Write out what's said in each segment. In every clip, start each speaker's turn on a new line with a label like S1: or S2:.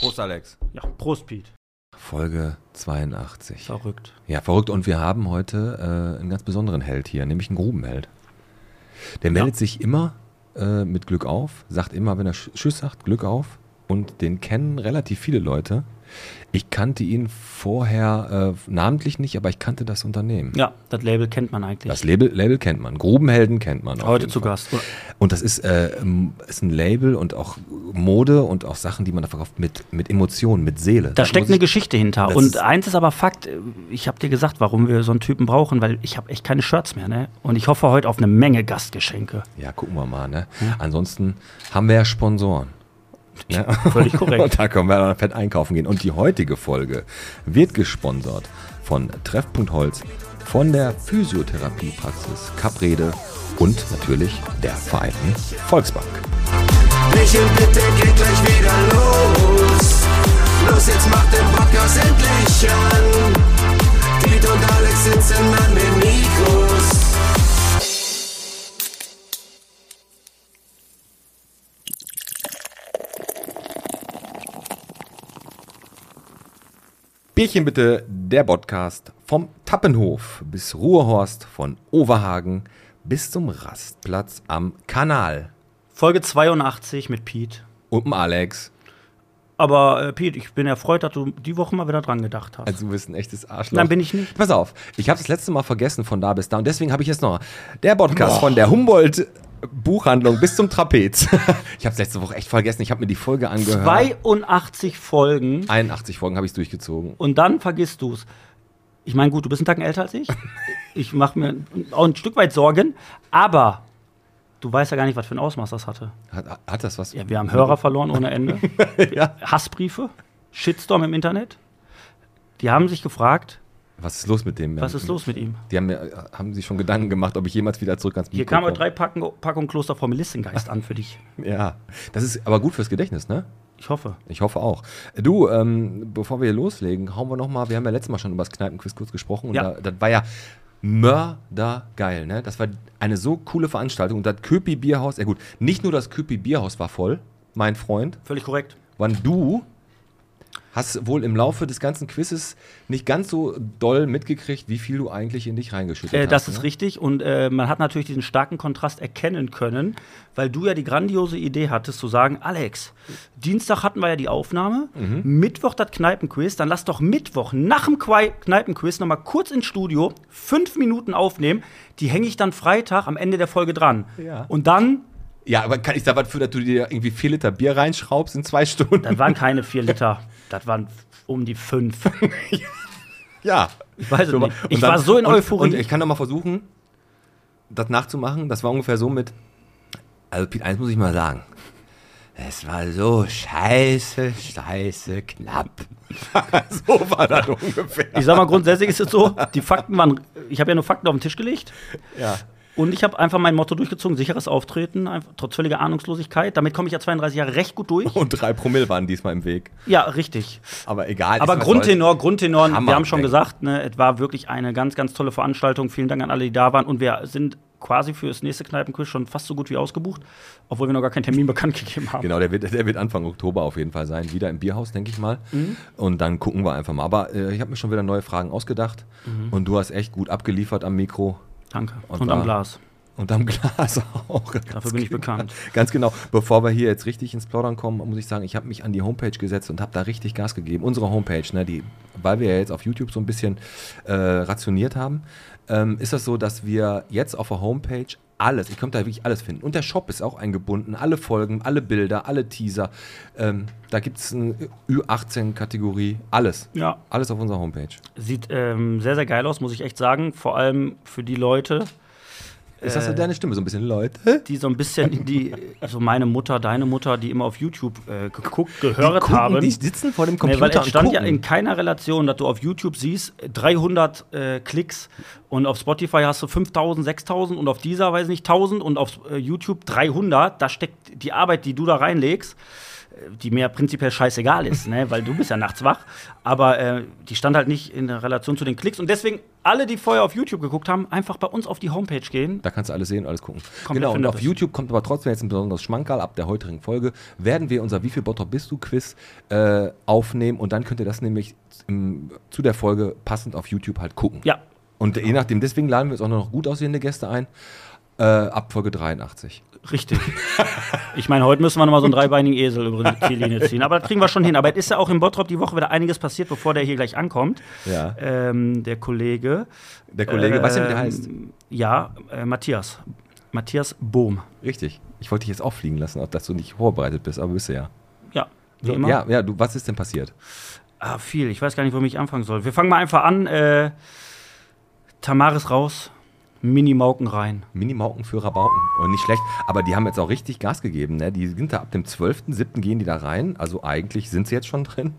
S1: Prost, Alex.
S2: Ja, Prost, Pete.
S1: Folge 82.
S2: Verrückt.
S1: Ja, verrückt. Und wir haben heute äh, einen ganz besonderen Held hier, nämlich einen Grubenheld. Der meldet sich immer äh, mit Glück auf, sagt immer, wenn er Sch Tschüss sagt, Glück auf. Und den kennen relativ viele Leute. Ich kannte ihn vorher äh, namentlich nicht, aber ich kannte das Unternehmen.
S2: Ja, das Label kennt man eigentlich.
S1: Das Label, Label kennt man. Grubenhelden kennt man.
S2: Heute zu
S1: Fall.
S2: Gast.
S1: Und das ist, äh, ist ein Label und auch Mode und auch Sachen, die man da verkauft mit, mit Emotionen, mit Seele.
S2: Da steckt
S1: muss
S2: eine
S1: ich-
S2: Geschichte hinter.
S1: Das
S2: Und eins ist aber Fakt, ich habe dir gesagt, warum wir so einen Typen brauchen, weil ich habe echt keine Shirts mehr. Ne? Und ich hoffe heute auf eine Menge Gastgeschenke.
S1: Ja, gucken wir mal. Ne? Ansonsten haben wir ja Sponsoren. Ne?
S2: Völlig korrekt.
S1: Und da können wir dann fett einkaufen gehen. Und die heutige Folge wird gesponsert von Treffpunkt Holz, von der Physiotherapiepraxis Caprede und natürlich der Vereinten Volksbank.
S3: Michel, bitte geht gleich wieder los. Los, jetzt macht den Podcast endlich an. Piet und Alex sitzen an den Mikros.
S1: Bierchen bitte, der Podcast vom Tappenhof bis Ruhrhorst, von Overhagen bis zum Rastplatz am Kanal.
S2: Folge 82 mit Pete.
S1: Und dem Alex.
S2: Aber äh, Pete, ich bin erfreut, dass du die Woche mal wieder dran gedacht hast.
S1: Also du bist ein echtes Arschloch.
S2: Nein, bin ich nicht.
S1: Pass auf, ich habe das letzte Mal vergessen von da bis da und deswegen habe ich jetzt noch der Podcast von der Humboldt Buchhandlung bis zum Trapez. ich habe es letzte Woche echt vergessen. Ich habe mir die Folge angehört.
S2: 82 Folgen
S1: 81 Folgen habe ich durchgezogen.
S2: und dann vergisst du es. Ich meine, gut, du bist einen Tag älter als ich. Ich mache mir auch ein Stück weit Sorgen, aber du weißt ja gar nicht, was für ein Ausmaß das hatte.
S1: Hat, hat das was?
S2: Ja, wir haben Hörer verloren ohne Ende.
S1: Ja.
S2: Hassbriefe, Shitstorm im Internet. Die haben sich gefragt,
S1: Was ist los mit dem?
S2: was ist los mit ihm?
S1: Die haben, mir, haben sich schon Gedanken gemacht, ob ich jemals wieder zurück ans Mikro
S2: Hier kamen
S1: komme.
S2: drei Packen, Packungen Kloster vom Melissengeist an für dich.
S1: Ja, das ist aber gut fürs Gedächtnis, ne?
S2: Ich hoffe.
S1: Ich hoffe auch. Du, ähm, bevor wir hier loslegen, hauen wir noch mal, wir haben ja letztes Mal schon über das Kneipenquiz kurz gesprochen und
S2: Ja.
S1: da, das war ja mördergeil, ne? Das war eine so coole Veranstaltung und das Köpi Bierhaus, ja gut, nicht nur das Köpi Bierhaus war voll, mein Freund,
S2: Völlig korrekt.
S1: wann du hast wohl im Laufe des ganzen Quizzes nicht ganz so doll mitgekriegt, wie viel du eigentlich in dich reingeschüttet
S2: Äh,
S1: hast.
S2: das ist
S1: ne?
S2: richtig und äh, man hat natürlich diesen starken Kontrast erkennen können, weil du ja die grandiose Idee hattest zu sagen, Alex, Dienstag hatten wir ja die Aufnahme,
S1: Mhm.
S2: Mittwoch das Kneipenquiz, dann lass doch Mittwoch nach dem Quai- Kneipenquiz noch mal kurz ins Studio, fünf Minuten aufnehmen, die hänge ich dann Freitag am Ende der Folge dran.
S1: Ja.
S2: Und dann,
S1: Ja, aber kann ich da was für, dass du dir irgendwie vier Liter Bier reinschraubst in zwei Stunden?
S2: das waren keine vier Liter, das waren um die fünf.
S1: Ja.
S2: Ich weiß es nicht.
S1: und
S2: Ich
S1: dann-
S2: war so in
S1: und,
S2: Euphorie.
S1: Und ich kann doch mal versuchen, das nachzumachen. Das war ungefähr so mit. Also, Piet, eins muss ich mal sagen. Es war so scheiße, scheiße knapp. so war das ungefähr.
S2: Ich sag mal, grundsätzlich ist es so, die Fakten waren, ich habe ja nur Fakten auf den Tisch gelegt.
S1: Ja.
S2: Und ich habe einfach mein Motto durchgezogen, sicheres Auftreten, einfach, trotz völliger Ahnungslosigkeit. Damit komme ich ja 32 Jahre recht gut durch.
S1: Und drei Promille waren diesmal im Weg.
S2: Ja, richtig.
S1: Aber egal.
S2: Aber Grundtenor, Grundtenor,
S1: Hammer,
S2: wir haben schon
S1: ey.
S2: gesagt, ne, es war wirklich eine ganz, ganz tolle Veranstaltung. Vielen Dank an alle, die da waren. Und wir sind quasi für das nächste Kneipenquiz schon fast so gut wie ausgebucht, obwohl wir noch gar keinen Termin bekannt gegeben haben.
S1: Genau, der wird, der wird Anfang Oktober auf jeden Fall sein. Wieder im Bierhaus, denke ich mal.
S2: Mhm.
S1: Und dann gucken wir einfach mal. Aber äh, ich habe mir schon wieder neue Fragen ausgedacht.
S2: Mhm.
S1: Und du hast echt gut abgeliefert am Mikro.
S2: Danke.
S1: Und
S2: Und, am Glas.
S1: Und am Glas auch.
S2: Dafür bin ich bekannt.
S1: Ganz genau. Bevor wir hier jetzt richtig ins Plaudern kommen, muss ich sagen, ich habe mich an die Homepage gesetzt und habe da richtig Gas gegeben. Unsere Homepage, ne, die, weil wir ja jetzt auf YouTube so ein bisschen äh, rationiert haben, ähm, ist das so, dass wir jetzt auf der Homepage alles, ich konnte da wirklich alles finden. Und der Shop ist auch eingebunden, alle Folgen, alle Bilder, alle Teaser. Ähm, da gibt es eine Ü18-Kategorie, alles.
S2: Ja.
S1: Alles auf unserer Homepage.
S2: Sieht ähm, sehr, sehr geil aus, muss ich echt sagen. Vor allem für die Leute,
S1: Ist das so deine Stimme, so ein bisschen, Leute?
S2: die so ein bisschen die, so meine Mutter, deine Mutter, die immer auf YouTube äh, geguckt, gehört
S1: gucken,
S2: haben.
S1: die sitzen vor dem
S2: Nee,
S1: Computer
S2: weil es stand ja in keiner Relation, dass du auf YouTube siehst, 300 äh, Klicks und auf Spotify hast du 5000, 6000 und auf dieser, weiß nicht, 1000 und auf äh, YouTube 300. Da steckt die Arbeit, die du da reinlegst. Die mir prinzipiell scheißegal ist, ne? weil du bist ja nachts wach. Aber äh, die stand halt nicht in der Relation zu den Klicks. Und deswegen, alle, die vorher auf YouTube geguckt haben, einfach bei uns auf die Homepage gehen.
S1: Da kannst du alles sehen, alles gucken.
S2: Komplett
S1: genau, und auf. YouTube kommt aber trotzdem jetzt ein besonderes Schmankerl. Ab der heutigen Folge werden wir unser Wie viel Bottrop bist du Quiz äh, aufnehmen und dann könnt ihr das nämlich im, zu der Folge passend auf YouTube halt gucken.
S2: Ja,
S1: Und je nachdem, deswegen laden wir jetzt auch noch gut aussehende Gäste ein. Äh, ab Folge 83.
S2: richtig. ich meine, heute müssen wir noch mal so einen dreibeinigen Esel über die Ziellinie ziehen. Aber das kriegen wir schon hin. Aber es ist ja auch im Bottrop die Woche wieder einiges passiert, bevor der hier gleich ankommt.
S1: Ja.
S2: Ähm, der Kollege.
S1: Der Kollege, weißt du, wie der heißt?
S2: Ja, äh, Matthias. Matthias Bohm.
S1: Richtig. Ich wollte dich jetzt auch fliegen lassen, auch dass du nicht vorbereitet bist, aber bist du ja.
S2: Ja, wie
S1: So,
S2: immer.
S1: ja, ja, du, was ist denn passiert?
S2: Ah, viel. Ich weiß gar nicht, womit ich anfangen soll. Wir fangen mal einfach an. Äh, Tamaris raus, Mini-Mauken rein.
S1: Mini-Mauken für Rabauken. Und nicht schlecht. Aber die haben jetzt auch richtig Gas gegeben. Ne? Die sind da ab dem 12.07. gehen die da rein. Also eigentlich sind sie jetzt schon drin.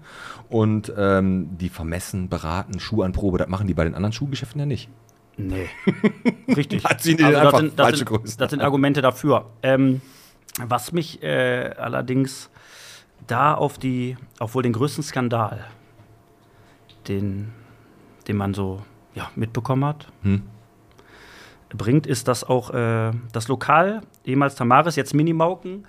S1: Und ähm, die vermessen, beraten, Schuhanprobe. Das machen die bei den anderen Schuhgeschäften ja nicht.
S2: Nee. Richtig.
S1: Ziehen die
S2: also, das, sind, das, sind, das sind Argumente dafür. Ähm, was mich äh, allerdings da auf die, auf wohl den größten Skandal, den, den man so ja, mitbekommen hat,
S1: Hm.
S2: Bringt, ist, dass auch äh, das Lokal, ehemals Tamaris, jetzt Minimauken,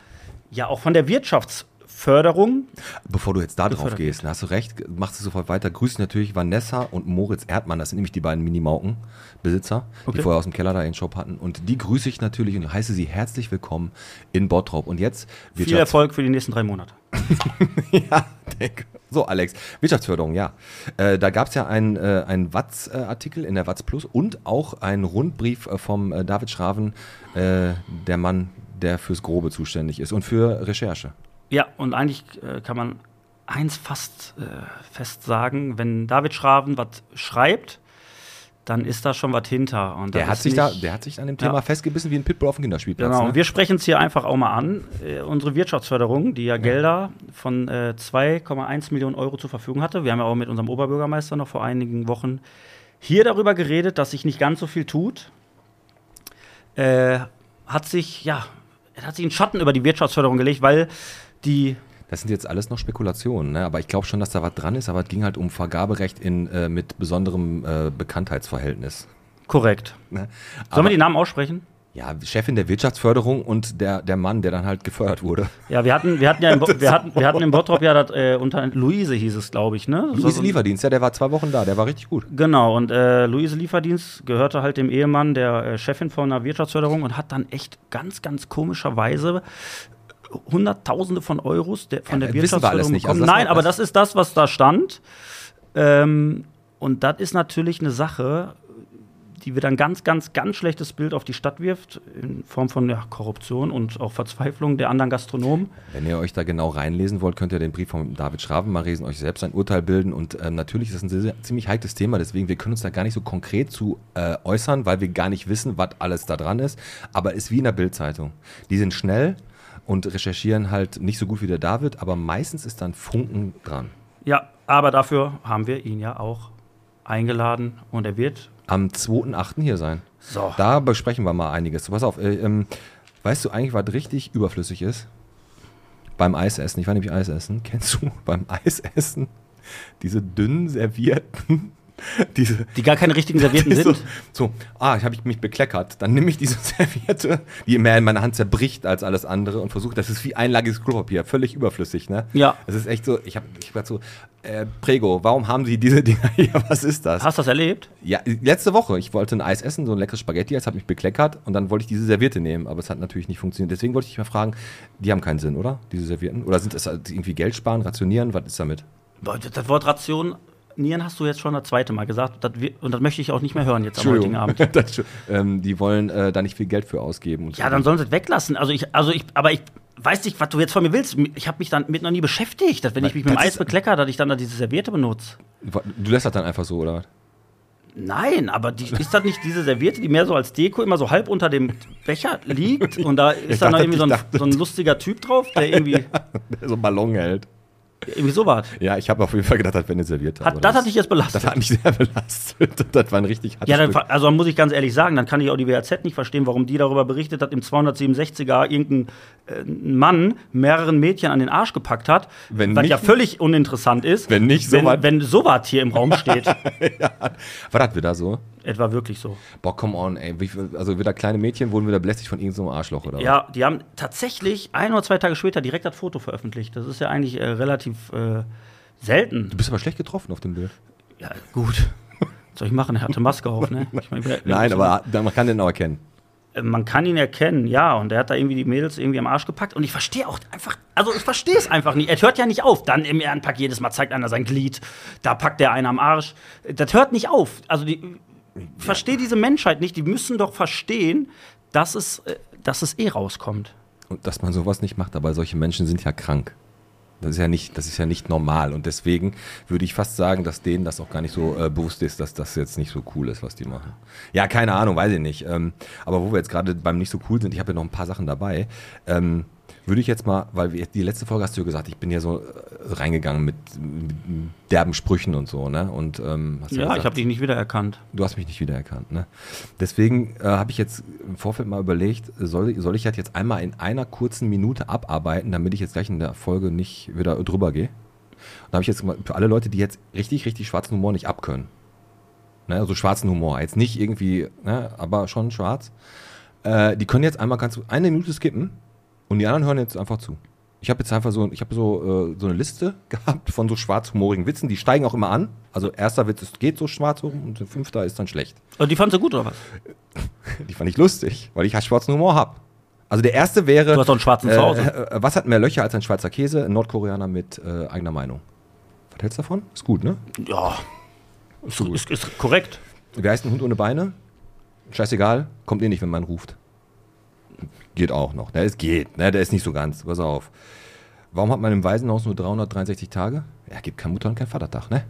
S2: ja auch von der Wirtschaftsförderung
S1: Bevor du jetzt da drauf gehst, hast du recht, machst du sofort weiter. Grüß natürlich Vanessa und Moritz Erdmann. Das sind nämlich die beiden Mini-Mauken-Besitzer, die
S2: Okay.
S1: vorher aus dem Keller da ihren Shop hatten. Und die grüße ich natürlich und heiße sie herzlich willkommen in Bottrop. Und jetzt
S2: viel
S1: Wirtschafts-
S2: Erfolg für die nächsten drei Monate.
S1: ja, denke. So, Alex, Wirtschaftsförderung, ja. Äh, da gab es ja einen äh, Watz-Artikel in der Watz Plus und auch einen Rundbrief äh, vom äh, David Schraven, äh, der Mann, der fürs Grobe zuständig ist und für Recherche.
S2: Ja, und eigentlich äh, kann man eins fast fest sagen, wenn David Schraven was schreibt, dann ist da schon was hinter. Und
S1: Der hat, sich da, der hat sich an dem Thema
S2: Ja.
S1: festgebissen wie ein Pitbull auf dem Kinderspielplatz.
S2: Genau,
S1: ne?
S2: und wir sprechen es hier einfach auch mal an. Äh, unsere Wirtschaftsförderung, die ja Gelder von äh, 2,1 Millionen Euro zur Verfügung hatte. Wir haben ja auch mit unserem Oberbürgermeister noch vor einigen Wochen hier darüber geredet, dass sich nicht ganz so viel tut. Äh, hat sich, ja, hat sich einen Schatten über die Wirtschaftsförderung gelegt, weil die
S1: Das sind jetzt alles noch Spekulationen, ne? aber ich glaube schon, dass da was dran ist. Aber es ging halt um Vergaberecht in, äh, mit besonderem äh, Bekanntheitsverhältnis.
S2: korrekt.
S1: Ne?
S2: Sollen wir die Namen aussprechen?
S1: Ja, Chefin der Wirtschaftsförderung und der, der Mann, der dann halt gefördert wurde.
S2: Ja, wir hatten, wir hatten ja im, Bo wir hatten, wir hatten im Bottrop ja das, äh, unter Luise hieß es, glaube ich, ne?
S1: Luise
S2: So-
S1: Lieferdienst, ja, der war zwei Wochen da, der war richtig gut.
S2: Genau, und äh, Luise Lieferdienst gehörte halt dem Ehemann der äh, Chefin von einer Wirtschaftsförderung und hat dann echt ganz, ganz komischerweise Hunderttausende von Euros der, von
S1: Ja,
S2: der
S1: wir
S2: Wirtschaftsförderung
S1: nicht. Also
S2: Nein, aber
S1: das-
S2: ist das, was da stand. Ähm, und das ist natürlich eine Sache, die wieder ein ganz, ganz, ganz schlechtes Bild auf die Stadt wirft, in Form von ja, Korruption und auch Verzweiflung der anderen Gastronomen.
S1: Wenn ihr euch da genau reinlesen wollt, könnt ihr den Brief von David Schraven mal lesen, euch selbst ein Urteil bilden. Und ähm, natürlich ist das ein sehr, ziemlich heikles Thema, deswegen wir können uns da gar nicht so konkret zu äh, äußern, weil wir gar nicht wissen, was alles da dran ist. Aber ist wie in der Bildzeitung. Die sind schnell und recherchieren halt nicht so gut wie der David, aber meistens ist dann Funken dran.
S2: Ja, aber dafür haben wir ihn ja auch eingeladen und er wird.
S1: Am 2.8. hier sein.
S2: So.
S1: Da besprechen wir mal einiges. Pass auf, äh, ähm, weißt du eigentlich, was richtig überflüssig ist? Beim Eisessen. Ich war nämlich Eisessen. Kennst du beim Eisessen diese dünnen servierten, diese
S2: Die gar keine richtigen Servietten
S1: so,
S2: sind.
S1: so, ah, ich habe mich bekleckert. Dann nehme ich diese Serviette, die mehr in meiner Hand zerbricht als alles andere und versuche, das ist wie einlagiges Klopapier, völlig überflüssig, ne?
S2: Ja.
S1: Das ist echt so, ich habe ich hab so, äh, Prego, warum haben Sie diese Dinger hier? Was ist das?
S2: Hast du das erlebt?
S1: Ja, letzte Woche. Ich wollte ein Eis essen, so ein leckeres Spaghetti, es hat mich bekleckert und dann wollte ich diese Serviette nehmen, aber es hat natürlich nicht funktioniert. Deswegen wollte ich mal fragen, die haben keinen Sinn, oder? Diese Servietten? Oder sind das halt irgendwie Geld sparen, rationieren? Was ist damit?
S2: Das Wort Rationieren hast du jetzt schon das zweite Mal gesagt. Das wir- und das möchte ich auch nicht mehr hören jetzt am heutigen Abend.
S1: Das ähm, die wollen äh, da nicht viel Geld für ausgeben. Und so.
S2: Ja, dann sollen sie es weglassen. Also ich, also ich, aber ich weiß nicht, was du jetzt von mir willst. Ich habe mich damit noch nie beschäftigt, dass wenn ich mich mit dem Eis bekleckere, dass ich dann da diese Serviette benutze.
S1: Du lässt das dann einfach so, oder was?
S2: Nein, aber die, ist das nicht diese Serviette, die mehr so als Deko immer so halb unter dem Becher liegt und da ist dann noch irgendwie so ein, so ein lustiger Typ drauf, der irgendwie.
S1: Der so einen Ballon hält.
S2: Irgendwie so was.
S1: Ja, ich habe auf jeden Fall gedacht, das wäre eine Serviette.
S2: Hat,
S1: aber
S2: das hat dich jetzt belastet.
S1: Das hat mich sehr belastet. Das war ein richtig
S2: Ja, dann, also muss ich ganz ehrlich sagen, dann kann ich auch die WAZ nicht verstehen, warum die darüber berichtet hat, im 267er irgendein äh, Mann mehreren Mädchen an den Arsch gepackt hat,
S1: Wenn
S2: was
S1: nicht-
S2: ja völlig uninteressant ist.
S1: Wenn nicht
S2: wenn,
S1: sowas-
S2: wenn sowas hier im Raum steht.
S1: War das wieder so?
S2: Etwa wirklich so.
S1: Boah, come on, ey. Also wieder kleine Mädchen wurden wieder belästigt von irgendeinem Arschloch, oder was?
S2: Ja, die haben tatsächlich ein oder zwei Tage später direkt das Foto veröffentlicht. Das ist ja eigentlich äh, relativ äh, selten.
S1: Du bist aber schlecht getroffen auf dem Bild.
S2: Ja, gut. Was soll ich machen? Er hatte Maske auf, ne? Ich mein,
S1: Nein, aber man kann den auch erkennen.
S2: Äh, man kann ihn erkennen, ja, und er hat da irgendwie die Mädels irgendwie am Arsch gepackt und ich verstehe auch einfach, also ich verstehe es einfach nicht. Er hört ja nicht auf. Dann im Ehrenpack jedes Mal zeigt einer sein Glied, da packt der einen am Arsch. Das hört nicht auf. Also die verstehe diese Menschheit nicht. Die müssen doch verstehen, dass es, äh, dass es eh rauskommt.
S1: Und dass man sowas nicht macht, aber solche Menschen sind ja krank. Das ist ja nicht, das ist ja nicht normal. Und deswegen würde ich fast sagen, dass denen das auch gar nicht so äh, bewusst ist, dass das jetzt nicht so cool ist, was die machen. Ja, keine Ahnung, weiß ich nicht. Ähm, aber wo wir jetzt gerade beim nicht so cool sind, ich habe ja noch ein paar Sachen dabei. Ähm, würde ich jetzt mal, weil wir, die letzte Folge hast du ja gesagt, ich bin ja so äh, reingegangen mit, mit derben Sprüchen und so, ne? Und ähm, hast
S2: Ja,
S1: gesagt,
S2: ich habe dich nicht wiedererkannt.
S1: Du hast mich nicht wiedererkannt, ne? Deswegen äh, habe ich jetzt im Vorfeld mal überlegt, soll, soll ich das jetzt einmal in einer kurzen Minute abarbeiten, damit ich jetzt gleich in der Folge nicht wieder drüber gehe? Und da habe ich jetzt mal für alle Leute, die jetzt richtig, richtig schwarzen Humor nicht abkönnen. Ne, also schwarzen Humor. Jetzt nicht irgendwie, ne, aber schon schwarz. Äh, die können jetzt einmal ganz eine Minute skippen und die anderen hören jetzt einfach zu. Ich habe jetzt einfach so, ich habe so, äh, so eine Liste gehabt von so schwarzhumorigen Witzen, die steigen auch immer an. Also erster Witz ist, geht so schwarz hoch und der fünfter ist dann schlecht.
S2: Und die fandst du gut oder was?
S1: Die fand ich lustig, weil ich halt schwarzen Humor habe. Also der erste wäre.
S2: Du hast doch einen schwarzen
S1: äh,
S2: zu Hause.
S1: äh, Was hat mehr Löcher als ein Schweizer Käse? Ein Nordkoreaner mit äh, eigener Meinung. Was hältst du davon? Ist gut, ne?
S2: Ja, ist, ist, ist korrekt.
S1: Wie heißt ein Hund ohne Beine? Scheißegal, kommt eh nicht, wenn man ruft. Geht auch noch. Ne, es geht, ne? Der ist nicht so ganz. Pass auf. Warum hat man im Waisenhaus nur 363 Tage? Ja, gibt keine Mutter und kein Vatertag, ne?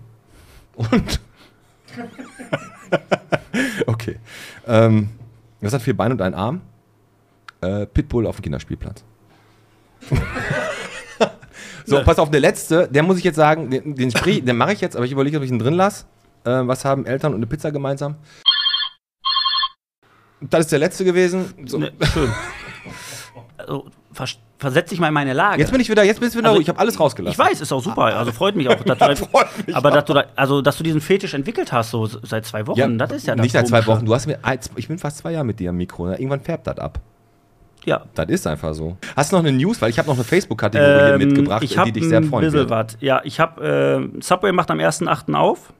S1: Und. okay. Ähm, was hat vier Beine und einen Arm? Äh, Pitbull auf dem Kinderspielplatz. so, pass auf, der letzte, der muss ich jetzt sagen, den, den, sprich- den mache ich jetzt, aber ich überlege, ob ich ihn drin lasse. Äh, was haben Eltern und eine Pizza gemeinsam? Das ist der letzte gewesen. So.
S2: Ne, schön. Vers versetz dich mal in meine Lage.
S1: Jetzt bin ich wieder, jetzt bist du wieder,
S2: Also,
S1: ich habe alles rausgelassen.
S2: Ich weiß, ist auch super. Also freut mich auch. Dass du,
S1: Freut mich
S2: aber
S1: auch.
S2: dass du, da, also, dass du diesen Fetisch entwickelt hast, so seit zwei Wochen, das ist ja das
S1: Nicht seit zwei. Wochen. Du hast mir, ich bin fast zwei Jahre mit dir am Mikro. Ne? Irgendwann färbt das ab.
S2: Ja.
S1: Das ist einfach so. Hast du noch eine News? Weil ich habe noch eine Facebook-Kategorie mitgebracht,
S2: Ähm, ich hab
S1: die dich sehr freuen wird.
S2: was. Ja, ich habe äh, Subway macht am 1.8. auf.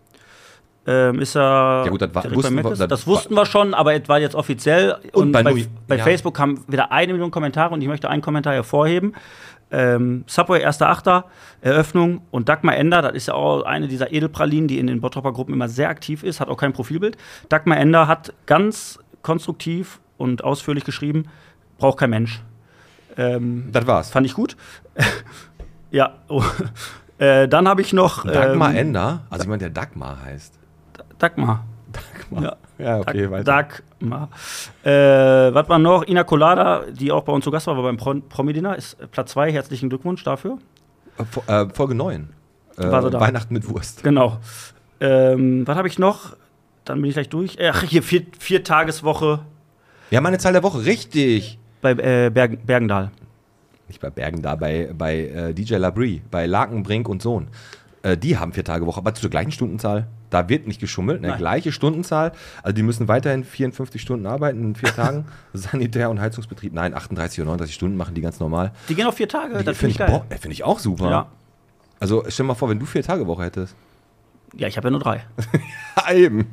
S2: Ähm, ist er
S1: Ja gut, das war- wussten wir- das
S2: das wussten wir schon, aber es war jetzt offiziell.
S1: Und
S2: Und,
S1: bei
S2: bei, bei
S1: ja.
S2: Facebook kamen wieder eine Million Kommentare und ich möchte einen Kommentar hervorheben. Ähm, Subway 1.8. Eröffnung und Dagmar Ender, das ist ja auch eine dieser Edelpralinen, die in den Bottropper Gruppen immer sehr aktiv ist, hat auch kein Profilbild. Dagmar Ender hat ganz konstruktiv und ausführlich geschrieben, braucht kein Mensch. Ähm,
S1: Das war's.
S2: Fand ich gut. ja. Oh. Äh, dann habe ich noch.
S1: Dagmar
S2: ähm,
S1: Ender? Also jemand, der Dagmar heißt.
S2: Dagmar.
S1: Dagmar. Ja, okay,
S2: Dag-
S1: weiter.
S2: Dagmar. Äh, was war noch? Ina Colada, die auch bei uns zu Gast war, war beim Pro Promidina, ist Platz 2. Herzlichen Glückwunsch dafür.
S1: Äh, äh, Folge 9. Äh,
S2: War sie da?
S1: Weihnachten mit Wurst.
S2: Genau. Ähm, was habe ich noch? Dann bin ich gleich durch. Äh, Ach, hier, vier, vier Tageswoche
S1: Ja, meine Zahl der Woche, richtig.
S2: bei äh, Bergen, Bergendal.
S1: Nicht bei Bergen, da bei, bei äh, DJ Labrie, bei Lakenbrink und Sohn. Äh, die haben vier Tage Woche, aber zur gleichen Stundenzahl. Da wird nicht geschummelt, ne?
S2: Nein.
S1: gleiche Stundenzahl. Also die müssen weiterhin 54 Stunden arbeiten in vier Tagen. Sanitär- und Heizungsbetrieb, nein, 38 oder 39 Stunden machen die ganz normal.
S2: Die gehen auf vier Tage,
S1: Die
S2: das
S1: finde
S2: finde ich geil.
S1: boah, Finde ich auch super.
S2: Ja.
S1: Also stell dir mal vor, wenn du vier Tage Woche hättest.
S2: ja, ich habe ja nur drei.
S1: Ja, eben.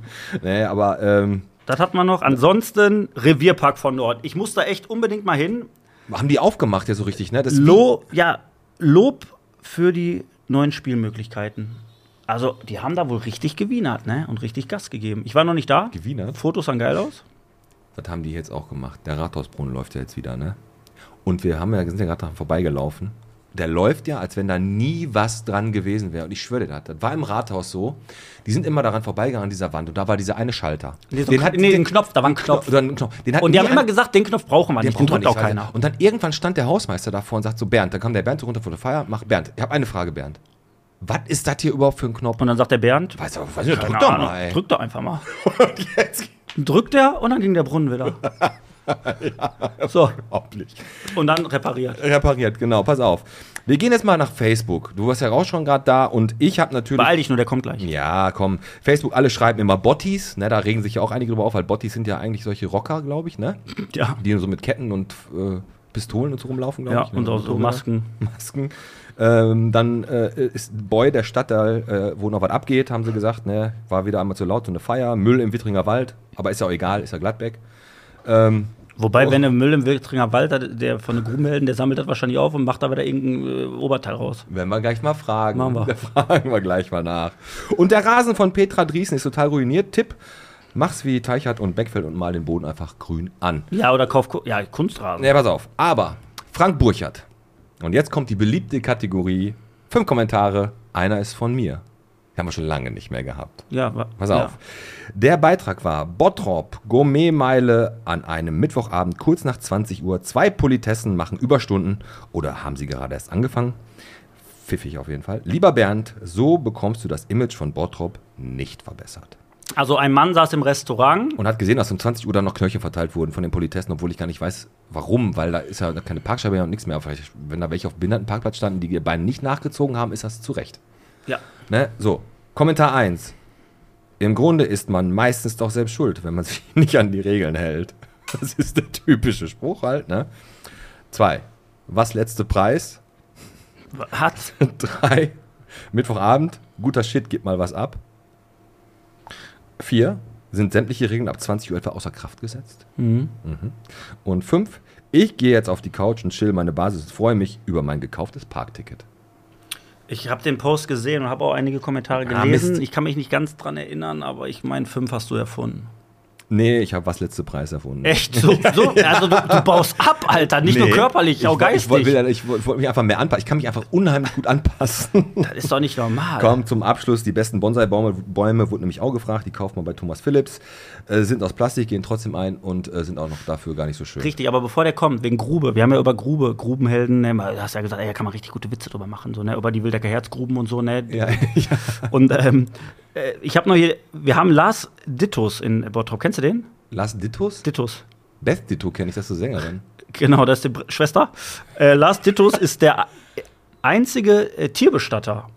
S1: Nee, aber ähm,
S2: Das hat man noch. Ansonsten Revierpark von Nord. Ich muss da echt unbedingt mal hin.
S1: haben die aufgemacht ja so richtig, ne? Das
S2: Lob, ja, Lob für die neuen Spielmöglichkeiten. Also, die haben da wohl richtig gewienert, ne? Und richtig Gas gegeben. Ich war noch nicht da.
S1: Gewienert?
S2: Fotos sahen geil aus.
S1: Das haben die jetzt auch gemacht. Der Rathausbrunnen läuft ja jetzt wieder, ne? Und wir haben ja, sind ja gerade vorbeigelaufen. Der läuft ja, als wenn da nie was dran gewesen wäre. Und ich schwöre dir das. Das war im Rathaus so. Die sind immer daran vorbeigegangen an dieser Wand. Und da war dieser eine Schalter.
S2: Nee, so ein- nee, den Knopf, da war ein Knopf.
S1: Einen Knopf. Den hat
S2: Und die haben immer gesagt, den Knopf brauchen wir
S1: den
S2: nicht. Den
S1: braucht man
S2: drückt auch
S1: nicht,
S2: keiner.
S1: weil- Und dann irgendwann stand der Hausmeister davor und sagt so, Bernd, dann kam der Bernd so runter vor der Feier, mach Bernd, ich habe eine Frage, Bernd. Was ist das hier überhaupt für ein Knopf?
S2: Und dann sagt der Bernd,
S1: Weiß, aber, weiß nicht, drück doch mal,
S2: drück doch einfach mal.
S1: Jetzt
S2: Drückt er und dann ging der Brunnen wieder. So,
S1: unglaublich.
S2: und dann repariert.
S1: Repariert, genau, pass auf. Wir gehen jetzt mal nach Facebook. Du warst ja auch schon gerade da und ich habe natürlich.
S2: Beeil dich nur, der kommt gleich.
S1: Ja, komm. Facebook, alle schreiben immer Botties, ne? Da regen sich ja auch einige drüber auf, weil Botties sind ja eigentlich solche Rocker, glaube ich, ne?
S2: Ja,
S1: Die so mit Ketten und äh, Pistolen und so rumlaufen, glaube
S2: ja
S1: ich. ne?
S2: und auch so. Masken.
S1: Masken. Ähm, dann äh, ist Boy der Stadtteil, äh, wo noch was abgeht, haben sie gesagt, ne? War wieder einmal zu laut, so eine Feier, Müll im Wittringer Wald, aber ist ja auch egal, ist ja Gladbeck. Ähm,
S2: Wobei,
S1: Oh.
S2: wenn der Müll im Wiltringer Wald, hat, der von den Grubenhelden, der sammelt das wahrscheinlich auf und macht da wieder irgendein äh, Oberteil raus.
S1: Werden wir gleich mal fragen.
S2: Machen wir.
S1: Da fragen wir gleich mal nach. Und der Rasen von Petra Driesen ist total ruiniert. Tipp: Mach's wie Teichert und Beckfeld und mal den Boden einfach grün an.
S2: Ja, oder kauf ja, Kunstrasen.
S1: Ne, pass auf. Aber Frank Burchardt. Und jetzt kommt die beliebte Kategorie: Fünf Kommentare, einer ist von mir. Haben wir schon lange nicht mehr gehabt.
S2: Ja,
S1: Pass
S2: ja.
S1: auf. Der Beitrag war Bottrop, Gourmetmeile an einem Mittwochabend kurz nach 20 Uhr. Zwei Politessen machen Überstunden oder haben sie gerade erst angefangen? Pfiffig auf jeden Fall. Lieber Bernd, so bekommst du das Image von Bottrop nicht verbessert.
S2: Also ein Mann saß im Restaurant.
S1: Und hat gesehen, dass um 20 Uhr dann noch Knöllchen verteilt wurden von den Politessen, obwohl ich gar nicht weiß, warum, weil da ist ja keine Parkscheibe mehr und nichts mehr. Vielleicht, wenn da welche auf dem Behindertenparkplatz standen, die ihr Beine nicht nachgezogen haben, ist das zu Recht.
S2: Ja.
S1: Ne? So, Kommentar 1. Im Grunde ist man meistens doch selbst schuld, wenn man sich nicht an die Regeln hält. Das ist der typische Spruch halt, ne? 2. Was letzte Preis?
S2: Hat.
S1: 3. Mittwochabend, guter Shit, gib mal was ab. 4. Sind sämtliche Regeln ab 20 Uhr etwa außer Kraft gesetzt?
S2: Mhm.
S1: Und 5. Ich gehe jetzt auf die Couch und chill meine Basis und freue mich über mein gekauftes Parkticket.
S2: Ich habe den Post gesehen und habe auch einige Kommentare
S1: Ah,
S2: gelesen.
S1: Mist.
S2: ich kann mich nicht ganz dran erinnern, aber ich meine, fünf hast du erfunden.
S1: Nee, ich habe was letzte Preis erfunden.
S2: Echt? So, so? Also du, du baust ab, Alter. Nicht nur
S1: Nee.
S2: körperlich, auch
S1: Ich woll- Ich wollte
S2: geistig.
S1: wollt, mich einfach mehr anpassen. Ich kann mich einfach unheimlich gut anpassen.
S2: Das ist doch nicht normal.
S1: Komm, zum Abschluss. Die besten Bonsai-Bäume Bäume wurden nämlich auch gefragt. Die kauft man bei Thomas Philips. Äh, sind aus Plastik, gehen trotzdem ein und äh, sind auch noch dafür gar nicht so schön.
S2: Richtig, aber bevor der kommt, wegen Grube, wir haben ja über Grube, Grubenhelden, ne, du hast ja gesagt, ey, da kann man richtig gute Witze drüber machen, so, ne, über die Wildecker Herzgruben und so, ne.
S1: Ja, ja.
S2: Und ähm, äh, ich habe noch hier, wir haben Lars Dittus in Bottrop, kennst du den?
S1: Lars Dittus?
S2: Dittus.
S1: Beth Ditto kenne ich, das ist so Sängerin.
S2: Genau, das ist die Schwester. Äh, Lars Dittus ist der einzige äh, Tierbestatter.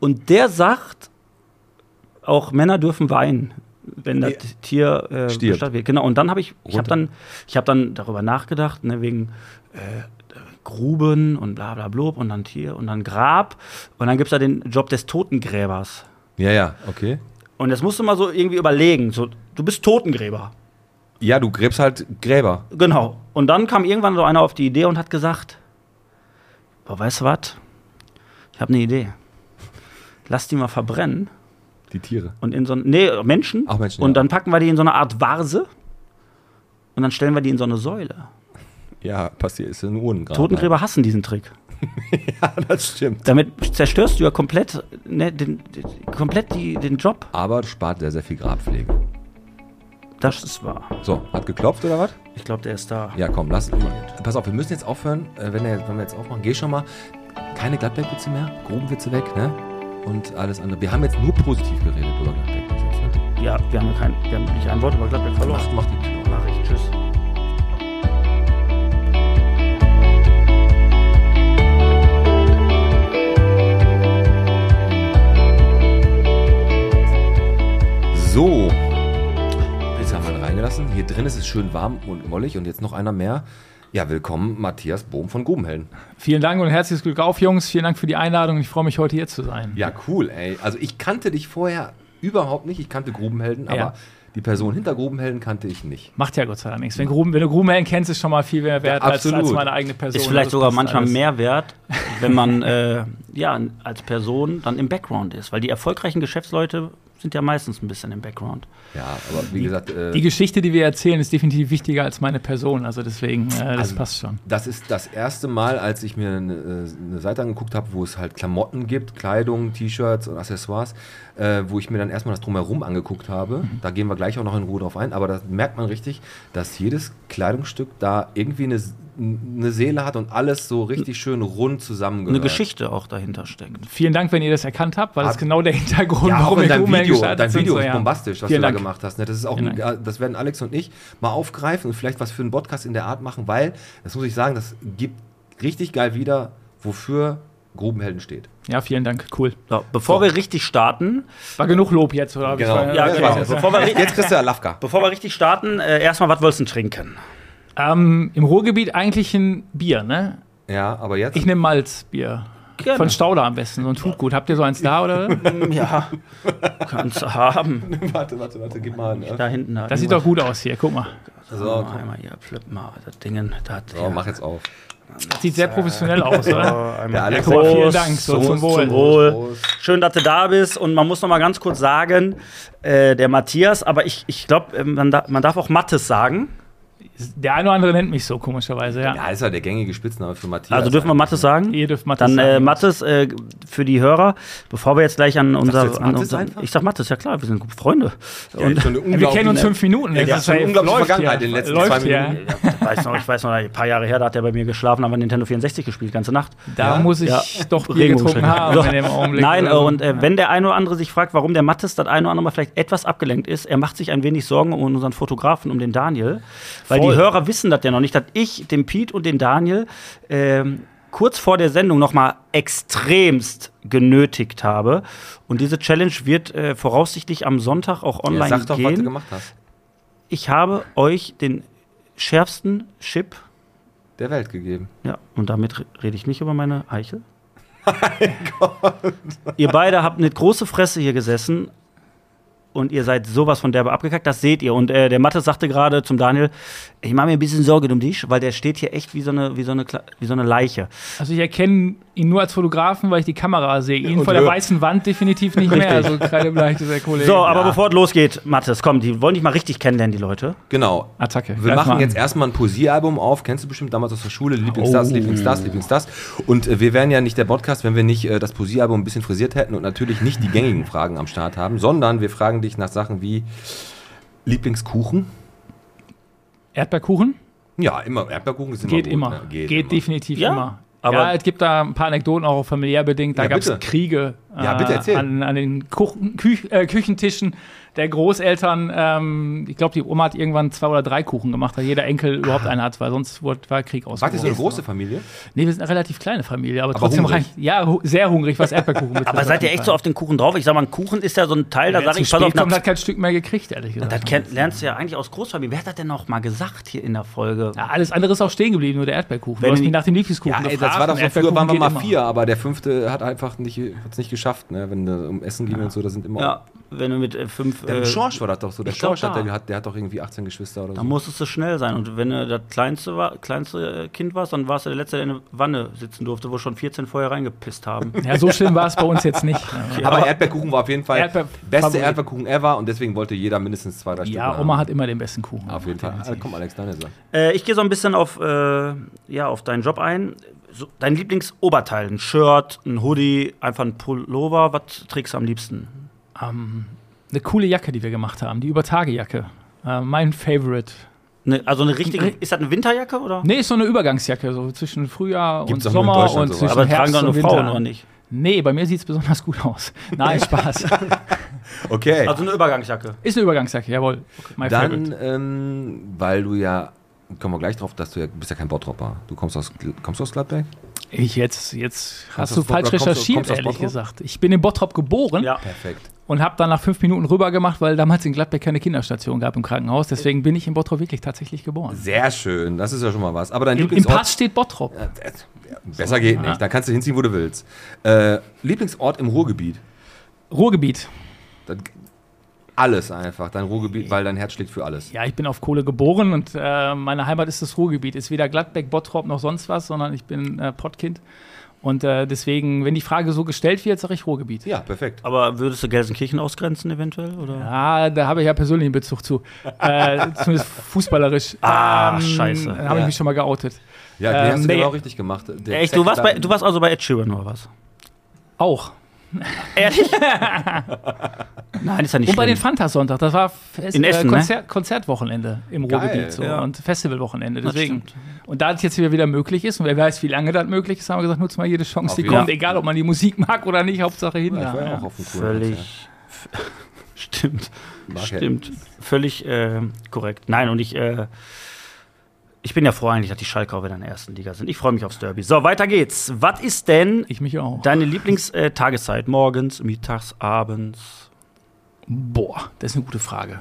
S2: Und der sagt, auch Männer dürfen weinen, wenn das. Tier äh,
S1: Stirbt.
S2: wird. Genau, und dann habe ich, ich habe dann, ich habe dann darüber nachgedacht, ne, wegen äh, Gruben und bla bla blub und dann Tier und dann Grab. Und dann gibt es da den Job des Totengräbers.
S1: Ja, ja, okay.
S2: Und das musst du mal so irgendwie überlegen. So, du bist Totengräber.
S1: Ja, du gräbst halt Gräber.
S2: Genau. Und dann kam irgendwann so einer auf die Idee und hat gesagt: Boah, weißt du was? Ich habe eine Idee. Lass die mal verbrennen
S1: Die Tiere.
S2: und in so nee, Menschen.
S1: Ach, Menschen,
S2: Und
S1: ja.
S2: dann packen wir die in so eine Art Vase und dann stellen wir die in so eine Säule.
S1: Ja, passiert, ist ein Urnengrab.
S2: Totengräber hassen diesen Trick.
S1: Ja, das stimmt.
S2: Damit zerstörst du ja komplett, ne, den, den, komplett die, den Job.
S1: Aber spart sehr, sehr viel Grabpflege.
S2: Das ist wahr.
S1: So, hat geklopft oder was?
S2: Ich glaube, der ist da.
S1: Ja, komm, lass. Pass auf, wir müssen jetzt aufhören. Äh, wenn, der, wenn wir jetzt aufmachen, geh schon mal. Keine Gladberg-Witze mehr, Grubenwitze weg, ne? Und alles andere. Wir haben jetzt nur positiv geredet über Gladberg. bis jetzt, ne?
S2: Ja, wir haben kein, wir haben nicht ein Wort über Gladbeck verloren.
S1: Mach, mach die Tür.
S2: Mach ich. Tschüss.
S1: So. Jetzt haben wir ihn reingelassen. Hier drin ist es schön warm und mollig. Und jetzt noch einer mehr. Ja, willkommen, Matthias Bohm von Grubenhelden.
S4: Vielen Dank und herzliches Glück auf, Jungs. Vielen Dank für die Einladung. Ich freue mich, heute hier zu sein.
S1: Ja, cool, ey. Also ich kannte dich vorher überhaupt nicht. Ich kannte Grubenhelden, aber
S4: Ja.
S1: die Person hinter Grubenhelden kannte ich nicht.
S4: Macht ja Gott sei Dank nichts. Wenn, Gruben, wenn du Grubenhelden kennst, ist schon mal viel mehr wert als,
S1: absolut.
S4: als meine eigene Person.
S2: Ist vielleicht
S4: Das
S2: sogar manchmal
S4: alles.
S2: mehr wert, wenn man äh, ja, als Person dann im Background ist. Weil die erfolgreichen Geschäftsleute sind ja meistens ein bisschen im Background.
S1: Ja, aber wie gesagt, äh,
S4: Die Geschichte, die wir erzählen, ist definitiv wichtiger als meine Person. Also deswegen, äh, das
S1: Also-
S4: passt schon.
S1: Das ist das erste Mal, als ich mir eine, eine Seite angeguckt habe, wo es halt Klamotten gibt, Kleidung, T-Shirts und Accessoires, äh, wo ich mir dann erstmal das Drumherum angeguckt habe.
S4: Mhm.
S1: Da gehen wir gleich auch noch in Ruhe drauf ein, aber da merkt man richtig, dass jedes Kleidungsstück da irgendwie eine, eine Seele hat und alles so richtig schön rund zusammengehört.
S2: Eine Geschichte auch dahinter steckt.
S4: Vielen Dank, wenn ihr das erkannt habt, weil das ist
S1: Hab-
S4: genau der Hintergrund,
S1: Ja,
S4: warum
S1: in
S4: wir
S1: deinem
S4: Doom
S1: Video, dein. Video
S4: So,
S1: ist
S4: ja.
S1: bombastisch, was
S4: Vielen
S1: du da
S4: Dank.
S1: gemacht hast. Ne? Das ist auch, ein,
S4: Dank.
S1: das werden Alex und ich mal aufgreifen und vielleicht was für einen Podcast in der Art machen, weil, das muss ich sagen, das gibt richtig geil wieder, wofür Grubenhelden steht.
S4: Ja, vielen Dank, cool.
S2: So, bevor wir richtig starten,
S4: War genug Lob jetzt, oder?
S1: Genau.
S4: Ich war-
S2: Ja,
S1: Ja,
S2: genau.
S1: jetzt,
S2: Bevor wir,
S1: jetzt kriegst du ja Lafka.
S2: bevor wir richtig starten, äh, erstmal, was wolltest du trinken?
S4: Ähm, Im Ruhrgebiet eigentlich ein Bier, ne?
S1: Ja, aber jetzt.
S4: Ich nehme Malzbier.
S2: Gerne.
S4: Von Stauder am besten, so ein Tutgut. Habt ihr so eins da, oder?
S2: Ja, kannst du haben.
S1: warte, warte, warte, gib mal. Ne?
S2: Da hinten. Da
S4: Das sieht doch gut aus hier, guck mal.
S1: So,
S2: So,
S1: komm.
S2: einmal hier, flipp mal das Ding. Das,
S1: so, mach jetzt auf.
S4: Das sieht sehr professionell aus, oder?
S2: Ja,
S1: Alex
S4: guck mal, vielen
S2: Prost,
S4: Dank. So,
S2: Prost,
S4: zum Wohl.
S2: Zum Wohl.
S1: Prost.
S2: Schön, dass du da bist. Und man muss noch mal ganz kurz sagen, äh, der Matthias, aber ich, ich glaube, man, da, man darf auch Mattes sagen.
S4: Der eine oder andere nennt mich so, komischerweise, ja.
S1: Ja, ist ja der gängige Spitzname für Matthias.
S2: Also dürfen wir Mattes sagen?
S4: Ihr dürft Mathis
S2: Dann äh,
S4: sagen.
S2: Mattes äh, für die Hörer, bevor wir jetzt gleich an unser.
S1: jetzt
S2: an
S1: Mattes
S2: unser ich sag Mattes, ja klar, wir sind Freunde.
S1: Ja,
S2: Und,
S4: Ja, wir kennen uns fünf Minuten.
S1: Ja,
S4: Das
S1: ist eine unglaubliche Vergangenheit
S4: ja.
S1: in den letzten
S4: läuft
S1: zwei
S4: ja.
S1: Minuten.
S2: ich weiß noch, ich weiß noch, ein paar Jahre her, da hat er bei mir geschlafen, haben wir Nintendo 64 gespielt, ganze Nacht.
S4: Da
S1: Ja?
S4: muss ich
S2: Ja.
S4: doch Bier getrunken haben
S2: So.
S4: in dem Augenblick.
S2: Nein, und äh, wenn der eine oder andere sich fragt, warum der Mattes das eine oder andere Mal vielleicht etwas abgelenkt ist, er macht sich ein wenig Sorgen um unseren Fotografen, um den Daniel. Weil. Die Hörer wissen das ja noch nicht, dass ich den Pete und den Daniel ähm, kurz vor der Sendung noch mal extremst genötigt habe. Und diese Challenge wird äh, voraussichtlich am Sonntag auch
S1: Ja,
S2: online
S1: sag doch, was du
S2: gehen.
S1: gemacht hast.
S2: Ich habe euch den schärfsten Chip,
S1: Der Welt gegeben.
S2: ja, und damit re- rede ich nicht über meine Eichel. Ihr beide habt eine große Fresse hier gesessen und ihr seid sowas von derbe abgekackt, das seht ihr. Und äh, der Mattes sagte gerade zum Daniel, ich mache mir ein bisschen Sorge um dich, weil der steht hier echt wie so eine, wie so eine, wie so eine Leiche.
S4: Also ich erkenne ihn nur als Fotografen, weil ich die Kamera sehe. Ihn
S1: Und
S4: vor der weißen Wand definitiv nicht mehr. Also kreidebleich ist der Kollege.
S2: So, aber
S1: Ja.
S2: bevor es losgeht, Mattes, komm, die wollen dich mal richtig kennenlernen, die Leute.
S1: Genau.
S4: Attacke.
S1: Wir
S4: Greif
S1: machen
S4: mal an.
S1: jetzt erstmal ein Poesiealbum auf. Kennst du bestimmt damals aus der Schule? Lieblingsstars,
S4: Oh.
S1: Lieblingsstars, Lieblingsstars. Und äh, wir wären ja nicht der Podcast, wenn wir nicht äh, das Poesiealbum ein bisschen frisiert hätten und natürlich nicht die gängigen Fragen am Start haben, sondern wir fragen dich nach Sachen wie Lieblingskuchen.
S4: Erdbeerkuchen?
S1: Ja, immer. Erdbeerkuchen ist immer
S4: Geht
S1: gut,
S4: immer.
S1: ne?
S4: Geht,
S1: immer.
S4: definitiv
S2: Ja,
S4: immer.
S2: aber-
S4: ja, es gibt da ein paar Anekdoten auch familiär bedingt. Da
S1: Ja,
S4: gab es. Kriege
S1: Ja, bitte erzähl.
S4: an, an den Kuchen, Küch, äh, Küchentischen der Großeltern. Ähm, ich glaube, die Oma hat irgendwann zwei oder drei Kuchen gemacht, weil jeder Enkel überhaupt einen hat, weil sonst wurde, war Krieg
S1: Wart ihr so eine große Familie?
S4: Nee, wir sind eine relativ kleine Familie, aber,
S1: Aber
S4: trotzdem
S1: hungrig.
S4: rein, ja, hu sehr hungrig, was Erdbeerkuchen betrifft.
S2: Aber seid ihr echt so auf den Kuchen drauf? Ich sag mal, ein Kuchen ist ja so ein Teil, da
S4: Wer
S2: sag
S4: zu
S2: ich, pass auf,
S4: kommt, hat kein Stück mehr gekriegt, ehrlich gesagt.
S2: Das kennt, lernst du ja eigentlich aus Großfamilie. Wer hat das denn noch mal gesagt hier in der Folge?
S4: ja, alles andere ist auch stehen geblieben, nur der Erdbeerkuchen.
S2: Wenn
S4: du hast mich nach dem Lieblingskuchen
S1: Ja, ey,
S4: gefragt.
S1: das war doch so, früher
S4: Erdbeerkuchen
S1: waren wir mal
S4: immer.
S1: vier, aber der fünfte hat einfach nicht, hat's nicht geschafft, ne? wenn es um Essen ging und so, da sind immer...
S2: Wenn du mit äh, fünf.
S1: Der
S2: Äh,
S1: Schorsch war das doch so, der Schorsch hat,
S2: da.
S1: der, hat, der hat doch irgendwie 18 Geschwister oder
S2: da
S1: so.
S2: musstest du schnell sein. Und wenn du das kleinste, war, kleinste äh, Kind warst, dann warst du der Letzte, der in der Wanne sitzen durfte, wo schon 14 vorher reingepisst haben.
S4: Ja, so schlimm war es bei uns jetzt nicht.
S1: Aber Erdbeerkuchen war auf jeden Fall
S4: Erdbeer-
S1: beste
S4: Favorit.
S1: Erdbeerkuchen ever und deswegen wollte jeder mindestens zwei, drei Stück
S4: Ja,
S1: haben.
S4: Oma hat immer den besten Kuchen.
S1: Auf jeden Fall. Ah, komm, Alex, deine Sache.
S2: äh, ich gehe so ein bisschen auf, äh, ja, auf deinen Job ein. So, dein Lieblingsoberteil, ein Shirt, ein Hoodie, einfach ein Pullover. Was trägst du am liebsten?
S4: Ähm, eine coole Jacke, die wir gemacht haben, die Übertagejacke. Äh, mein Favorite.
S2: Ne, also eine richtige.
S4: Ri-
S2: Ist das eine Winterjacke oder?
S4: Nee, ist so eine Übergangsjacke, so zwischen Frühjahr
S1: Gibt's
S4: und Sommer und zwischen
S2: Aber tragen
S4: Herbst
S2: doch nur
S4: und Winter.
S2: Frauen oder nicht?
S4: Nee, bei mir sieht es besonders gut aus. Nein, Spaß.
S1: Okay.
S2: Also eine Übergangsjacke.
S4: ist eine Übergangsjacke, jawohl. My
S1: Dann, ähm, weil du ja, kommen wir gleich drauf, dass du ja, bist ja kein Bottropper. Du kommst aus, kommst du aus Gladbeck?
S4: Ich jetzt, jetzt hast
S1: aus
S4: du falsch
S1: kommst
S4: recherchiert,
S1: kommst du aus
S4: ehrlich gesagt. Ich bin in Bottrop geboren
S2: Ja.
S1: Perfekt.
S4: Und habe dann nach fünf Minuten rüber gemacht, weil damals in Gladbeck keine Kinderstation gab im Krankenhaus. Deswegen bin ich in Bottrop wirklich tatsächlich geboren.
S1: Sehr schön, das ist ja schon mal was. Aber dein
S4: Im, Im
S1: Lieblingsort.
S4: Pass steht Bottrop.
S1: Besser geht nicht, da kannst du hinziehen, wo du willst. Äh, Lieblingsort im Ruhrgebiet.
S4: Ruhrgebiet.
S1: Das, alles einfach, dein Ruhrgebiet, weil dein Herz schlägt für alles.
S4: Ja, ich bin auf Kohle geboren und äh, meine Heimat ist das Ruhrgebiet. Ist weder Gladbeck, Bottrop noch sonst was, sondern ich bin äh, Pottkind. Und äh, deswegen, wenn die Frage so gestellt wird, sage ich Ruhrgebiet.
S1: Ja, perfekt.
S2: Aber würdest du Gelsenkirchen ausgrenzen eventuell? Oder?
S4: Ja, da habe ich ja persönlichen Bezug zu. äh, zumindest fußballerisch.
S2: Ah, scheiße.
S4: Da habe
S1: Ja.
S4: ich mich schon mal geoutet.
S1: Ja, den
S4: Ähm,
S1: hast du
S4: nee.
S1: genau richtig gemacht. Der
S2: Echt, du warst, bei, du warst also bei Ed Sheeran oder was?
S4: Auch.
S2: Ehrlich? Nein, ist ja nicht
S4: Und bei den
S2: schlimm.
S4: Fantasonntag, das war Fest,
S2: In Essen, ne?
S4: Konzert, Konzertwochenende im Ruhrgebiet so,
S2: ja.
S4: und Festivalwochenende. Deswegen. Und da das jetzt wieder möglich ist und wer weiß, wie lange das möglich ist, haben wir gesagt, nutzt mal jede Chance,
S1: Auf
S4: die kommt, egal ob man die Musik mag oder nicht, Hauptsache hin.
S1: Ich
S4: da,
S1: war ja
S4: ja.
S1: auch auf Konzert.
S2: Völlig. Stimmt. Stimmt. Völlig äh, korrekt. Nein, und ich, äh, ich bin ja froh eigentlich, dass die Schalke auch wieder in der ersten Liga sind. Ich freue mich aufs Derby. So, weiter geht's. Was ist denn
S4: Ich mich auch.
S2: deine Lieblingstageszeit? Morgens, mittags, abends?
S4: Boah, das ist eine gute Frage.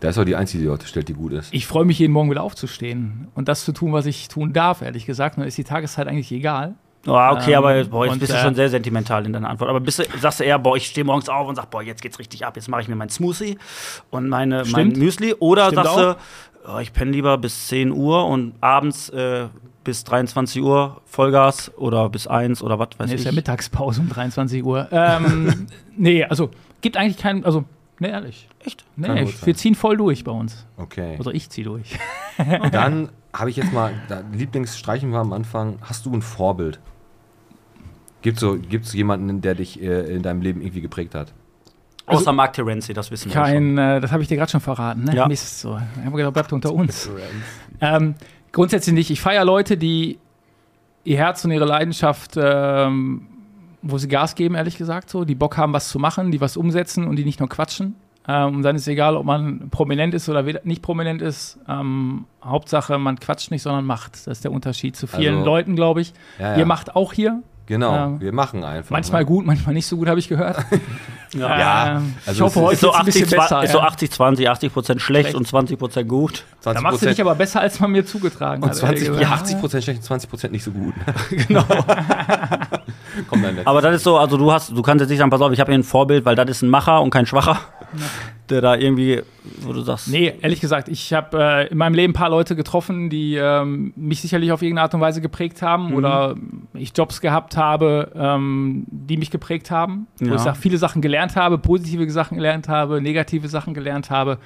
S1: Da ist auch die einzige, die heute stellt, die gut ist.
S4: Ich freue mich jeden Morgen wieder aufzustehen und das zu tun, was ich tun darf, ehrlich gesagt. Dann ist die Tageszeit eigentlich egal.
S2: Oh, okay,
S4: Ähm,
S2: aber boah, jetzt
S4: und,
S2: bist du
S4: äh,
S2: schon sehr sentimental in deiner Antwort. Aber bist du, sagst du eher, boah, ich stehe morgens auf und sag, boah, jetzt geht's richtig ab, jetzt mache ich mir mein Smoothie und meine, mein. Müsli. Oder
S4: Stimmt
S2: sagst du, oh, ich penne lieber bis 10 Uhr und abends äh, bis 23 Uhr Vollgas oder bis 1 oder was weiß
S4: Nee,
S2: ich.
S4: ist ja Mittagspause um 23 Uhr. Ähm, nee, also gibt eigentlich keinen, also, nee, ehrlich.
S2: Echt?
S4: Nee, wir ziehen voll durch bei uns.
S1: Okay.
S4: Also ich ziehe durch.
S1: Dann habe ich jetzt mal, da, Lieblingsstreichen war am Anfang, hast du ein Vorbild? Gibt es so, gibt's jemanden, der dich äh, in deinem Leben irgendwie geprägt hat?
S2: Außer Mark Terenzi, das wissen wir schon.
S4: Kein, äh, das habe ich dir gerade schon verraten, ne?
S2: Ja.
S4: Mist, so. Ich habe gedacht, bleibt unter uns. Ähm, grundsätzlich nicht. Ich feiere Leute, die ihr Herz und ihre Leidenschaft, ähm, wo sie Gas geben, ehrlich gesagt, so, die Bock haben, was zu machen, die was umsetzen und die nicht nur quatschen. Ähm, und dann ist egal, ob man prominent ist oder nicht prominent ist. Ähm, Hauptsache, man quatscht nicht, sondern macht. Das ist der Unterschied zu vielen
S1: Also-
S4: Leuten, glaube ich.
S1: Ja,
S4: Ihr macht auch hier.
S1: Genau,
S4: Ja.
S1: wir machen einfach.
S4: Manchmal
S1: ne?
S4: gut, manchmal nicht so gut, habe ich gehört.
S1: Ja,
S4: Ähm,
S1: also
S4: ich hoffe,
S1: es
S4: heute
S2: Ist so
S4: wird's ein
S2: 80,
S4: bisschen besser.
S2: ist so
S4: ja.
S2: 80, 20, 80 Prozent schlecht,
S4: Schlecht.
S2: und 20 Prozent gut.
S1: 20
S4: Da machst du dich aber besser, als man mir zugetragen
S1: und
S4: hat.
S1: 20,
S4: ehrlich
S1: ja,
S4: gesagt.
S1: 80 Prozent schlecht und 20 Prozent nicht so gut. genau. Komm dann
S2: Aber das ist so, also du hast, du kannst jetzt nicht sagen, pass auf, ich habe hier ein Vorbild, weil das ist ein Macher und kein Schwacher, der da irgendwie, wo du sagst,
S4: Nee, ehrlich gesagt, ich habe äh, in meinem Leben ein paar Leute getroffen, die ähm, mich sicherlich auf irgendeine Art und Weise geprägt haben
S2: Mhm.
S4: oder ich Jobs gehabt habe, ähm, die mich geprägt haben. Wo
S2: Ja.
S4: ich sag, viele Sachen gelernt habe, positive Sachen gelernt habe, negative Sachen gelernt habe.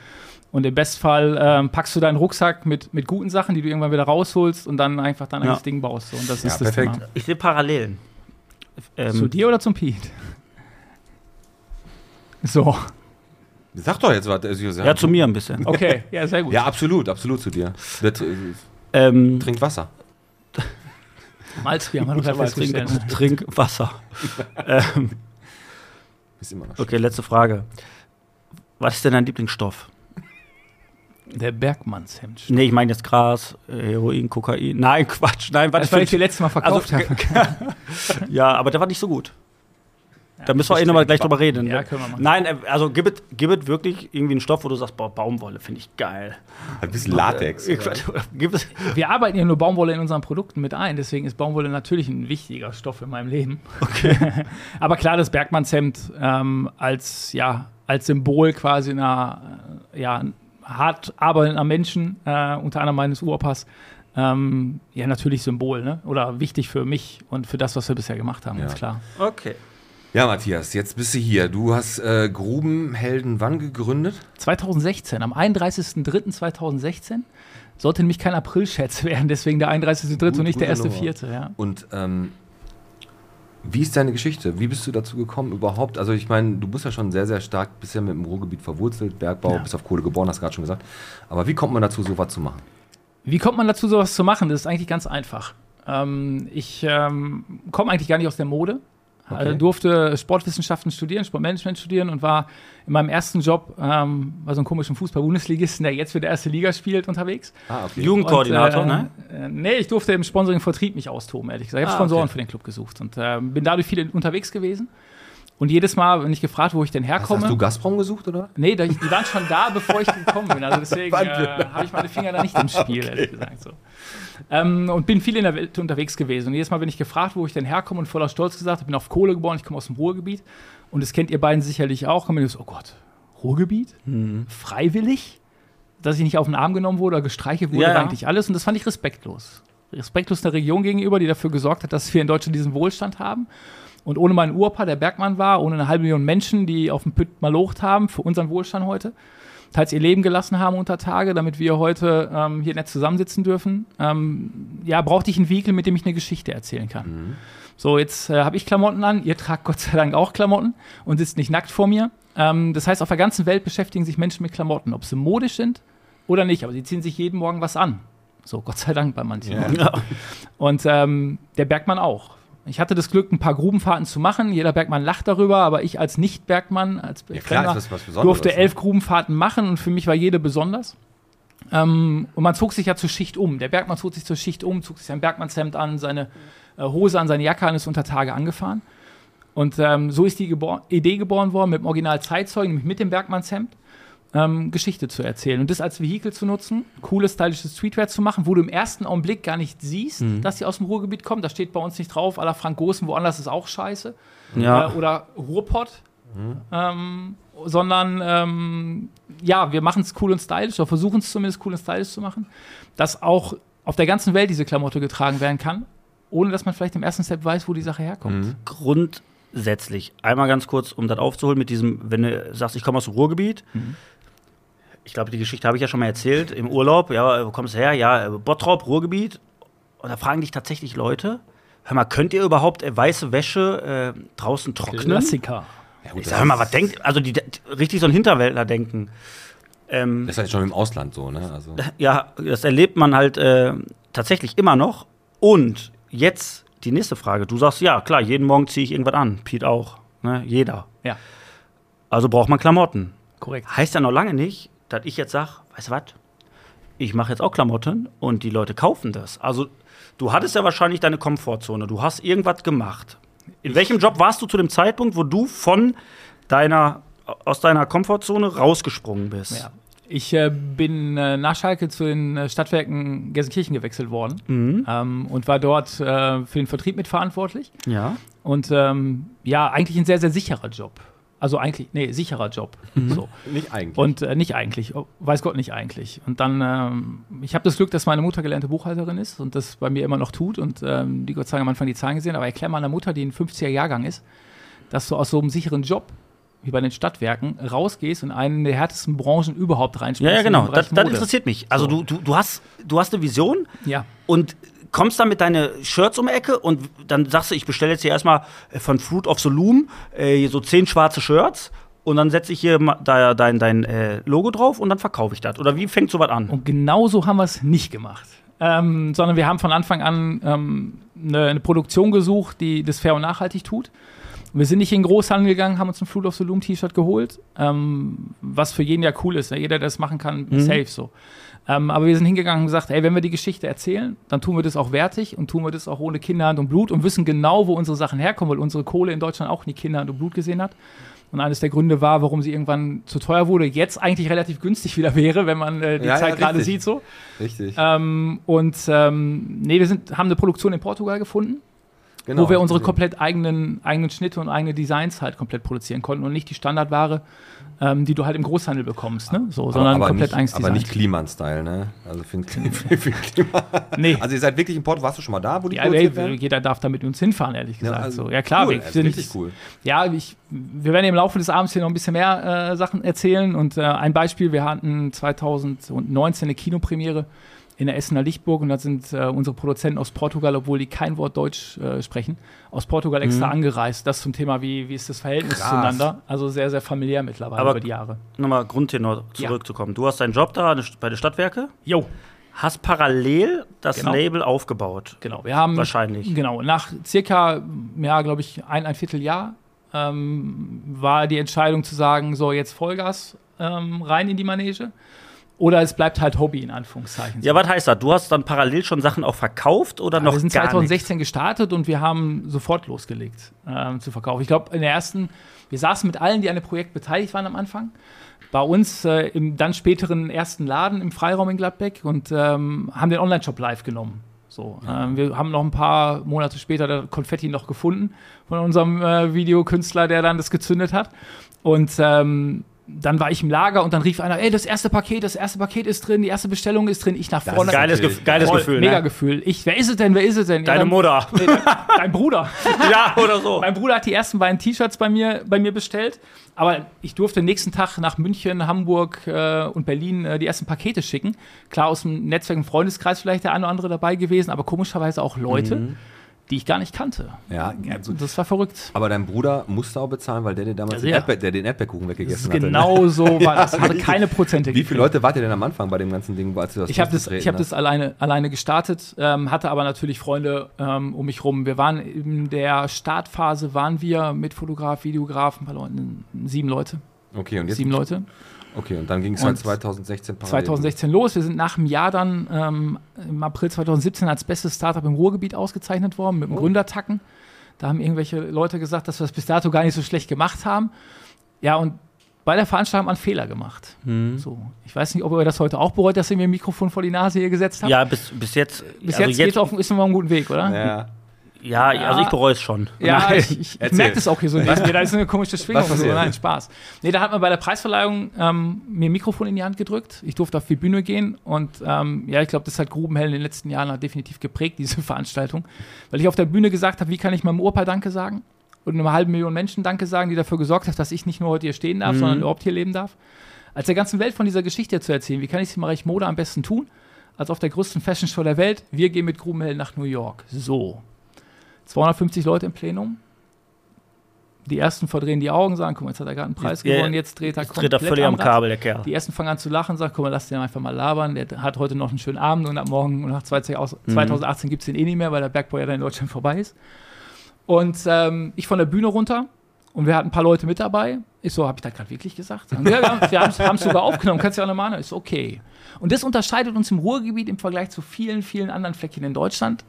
S4: Und im Bestfall ähm, packst du deinen Rucksack mit, mit guten Sachen, die du irgendwann wieder rausholst und dann einfach dein
S2: Ja.
S4: eigenes Ding baust. So. Und das
S1: Ja,
S4: ist das
S1: perfekt.
S4: Thema.
S2: ich sehe Parallelen. Ähm,
S4: Zu dir oder zum Pete? So,
S1: Sag doch jetzt was. Also,
S2: ja, zu mir ein bisschen.
S4: okay, ja, sehr gut.
S1: Ja, absolut, absolut zu dir. Der tr-
S2: Ähm,
S1: trinkt Wasser.
S4: Malzbier haben wir gerade festgestellt.
S2: trink, trink Wasser. ähm,
S1: Ist immer noch
S2: okay, letzte Frage. Was ist denn dein Lieblingsstoff?
S4: Der Bergmannshemd.
S2: Nee, ich meine jetzt Gras, äh, Heroin, Kokain. Nein, Quatsch. Nein, was
S4: Das, weil ich dir letztes Mal verkauft
S2: Also,
S4: habe.
S2: Ja, aber der war nicht so gut. Da müssen wir eh nochmal gleich drüber reden.
S4: Ja, können wir machen.
S2: Nein, äh, also gib es gib es wirklich irgendwie einen Stoff, wo du sagst, boah, Baumwolle finde ich geil.
S1: Ein bisschen Latex.
S4: Wir arbeiten ja nur Baumwolle in unseren Produkten mit ein, deswegen ist Baumwolle natürlich ein wichtiger Stoff in meinem Leben. Okay. Aber klar, das Bergmannshemd ähm, als, ja, als Symbol quasi einer äh, ja, hart arbeitender Menschen, äh, unter anderem meines Uropas, ähm, ja, natürlich Symbol, ne? Oder wichtig für mich und für das, was wir bisher gemacht haben,
S1: Ja.
S4: ganz klar.
S2: Okay.
S1: Ja, Matthias, jetzt bist du hier. Du hast äh, Grubenhelden wann gegründet?
S4: 2016, am 31.03.2016 sollte nämlich kein April-Scherz werden, deswegen der 31.03.
S1: Gut,
S4: und nicht der
S1: gute Nummer.
S4: 1.04. Ja.
S1: Und ähm, wie ist deine Geschichte? Wie bist du dazu gekommen überhaupt? Also ich meine, du bist ja schon sehr, sehr stark bisher mit dem Ruhrgebiet verwurzelt, Bergbau,
S4: Ja.
S1: bist auf Kohle geboren, hast gerade schon gesagt. Aber wie kommt man dazu, sowas zu machen?
S4: Wie kommt man dazu, sowas zu machen? Das ist eigentlich ganz einfach. Ähm, ich ähm, komme eigentlich gar nicht aus der Mode.
S1: Okay.
S4: Also durfte Sportwissenschaften studieren, Sportmanagement studieren und war in meinem ersten Job ähm, bei so einem komischen Fußball-Bundesligisten, der jetzt für die erste Liga spielt, unterwegs.
S1: Ah, okay.
S2: Jugendkoordinator,
S4: und, äh,
S2: ne?
S4: Äh, nee, ich durfte im Sponsoring-Vertrieb mich austoben, ehrlich gesagt. Ich habe
S2: Ah,
S4: Sponsoren
S2: okay.
S4: für den Club gesucht und äh, bin dadurch viel unterwegs gewesen. Und jedes Mal, wenn ich gefragt, wo ich denn
S1: Hast,
S4: herkomme.
S1: hast du Gazprom gesucht, oder?
S4: Nee, da- die waren schon da, bevor ich gekommen bin. Also deswegen äh, habe ich meine Finger da nicht im Spiel, ehrlich gesagt. So. Ähm, und bin viel in der Welt unterwegs gewesen. Und jedes Mal bin ich gefragt, wo ich denn herkomme und voller Stolz gesagt, ich bin auf Kohle geboren, ich komme aus dem Ruhrgebiet. Und das kennt ihr beiden sicherlich auch. Und mir so, oh Gott, Ruhrgebiet? Freiwillig? Dass ich nicht auf den Arm genommen wurde oder gestreichelt wurde,
S2: Ja,
S4: war eigentlich alles. Und das fand ich respektlos. Respektlos der Region gegenüber, die dafür gesorgt hat, dass wir in Deutschland diesen Wohlstand haben. Und ohne meinen Uropa, der Bergmann war, ohne eine halbe Million Menschen, die auf dem Pütt malocht haben, für unseren Wohlstand heute, teils ihr Leben gelassen haben unter Tage, damit wir heute ähm, hier nett zusammensitzen dürfen. Ähm, ja, brauchte ich ein Vehikel, mit dem ich eine Geschichte erzählen kann.
S1: Mhm.
S4: So, jetzt äh, habe ich Klamotten an, ihr tragt Gott sei Dank auch Klamotten und sitzt nicht nackt vor mir. Ähm, das heißt, auf der ganzen Welt beschäftigen sich Menschen mit Klamotten, ob sie modisch sind oder nicht, aber sie ziehen sich jeden Morgen was an. So, Gott sei Dank bei manchen.
S1: Ja.
S4: Und ähm, der Bergmann auch. Ich hatte das Glück, ein paar Grubenfahrten zu machen. Jeder Bergmann lacht darüber, aber ich als Nicht-Bergmann, als
S1: Ja, klar,
S4: durfte
S1: ne?
S4: elf Grubenfahrten machen und für mich war jede besonders. Ähm, und man zog sich ja zur Schicht um. Der Bergmann zog sich zur Schicht um, zog sich sein Bergmannshemd an, seine äh, Hose an, seine Jacke an, ist unter Tage angefahren. Und ähm, so ist die gebor Idee geboren worden, mit dem Original Zeitzeugen, nämlich mit dem Bergmannshemd, ähm, Geschichte zu erzählen und das als Vehikel zu nutzen, cooles, stylisches Streetwear zu machen, wo du im ersten Augenblick gar nicht siehst, dass die aus dem Ruhrgebiet kommen. Da steht bei uns nicht drauf, la Frank Gosen, woanders ist auch scheiße.
S2: Ja.
S4: Äh, oder Ruhrpott. Ähm, sondern ähm, ja, wir machen es cool und stylisch, oder versuchen es zumindest cool und stylisch zu machen, dass auch auf der ganzen Welt diese Klamotte getragen werden kann, ohne dass man vielleicht im ersten Step weiß, wo die Sache herkommt.
S1: Mhm.
S2: Grundsätzlich, einmal ganz kurz, um das aufzuholen, mit diesem, wenn du sagst, ich komme aus dem Ruhrgebiet. Ich glaube, die Geschichte habe ich ja schon mal erzählt, im Urlaub. Ja, wo kommst du her? Ja, äh, Bottrop, Ruhrgebiet. Und da fragen dich tatsächlich Leute, hör mal, könnt ihr überhaupt äh, weiße Wäsche äh, draußen trocknen?
S4: Klassiker.
S1: Ja, gut,
S2: Ich sag, hör mal, was denkt, also die, die richtig so ein Hinterwäldler denken. Ähm,
S1: Das ist halt schon im Ausland so, ne? Also,
S2: ja, das erlebt man halt äh, tatsächlich immer noch. Und jetzt die nächste Frage. Du sagst, ja, klar, jeden Morgen ziehe ich irgendwas an. Pete auch. Ne? Jeder.
S4: Ja,
S2: Also braucht man Klamotten.
S4: korrekt.
S2: Heißt ja noch lange nicht, dass ich jetzt sage, weißt du was? Ich mache jetzt auch Klamotten und die Leute kaufen das. Also du hattest ja wahrscheinlich deine Komfortzone. Du hast irgendwas gemacht. In welchem Job warst du zu dem Zeitpunkt, wo du von deiner aus deiner Komfortzone rausgesprungen bist?
S4: Ja. Ich äh, bin äh, nach Schalke zu den äh, Stadtwerken Gelsenkirchen gewechselt worden
S2: Mhm.
S4: ähm, und war dort äh, für den Vertrieb mitverantwortlich.
S2: Ja.
S4: Und ähm, ja, eigentlich ein sehr, sehr sicherer Job. Also eigentlich, nee, sicherer Job. So.
S1: nicht eigentlich.
S4: Und äh, nicht eigentlich, oh, weiß Gott nicht eigentlich. Und dann, ähm, ich habe das Glück, dass meine Mutter gelernte Buchhalterin ist und das bei mir immer noch tut und ähm, die Gott sei Dank am Anfang die Zahlen gesehen, aber erklär meiner Mutter, die ein 50er Jahrgang ist, dass du aus so einem sicheren Job wie bei den Stadtwerken rausgehst und einen der härtesten Branchen überhaupt reinspielst.
S2: Ja, ja, genau. Das, das interessiert mich. Also du, du, du, hast, du hast eine Vision
S4: Ja.
S2: und kommst dann mit deine Shirts um die Ecke und dann sagst du, ich bestelle jetzt hier erstmal äh, von Fruit of the Loom äh, so zehn schwarze Shirts und dann setze ich hier da dein, dein äh, Logo drauf und dann verkaufe ich das. Oder wie fängt sowas an?
S4: Und genau so haben wir es nicht gemacht. Ähm, sondern wir haben von Anfang an ähm, eine, eine Produktion gesucht, die das fair und nachhaltig tut. Und wir sind nicht in den Großhandel gegangen, haben uns ein Fruit of the Loom T-Shirt geholt, ähm, was für jeden ja cool ist. Ne? Jeder, der das machen kann, safe so. Ähm, aber wir sind hingegangen und gesagt, ey, wenn wir die Geschichte erzählen, dann tun wir das auch wertig und tun wir das auch ohne Kinderhand und Blut und wissen genau, wo unsere Sachen herkommen, weil unsere Kohle in Deutschland auch nie Kinderhand und Blut gesehen hat. Und eines der Gründe war, warum sie irgendwann zu teuer wurde, jetzt eigentlich relativ günstig wieder wäre, wenn man äh, die
S1: Ja, ja,
S4: Zeit gerade
S1: richtig.
S4: sieht so.
S1: Richtig.
S4: Ähm, und ähm, nee, wir sind, haben eine Produktion in Portugal gefunden,
S1: genau.
S4: wo wir unsere komplett eigenen, eigenen Schnitte und eigene Designs halt komplett produzieren konnten und nicht die Standardware, ähm, die du halt im Großhandel bekommst, ne? So, sondern
S1: aber
S4: komplett
S1: nicht, Aber nicht Kliman-Style, ne? Also für, für, für Klima.
S4: nee.
S1: Also ihr seid wirklich in Porto, warst du schon mal da, wo die
S4: ja, ey, jeder darf da mit uns hinfahren, ehrlich gesagt.
S1: also
S4: so. ja klar,
S1: cool,
S4: wir
S1: also
S4: sind
S1: richtig cool.
S4: Ja, ich, wir werden im Laufe des Abends hier noch ein bisschen mehr äh, Sachen erzählen. Und äh, ein Beispiel, wir hatten 2019 eine Kinopremiere in der Essener Lichtburg und da sind äh, unsere Produzenten aus Portugal, obwohl die kein Wort Deutsch äh, sprechen, aus Portugal extra angereist. Das zum Thema, wie, wie ist das Verhältnis
S1: Krass.
S4: zueinander. Also sehr, sehr familiär mittlerweile
S2: Aber-
S4: über die Jahre.
S2: Nochmal Grundtenor
S4: Ja.
S2: zurückzukommen. Du hast deinen Job da bei den Stadtwerke,
S4: Jo,
S2: hast parallel das
S4: Genau.
S2: Label aufgebaut.
S4: genau. Wir haben
S2: Wahrscheinlich.
S4: Genau, nach circa, ja, glaube ich, ein, ein Vierteljahr ähm, war die Entscheidung zu sagen, so jetzt Vollgas ähm, rein in die Manege. Oder es bleibt halt Hobby in Anführungszeichen.
S2: Ja, was heißt das? Du hast dann parallel schon Sachen auch verkauft oder noch
S4: wir sind
S2: gar nicht?
S4: 2016 gestartet und wir haben sofort losgelegt ähm, zu verkaufen. Ich glaube, in der ersten, wir saßen mit allen, die an dem Projekt beteiligt waren am Anfang. Bei uns äh, im dann späteren ersten Laden im Freiraum in Gladbeck und ähm, haben den Online-Shop live genommen. So, ähm, wir haben noch ein paar Monate später das Konfetti noch gefunden von unserem äh, Videokünstler, der dann das gezündet hat. Und ähm, dann war ich im Lager und dann rief einer, ey, das erste Paket, das erste Paket ist drin, die erste Bestellung ist drin. Ich nach vorne.
S2: Geiles, Gef geiles
S4: Voll,
S2: Gefühl.
S4: Mega
S2: ne?
S4: Gefühl. Ich, wer ist es denn? Wer ist es denn? Ja,
S2: Deine
S4: dann-
S2: Mutter.
S4: Nee, dein, Bruder.
S2: ja, oder so.
S4: mein Bruder hat die ersten beiden T-Shirts bei mir, bei mir bestellt. Aber ich durfte nächsten Tag nach München, Hamburg äh, und Berlin äh, die ersten Pakete schicken. Klar, aus dem Netzwerk im Freundeskreis vielleicht der eine oder andere dabei gewesen, aber komischerweise auch Leute,
S2: Mhm.
S4: Die ich gar nicht kannte.
S1: Ja, also,
S4: das war verrückt.
S1: aber dein Bruder musste auch bezahlen, weil der dir damals
S4: Also
S1: den,
S4: ja.
S1: Erdbe der den Erdbeerkuchen weggegessen
S4: ist
S1: hatte. ne?
S4: genau so war das. Hatte keine Prozente
S1: Wie viele Leute wart ihr denn am Anfang bei dem ganzen Ding, als du das
S4: Ich habe das, ich hab das alleine, alleine gestartet, ähm, hatte aber natürlich Freunde ähm, um mich rum. Wir waren in der Startphase, waren wir mit Fotograf, Videograf, ein paar Leuten, sieben Leute.
S1: Okay, und jetzt
S4: Sieben Leute.
S1: Okay, und dann ging es halt
S4: Und
S1: 2016 parallel.
S4: 2016 los. Wir sind nach einem Jahr dann ähm, im April 2017 als bestes Startup im Ruhrgebiet ausgezeichnet worden mit dem Gründertacken. Da haben irgendwelche Leute gesagt, dass wir es bis dato gar nicht so schlecht gemacht haben. Ja, und bei der Veranstaltung haben wir einen Fehler gemacht. So, ich weiß nicht, ob ihr das heute auch bereut, dass ihr mir ein Mikrofon vor die Nase hier gesetzt habt.
S2: Ja, bis, bis jetzt.
S4: Bis
S2: also
S4: jetzt, geht's auf, ist man auf einem guten Weg, oder?
S1: Ja.
S2: Ja, also ich bereue es schon.
S4: Ja,
S1: Nein,
S4: ich, ich, ich merke das auch hier so neben mir. Da ist eine komische Schwingung.
S1: Was
S4: So. Nein, Spaß. Nee, da hat man bei der Preisverleihung ähm, mir ein Mikrofon in die Hand gedrückt. Ich durfte auf die Bühne gehen und ähm, ja, ich glaube, das hat Grubenhell in den letzten Jahren hat definitiv geprägt, diese Veranstaltung. Weil ich auf der Bühne gesagt habe, wie kann ich meinem Opa Danke sagen? Und einer halben Million Menschen Danke sagen, die dafür gesorgt haben, dass ich nicht nur heute hier stehen darf, sondern überhaupt hier leben darf. Als der ganzen Welt von dieser Geschichte zu erzählen, wie kann ich es im Bereich Mode am besten tun? Als auf der größten Fashion Show der Welt. Wir gehen mit Grubenhell nach New York. So. 250 Leute im Plenum. Die ersten verdrehen die Augen, sagen, guck mal, jetzt hat er gerade einen Preis
S2: Ja,
S4: gewonnen, jetzt dreht er
S2: Jetzt dreht er
S4: komplett
S2: völlig am
S4: Rad.
S2: Kabel, der Kerl.
S4: Die ersten fangen an zu lachen, sagen, guck mal, lass den einfach mal labern. Der hat heute noch einen schönen Abend und ab morgen und nach 2018 gibt es den eh nicht mehr, weil der Bergbau ja dann in Deutschland vorbei ist. Und ähm, ich von der Bühne runter und wir hatten ein paar Leute mit dabei. Ich so, habe ich das gerade wirklich gesagt? Ja, wir haben es sogar aufgenommen, kannst du ja auch nochmal. Ist okay. Und das unterscheidet uns im Ruhrgebiet im Vergleich zu vielen, vielen anderen Fleckchen in Deutschland.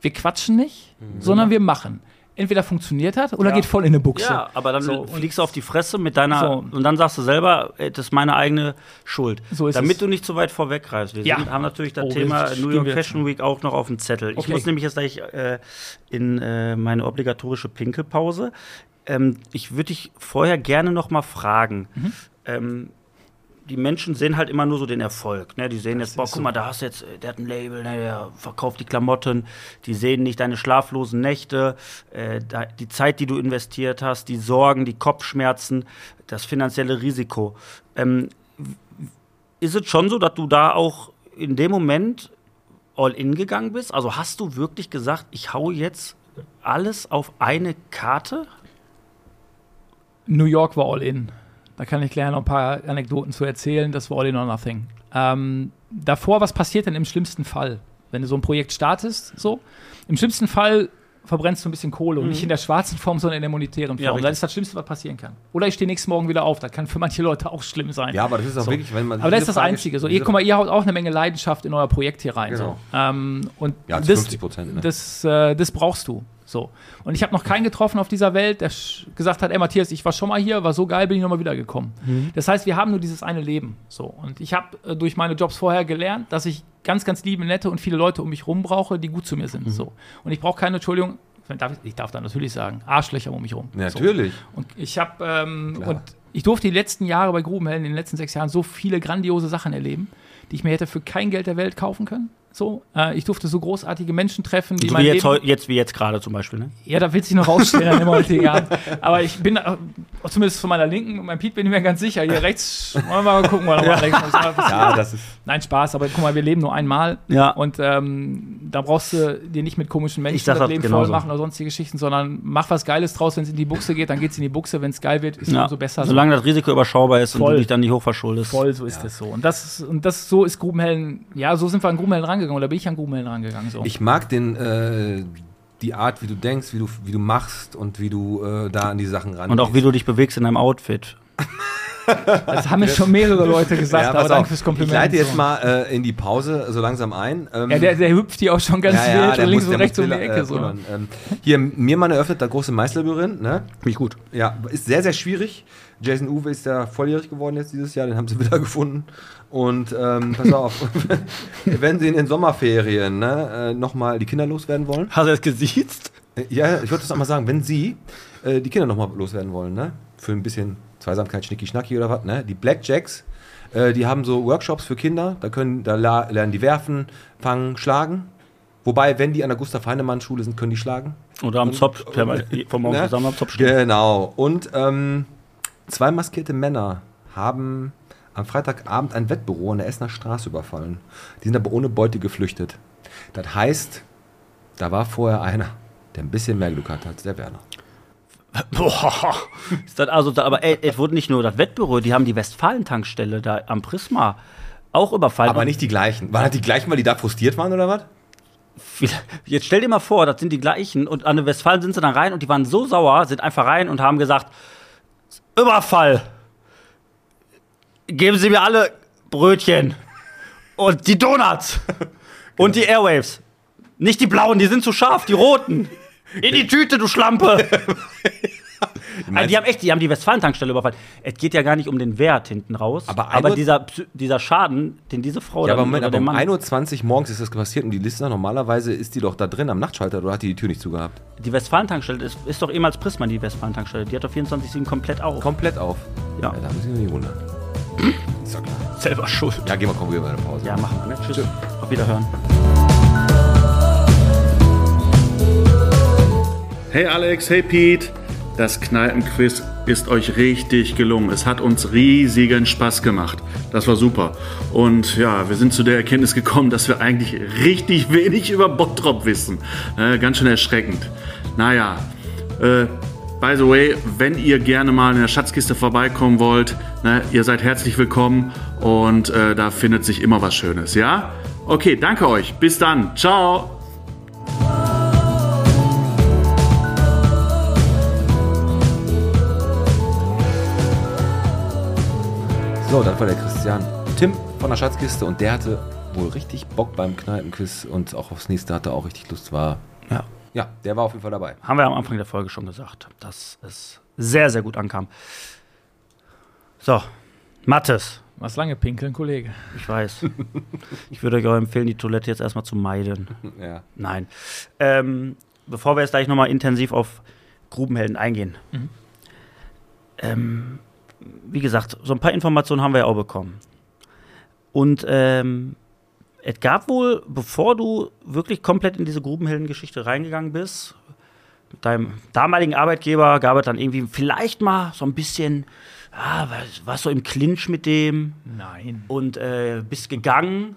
S4: Wir quatschen nicht, sondern wir machen. Entweder funktioniert hat oder
S2: Ja.
S4: geht voll in eine Buchse.
S2: Ja, aber dann
S4: So,
S2: fliegst du auf die Fresse mit deiner
S4: So.
S2: und dann sagst du selber, ey, das ist meine eigene Schuld.
S4: So ist
S2: Damit
S4: es.
S2: du nicht zu weit vorweggreifst. Wir
S4: Ja.
S2: sind, haben natürlich das
S4: Oh,
S2: Thema
S4: das
S2: New York Fashion Week auch noch auf dem Zettel. Ich
S4: Okay.
S2: muss nämlich jetzt gleich äh, in äh, meine obligatorische Pinkelpause. Ähm, ich würde dich vorher gerne noch mal fragen.
S4: Mhm.
S2: Ähm, die Menschen sehen halt immer nur so den Erfolg. Ne? Die sehen jetzt, boah, guck
S4: so.
S2: mal, da hast du jetzt, äh, der hat ein Label, ne? der verkauft die Klamotten. Die sehen nicht deine schlaflosen Nächte, äh, die Zeit, die du investiert hast, die Sorgen, die Kopfschmerzen, das finanzielle Risiko. Ähm, ist es schon so, dass du da auch in dem Moment all in gegangen bist? Also hast du wirklich gesagt, ich hau jetzt alles auf eine Karte?
S4: New York war all in. Da kann ich gleich noch ein paar Anekdoten zu erzählen. Das war all in or nothing. Ähm, davor, was passiert denn im schlimmsten Fall, wenn du so ein Projekt startest? So, im schlimmsten Fall verbrennst du ein bisschen Kohle und nicht in der schwarzen Form, sondern in der monetären
S2: Ja,
S4: Form.
S2: richtig.
S4: das ist das Schlimmste, was passieren kann. Oder ich stehe nächsten Morgen wieder auf. Das kann für manche Leute auch schlimm sein.
S1: Ja, aber das ist auch
S4: So.
S1: wirklich, wenn man.
S4: Aber das ist das
S1: Frage-
S4: Einzige. So, ihr, guck mal, ihr haut auch eine Menge Leidenschaft in euer Projekt hier rein.
S1: Genau.
S4: So. Ähm, und
S1: Ja,
S4: das,
S1: 50 Prozent. Ne?
S4: das, äh, das brauchst du. So. Und ich habe noch keinen getroffen auf dieser Welt, der gesagt hat, ey Matthias, ich war schon mal hier, war so geil, bin ich nochmal wiedergekommen. Das heißt, wir haben nur dieses eine Leben. So. Und ich habe äh, durch meine Jobs vorher gelernt, dass ich ganz, ganz liebe, nette und viele Leute um mich rum brauche, die gut zu mir sind. So. Und ich brauche keine Entschuldigung, darf ich, ich darf da natürlich sagen, Arschlöcher um mich rum. So.
S1: Natürlich.
S4: Und ich habe ähm, und ich durfte die letzten Jahre bei Grubenhelden, in den letzten sechs Jahren, so viele grandiose Sachen erleben, die ich mir hätte für kein Geld der Welt kaufen können. So, äh, ich durfte so großartige Menschen treffen, die
S2: So wie jetzt,
S4: Leben,
S2: jetzt wie jetzt gerade zum Beispiel. Ne?
S4: ja, da will sich noch rausstellen dem heutigen Abend. Aber ich bin, äh, zumindest von meiner Linken, mein Piet bin ich mir ganz sicher. Hier rechts, wollen wir mal gucken, was ja. rechts was mal.
S1: Ja, das ist.
S4: Nein, Spaß, aber guck mal, wir leben nur einmal.
S2: Ja.
S4: Und ähm, da brauchst du dir nicht mit komischen Menschen das
S2: das
S4: Leben
S2: genauso.
S4: voll machen oder sonstige Geschichten, sondern mach was Geiles draus. Wenn es in die Buchse geht, dann geht es in die Buchse. Wenn es geil wird, ist es
S2: Ja.
S4: umso besser.
S2: Solange das Risiko überschaubar ist und
S4: Voll.
S2: du dich dann nicht hochverschuldest.
S4: Voll, so ist es so. Und das, und das so ist Grubenhellen, ja, so sind wir an Grubenhellen rangegangen, oder bin ich an Grubenhellen rangegangen. So.
S1: Ich mag den, äh, die Art, wie du denkst, wie du, wie du machst und wie du äh, da an die Sachen ran.
S2: Und auch wie du dich bewegst in deinem Outfit.
S4: das haben mir schon mehrere Leute gesagt,
S1: ja,
S4: aber danke
S1: auf.
S4: fürs Kompliment.
S1: Ich leite jetzt mal äh, in die Pause so langsam ein. Ähm,
S4: Ja, der, der hüpft hier auch schon ganz wild
S1: der
S4: und links
S1: muss-
S4: und rechts um die Ecke.
S1: äh,
S4: so.
S1: Ähm, hier, mir mal eröffnet das große Maislabyrinth, ne?
S2: Finde ich gut.
S1: Ja, ist sehr, sehr schwierig. Jason Uwe ist ja volljährig geworden jetzt dieses Jahr, den haben sie wieder gefunden. Und ähm, pass auf, wenn sie in den Sommerferien ne, äh, nochmal die Kinder loswerden wollen.
S2: Hast du es gesiezt?
S1: Äh, ja, ich wollte das nochmal sagen, wenn sie äh, die Kinder nochmal loswerden wollen, ne? Für ein bisschen Zweisamkeit, Schnicki, Schnacki oder was, ne? Die Blackjacks, äh, die haben so Workshops für Kinder, da, können, da lernen die werfen, fangen, schlagen. Wobei, wenn die an der Gustav Heinemann Schule sind, können die schlagen.
S2: Oder am Zopf, vom Morgen
S1: Ne?
S2: zusammen am Zopf stehen.
S1: Genau. Und ähm, zwei maskierte Männer haben am Freitagabend ein Wettbüro an der Essener Straße überfallen. Die sind aber ohne Beute geflüchtet. Das heißt, da war vorher einer, der ein bisschen mehr Glück hatte als der Werner.
S2: Boah, ist das also, aber ey, es wurde nicht nur das Wettbüro, die haben die Westfalen-Tankstelle da am Prisma auch überfallen.
S1: Aber nicht die gleichen. Waren das die gleichen, weil die da frustriert waren oder was?
S2: Jetzt stell dir mal vor, das sind die gleichen und an der Westfalen sind sie dann rein und die waren so sauer, sind einfach rein und haben gesagt: Überfall! Geben Sie mir alle Brötchen und die Donuts und die Airwaves. Nicht die blauen, die sind zu scharf, die roten. In die Tüte, du Schlampe! Also die haben echt, die haben die Westfalen-Tankstelle überfallen. Es geht ja gar nicht um den Wert hinten raus,
S1: Aber
S2: aber, dieser, dieser Schaden, den diese Frau
S1: Ja, aber Moment,
S2: oder
S1: aber um
S2: Mann,
S1: 1.20 Uhr morgens ist das passiert und die Listener, normalerweise ist die doch da drin am Nachtschalter oder hat die die Tür nicht zugehabt?
S2: Die Westfalen-Tankstelle ist, ist doch ehemals Prisma, die Westfalen-Tankstelle. Die hat doch 24-7 komplett auf.
S1: Komplett auf.
S2: Ja.
S1: Ja, da muss ich mich nicht wundern. Ist ja klar.
S2: Selber schuld.
S1: Ja, gehen wir, kommen wir bei der Pause.
S2: Ja, machen wir, ne? Tschüss. Auf Wiederhören.
S5: Hey Alex, hey Pete. Das Kneipenquiz ist euch richtig gelungen. Es hat uns riesigen Spaß gemacht. Das war super. Und ja, wir sind zu der Erkenntnis gekommen, dass wir eigentlich richtig wenig über Bottrop wissen. Äh, ganz schön erschreckend. Naja, äh, by the way, wenn ihr gerne mal in der Schatzkiste vorbeikommen wollt, ne, ihr seid herzlich willkommen und äh, da findet sich immer was Schönes, ja? Okay, danke euch. Bis dann. Ciao.
S1: So, dann war der Christian Tim von der Schatzkiste und der hatte wohl richtig Bock beim Kneipenquiz und auch aufs nächste hatte auch richtig Lust, war.
S2: Ja.
S1: Ja, der war auf jeden Fall dabei.
S2: Haben wir am Anfang der Folge schon gesagt, dass es sehr, sehr gut ankam. So, Mattes.
S4: Was lange pinkeln, Kollege.
S2: Ich weiß. ich würde euch auch empfehlen, die Toilette jetzt erstmal zu meiden.
S1: Ja.
S2: Nein. Ähm, bevor wir jetzt gleich nochmal intensiv auf Grubenhelden eingehen. Ähm, wie gesagt, so ein paar Informationen haben wir ja auch bekommen. Und ähm, es gab wohl, bevor du wirklich komplett in diese Grubenhelden-Geschichte reingegangen bist, mit deinem damaligen Arbeitgeber gab es dann irgendwie vielleicht mal so ein bisschen, ah, was- warst du im Clinch mit dem
S4: Nein,
S2: und äh, bist gegangen.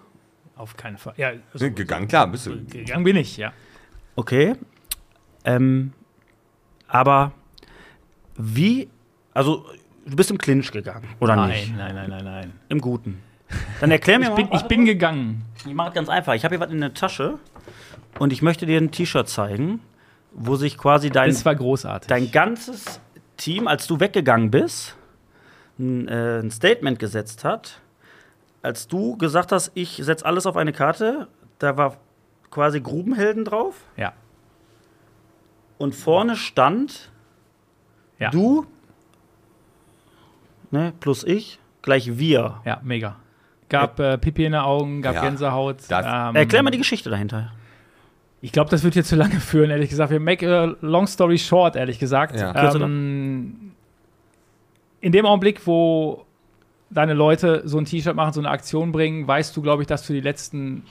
S4: auf keinen Fall. Ja, also,
S1: Gegangen, klar, bist du.
S4: gegangen bin ich, ja.
S2: Okay. Ähm, aber wie, also du bist im Clinch gegangen, oder
S4: Nein,
S2: nicht?
S4: nein, nein, nein, nein.
S2: Im Guten. Dann erklär mir
S4: Ich bin,
S2: mal.
S4: ich bin gegangen.
S2: Ich mache es ganz einfach. Ich habe hier was in der Tasche und ich möchte dir ein T-Shirt zeigen, wo sich quasi dein,
S4: Das war großartig.
S2: dein ganzes Team, als du weggegangen bist, ein, äh, ein Statement gesetzt hat. Als du gesagt hast, ich setze alles auf eine Karte, da war quasi Grubenhelden drauf
S4: ja,
S2: und vorne stand
S4: ja,
S2: du ne, plus ich gleich wir.
S4: ja, mega. Gab äh, Pipi in den Augen, gab
S1: Ja,
S4: Gänsehaut.
S1: das-
S4: ähm,
S2: Erklär mal die Geschichte dahinter.
S4: Ich glaube, das wird jetzt zu lange führen, ehrlich gesagt. Wir make a long story short, ehrlich gesagt.
S1: Ja.
S4: Ähm, in dem Augenblick, wo deine Leute so ein T-Shirt machen, so eine Aktion bringen, weißt du, glaube ich, dass du die letzten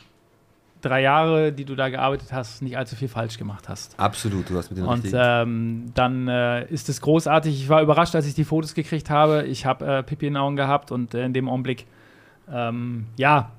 S4: drei Jahre, die du da gearbeitet hast, nicht allzu viel falsch gemacht hast.
S1: Absolut, du hast mit den
S4: Und ähm, dann äh, ist es großartig. Ich war überrascht, als ich die Fotos gekriegt habe. Ich habe äh, Pipi in den Augen gehabt und äh, in dem Augenblick, ähm, ja,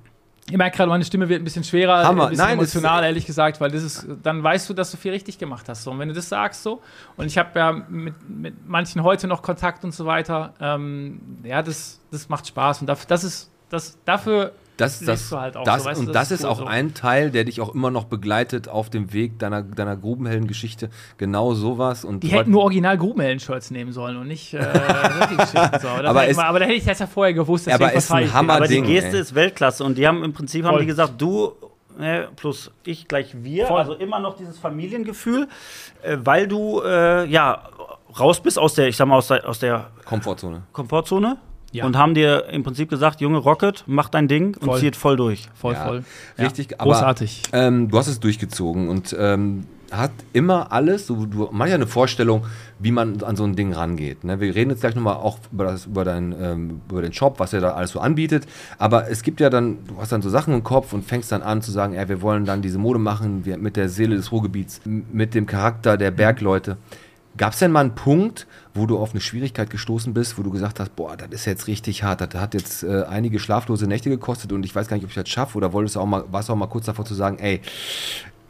S4: ich merke gerade, meine Stimme wird ein bisschen schwerer,
S1: Hammer.
S4: ein bisschen
S1: Nein,
S4: emotional, ehrlich gesagt, weil das ist, dann weißt du, dass du viel richtig gemacht hast. So. Und wenn du das sagst so, und ich habe ja mit, mit manchen heute noch Kontakt und so weiter, ähm, ja, das, das macht Spaß. Und dafür, das ist, das, dafür
S1: Das, das,
S4: du halt auch
S1: das,
S4: so, weißt du,
S1: und
S4: das
S1: das
S4: ist
S1: ist auch
S4: so.
S1: ein Teil, der dich auch immer noch begleitet auf dem Weg deiner, deiner Grubenhelden-Geschichte. Genau sowas. Und
S4: Die hätten nur original Grubenhelden-Shirts nehmen sollen und nicht äh. So.
S1: Aber es-
S4: mal, aber da hätte ich das ja vorher gewusst.
S1: Aber ist ein. Hammer-
S2: Aber die
S1: Ding,
S2: Geste
S1: ey.
S2: ist Weltklasse und die haben im Prinzip haben die gesagt, du äh, plus ich gleich wir,
S4: Voll.
S2: also immer noch dieses Familiengefühl, äh, weil du äh, ja raus bist aus der, ich sag mal aus der, aus der
S1: Komfortzone.
S2: Komfortzone
S4: Ja.
S2: und haben dir im Prinzip gesagt, Junge Rocket, mach dein Ding
S4: Voll.
S2: und zieh es voll durch.
S4: Voll,
S1: Ja,
S4: voll.
S1: richtig,
S4: Ja,
S1: aber-
S4: großartig.
S1: Ähm, du hast es durchgezogen und ähm, hat immer alles, so, du man hat ja eine Vorstellung, wie man an so ein Ding rangeht. Ne? Wir reden jetzt gleich nochmal auch über, das, über, dein, ähm, über den Shop, was er da alles so anbietet. Aber es gibt ja dann, du hast dann so Sachen im Kopf und fängst dann an zu sagen, ey, wir wollen dann diese Mode machen, wir, mit der Seele des Ruhrgebiets, mit dem Charakter der Bergleute. Gab es denn mal einen Punkt, wo du auf eine Schwierigkeit gestoßen bist, wo du gesagt hast, boah, das ist jetzt richtig hart, das hat jetzt äh, einige schlaflose Nächte gekostet und ich weiß gar nicht, ob ich das schaffe oder wolltest du auch mal, warst du auch mal kurz davor zu sagen, ey,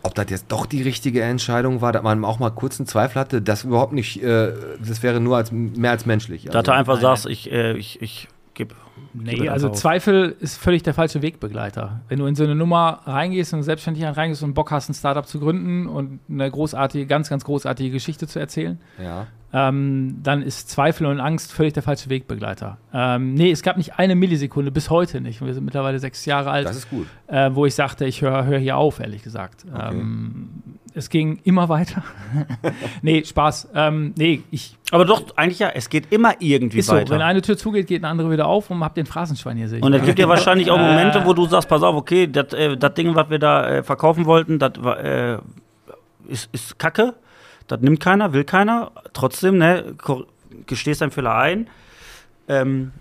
S1: ob das jetzt doch die richtige Entscheidung war, dass man auch mal kurz einen Zweifel hatte, das überhaupt nicht, äh, das wäre nur als, mehr als menschlich.
S2: Da du einfach sagst, ich, äh, ich, ich gebe.
S4: Nee, also Zweifel ist völlig der falsche Wegbegleiter. Wenn du in so eine Nummer reingehst und selbstständig reingehst und Bock hast, ein Startup zu gründen und eine großartige, ganz, ganz großartige Geschichte zu erzählen,
S1: ja.
S4: ähm, dann ist Zweifel und Angst völlig der falsche Wegbegleiter. Ähm, nee, es gab nicht eine Millisekunde, bis heute nicht. Wir sind mittlerweile sechs Jahre alt,
S1: Das ist gut.
S4: äh, wo ich sagte, ich höre hör hier auf, ehrlich gesagt.
S1: Okay.
S4: Ähm, es ging immer weiter. nee, Spaß. Ähm, nee, ich
S2: Aber doch, eigentlich ja, es geht immer irgendwie
S4: ist so,
S2: weiter.
S4: wenn eine Tür zugeht, geht eine andere wieder auf und hab den Phrasenschwein hier sehe ich.
S2: Und es gibt ja wahrscheinlich auch Momente, wo du sagst, pass auf, okay, das äh, Ding, was wir da äh, verkaufen wollten, das äh, ist, ist Kacke. Das nimmt keiner, will keiner. Trotzdem, ne, gestehst deinen Fehler ein. Ähm,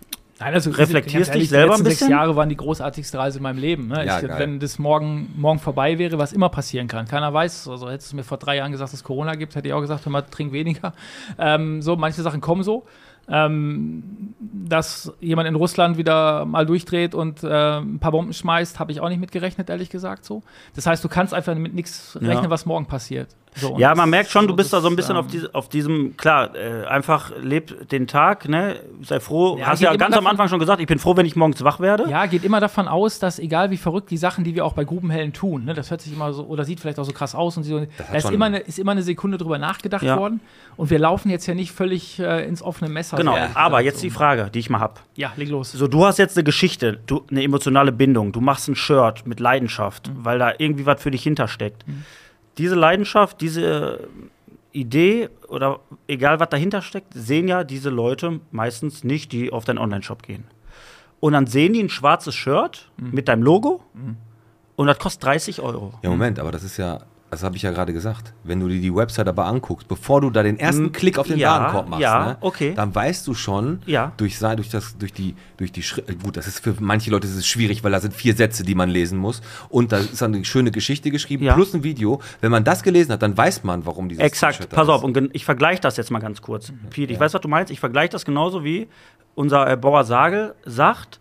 S4: Nein, also
S2: Reflektierst
S4: ganz
S2: dich selber
S4: die letzten
S2: ein
S4: sechs
S2: bisschen?
S4: Jahre waren die großartigste Reise in meinem Leben. Ne?
S1: Ja,
S4: ich, wenn das morgen, morgen vorbei wäre, was immer passieren kann. Keiner weiß. Also hättest du mir vor drei Jahren gesagt, dass es Corona gibt, hätte ich auch gesagt, hör mal, trink weniger. Ähm, so, manche Sachen kommen so. Ähm, dass jemand in Russland wieder mal durchdreht und äh, ein paar Bomben schmeißt, habe ich auch nicht mit gerechnet, ehrlich gesagt. So. Das heißt, du kannst einfach mit nichts
S2: Ja.
S4: rechnen, was morgen passiert. So,
S2: ja, man merkt schon, du bist da so ein bisschen
S4: ähm,
S2: auf, diese, auf diesem, klar, äh, einfach leb den Tag, ne? Sei froh.
S4: Ja,
S2: Hast ja ganz am
S4: davon-
S2: Anfang schon gesagt, ich bin froh, wenn ich morgens wach werde.
S4: Ja, geht immer davon aus, dass egal wie verrückt die Sachen, die wir auch bei Grubenhellen tun, ne, das hört sich immer so oder sieht vielleicht auch so krass aus und so, da ist immer, eine, ist immer eine Sekunde drüber nachgedacht
S2: Ja.
S4: worden und wir laufen jetzt ja nicht völlig äh, ins offene Messer.
S2: Genau,
S4: so
S2: aber jetzt
S4: so.
S2: die Frage, die ich mal hab.
S4: Ja, leg los.
S2: So, du hast jetzt eine Geschichte, du, eine emotionale Bindung, du machst ein Shirt mit Leidenschaft,
S4: Mhm.
S2: weil da irgendwie was für dich hintersteckt. Diese Leidenschaft, diese Idee oder egal was dahinter steckt, sehen ja diese Leute meistens nicht, die auf deinen Online-Shop gehen. Und dann sehen die ein schwarzes Shirt
S4: Mhm.
S2: mit deinem Logo und das kostet 30 Euro.
S1: Ja, Moment, aber das ist ja, das habe ich ja gerade gesagt. Wenn du dir die Website aber anguckst, bevor du da den ersten
S2: Mm,
S1: Klick auf den
S2: ja,
S1: Warenkorb machst,
S2: ja,
S1: ne,
S2: okay.
S1: dann weißt du schon,
S2: Ja.
S1: durch, durch, das, durch die, durch die Schritte, gut, das ist für manche Leute ist es schwierig, weil da sind vier Sätze, die man lesen muss. Und da ist dann eine schöne Geschichte geschrieben,
S2: Ja.
S1: plus ein Video. Wenn man das gelesen hat, dann weiß man, warum dieses
S2: Exakt, pass auf, und ich vergleiche das jetzt mal ganz kurz. Piet, ich weiß, was du meinst, ich vergleiche das genauso wie unser äh, Bauer Sagel sagt,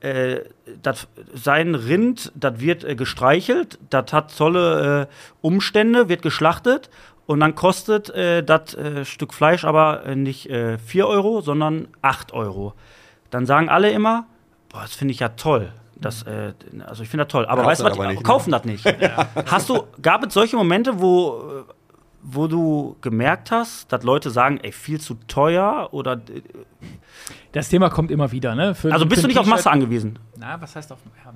S2: äh, dat, sein Rind, das wird äh, gestreichelt, das hat tolle äh, Umstände, wird geschlachtet und dann kostet äh, das äh, Stück Fleisch aber nicht äh, 4 Euro, sondern 8 Euro. Dann sagen alle immer, boah, das finde ich ja toll. Das, also ich finde das toll. Aber weißt du was,
S1: ne?
S2: kaufen das nicht. Hast du, gab es solche Momente, wo, wo du gemerkt hast, dass Leute sagen, ey, viel zu teuer oder
S4: Das Thema kommt immer wieder. Ne? Für,
S2: also bist du nicht auf Masse angewiesen?
S4: Na, was heißt auf ja.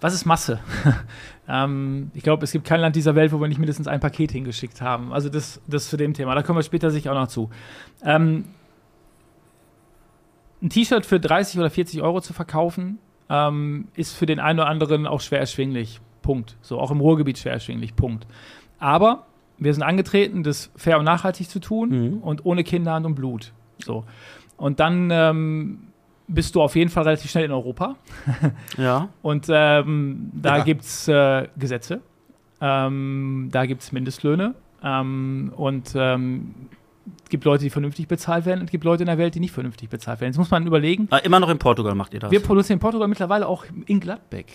S4: Was ist Masse? ähm, ich glaube, es gibt kein Land dieser Welt, wo wir nicht mindestens ein Paket hingeschickt haben. Also das, das zu dem Thema. Da kommen wir später sicher auch noch zu. Ähm, ein T-Shirt für 30 oder 40 Euro zu verkaufen, ähm, ist für den einen oder anderen auch schwer erschwinglich. Punkt. So auch im Ruhrgebiet schwer erschwinglich. Punkt. Aber wir sind angetreten, das fair und nachhaltig zu tun
S2: Mhm.
S4: und ohne Kinderhand und Blut. So. Und dann ähm, bist du auf jeden Fall relativ schnell in Europa.
S2: Ja.
S4: Und ähm, da
S1: Ja.
S4: gibt es äh, Gesetze, ähm, da gibt es Mindestlöhne ähm, und ähm, es gibt Leute, die vernünftig bezahlt werden und es gibt Leute in der Welt, die nicht vernünftig bezahlt werden. Jetzt muss man überlegen,
S2: Ah, immer noch in Portugal macht ihr das.
S4: wir produzieren in Portugal mittlerweile auch in Gladbeck.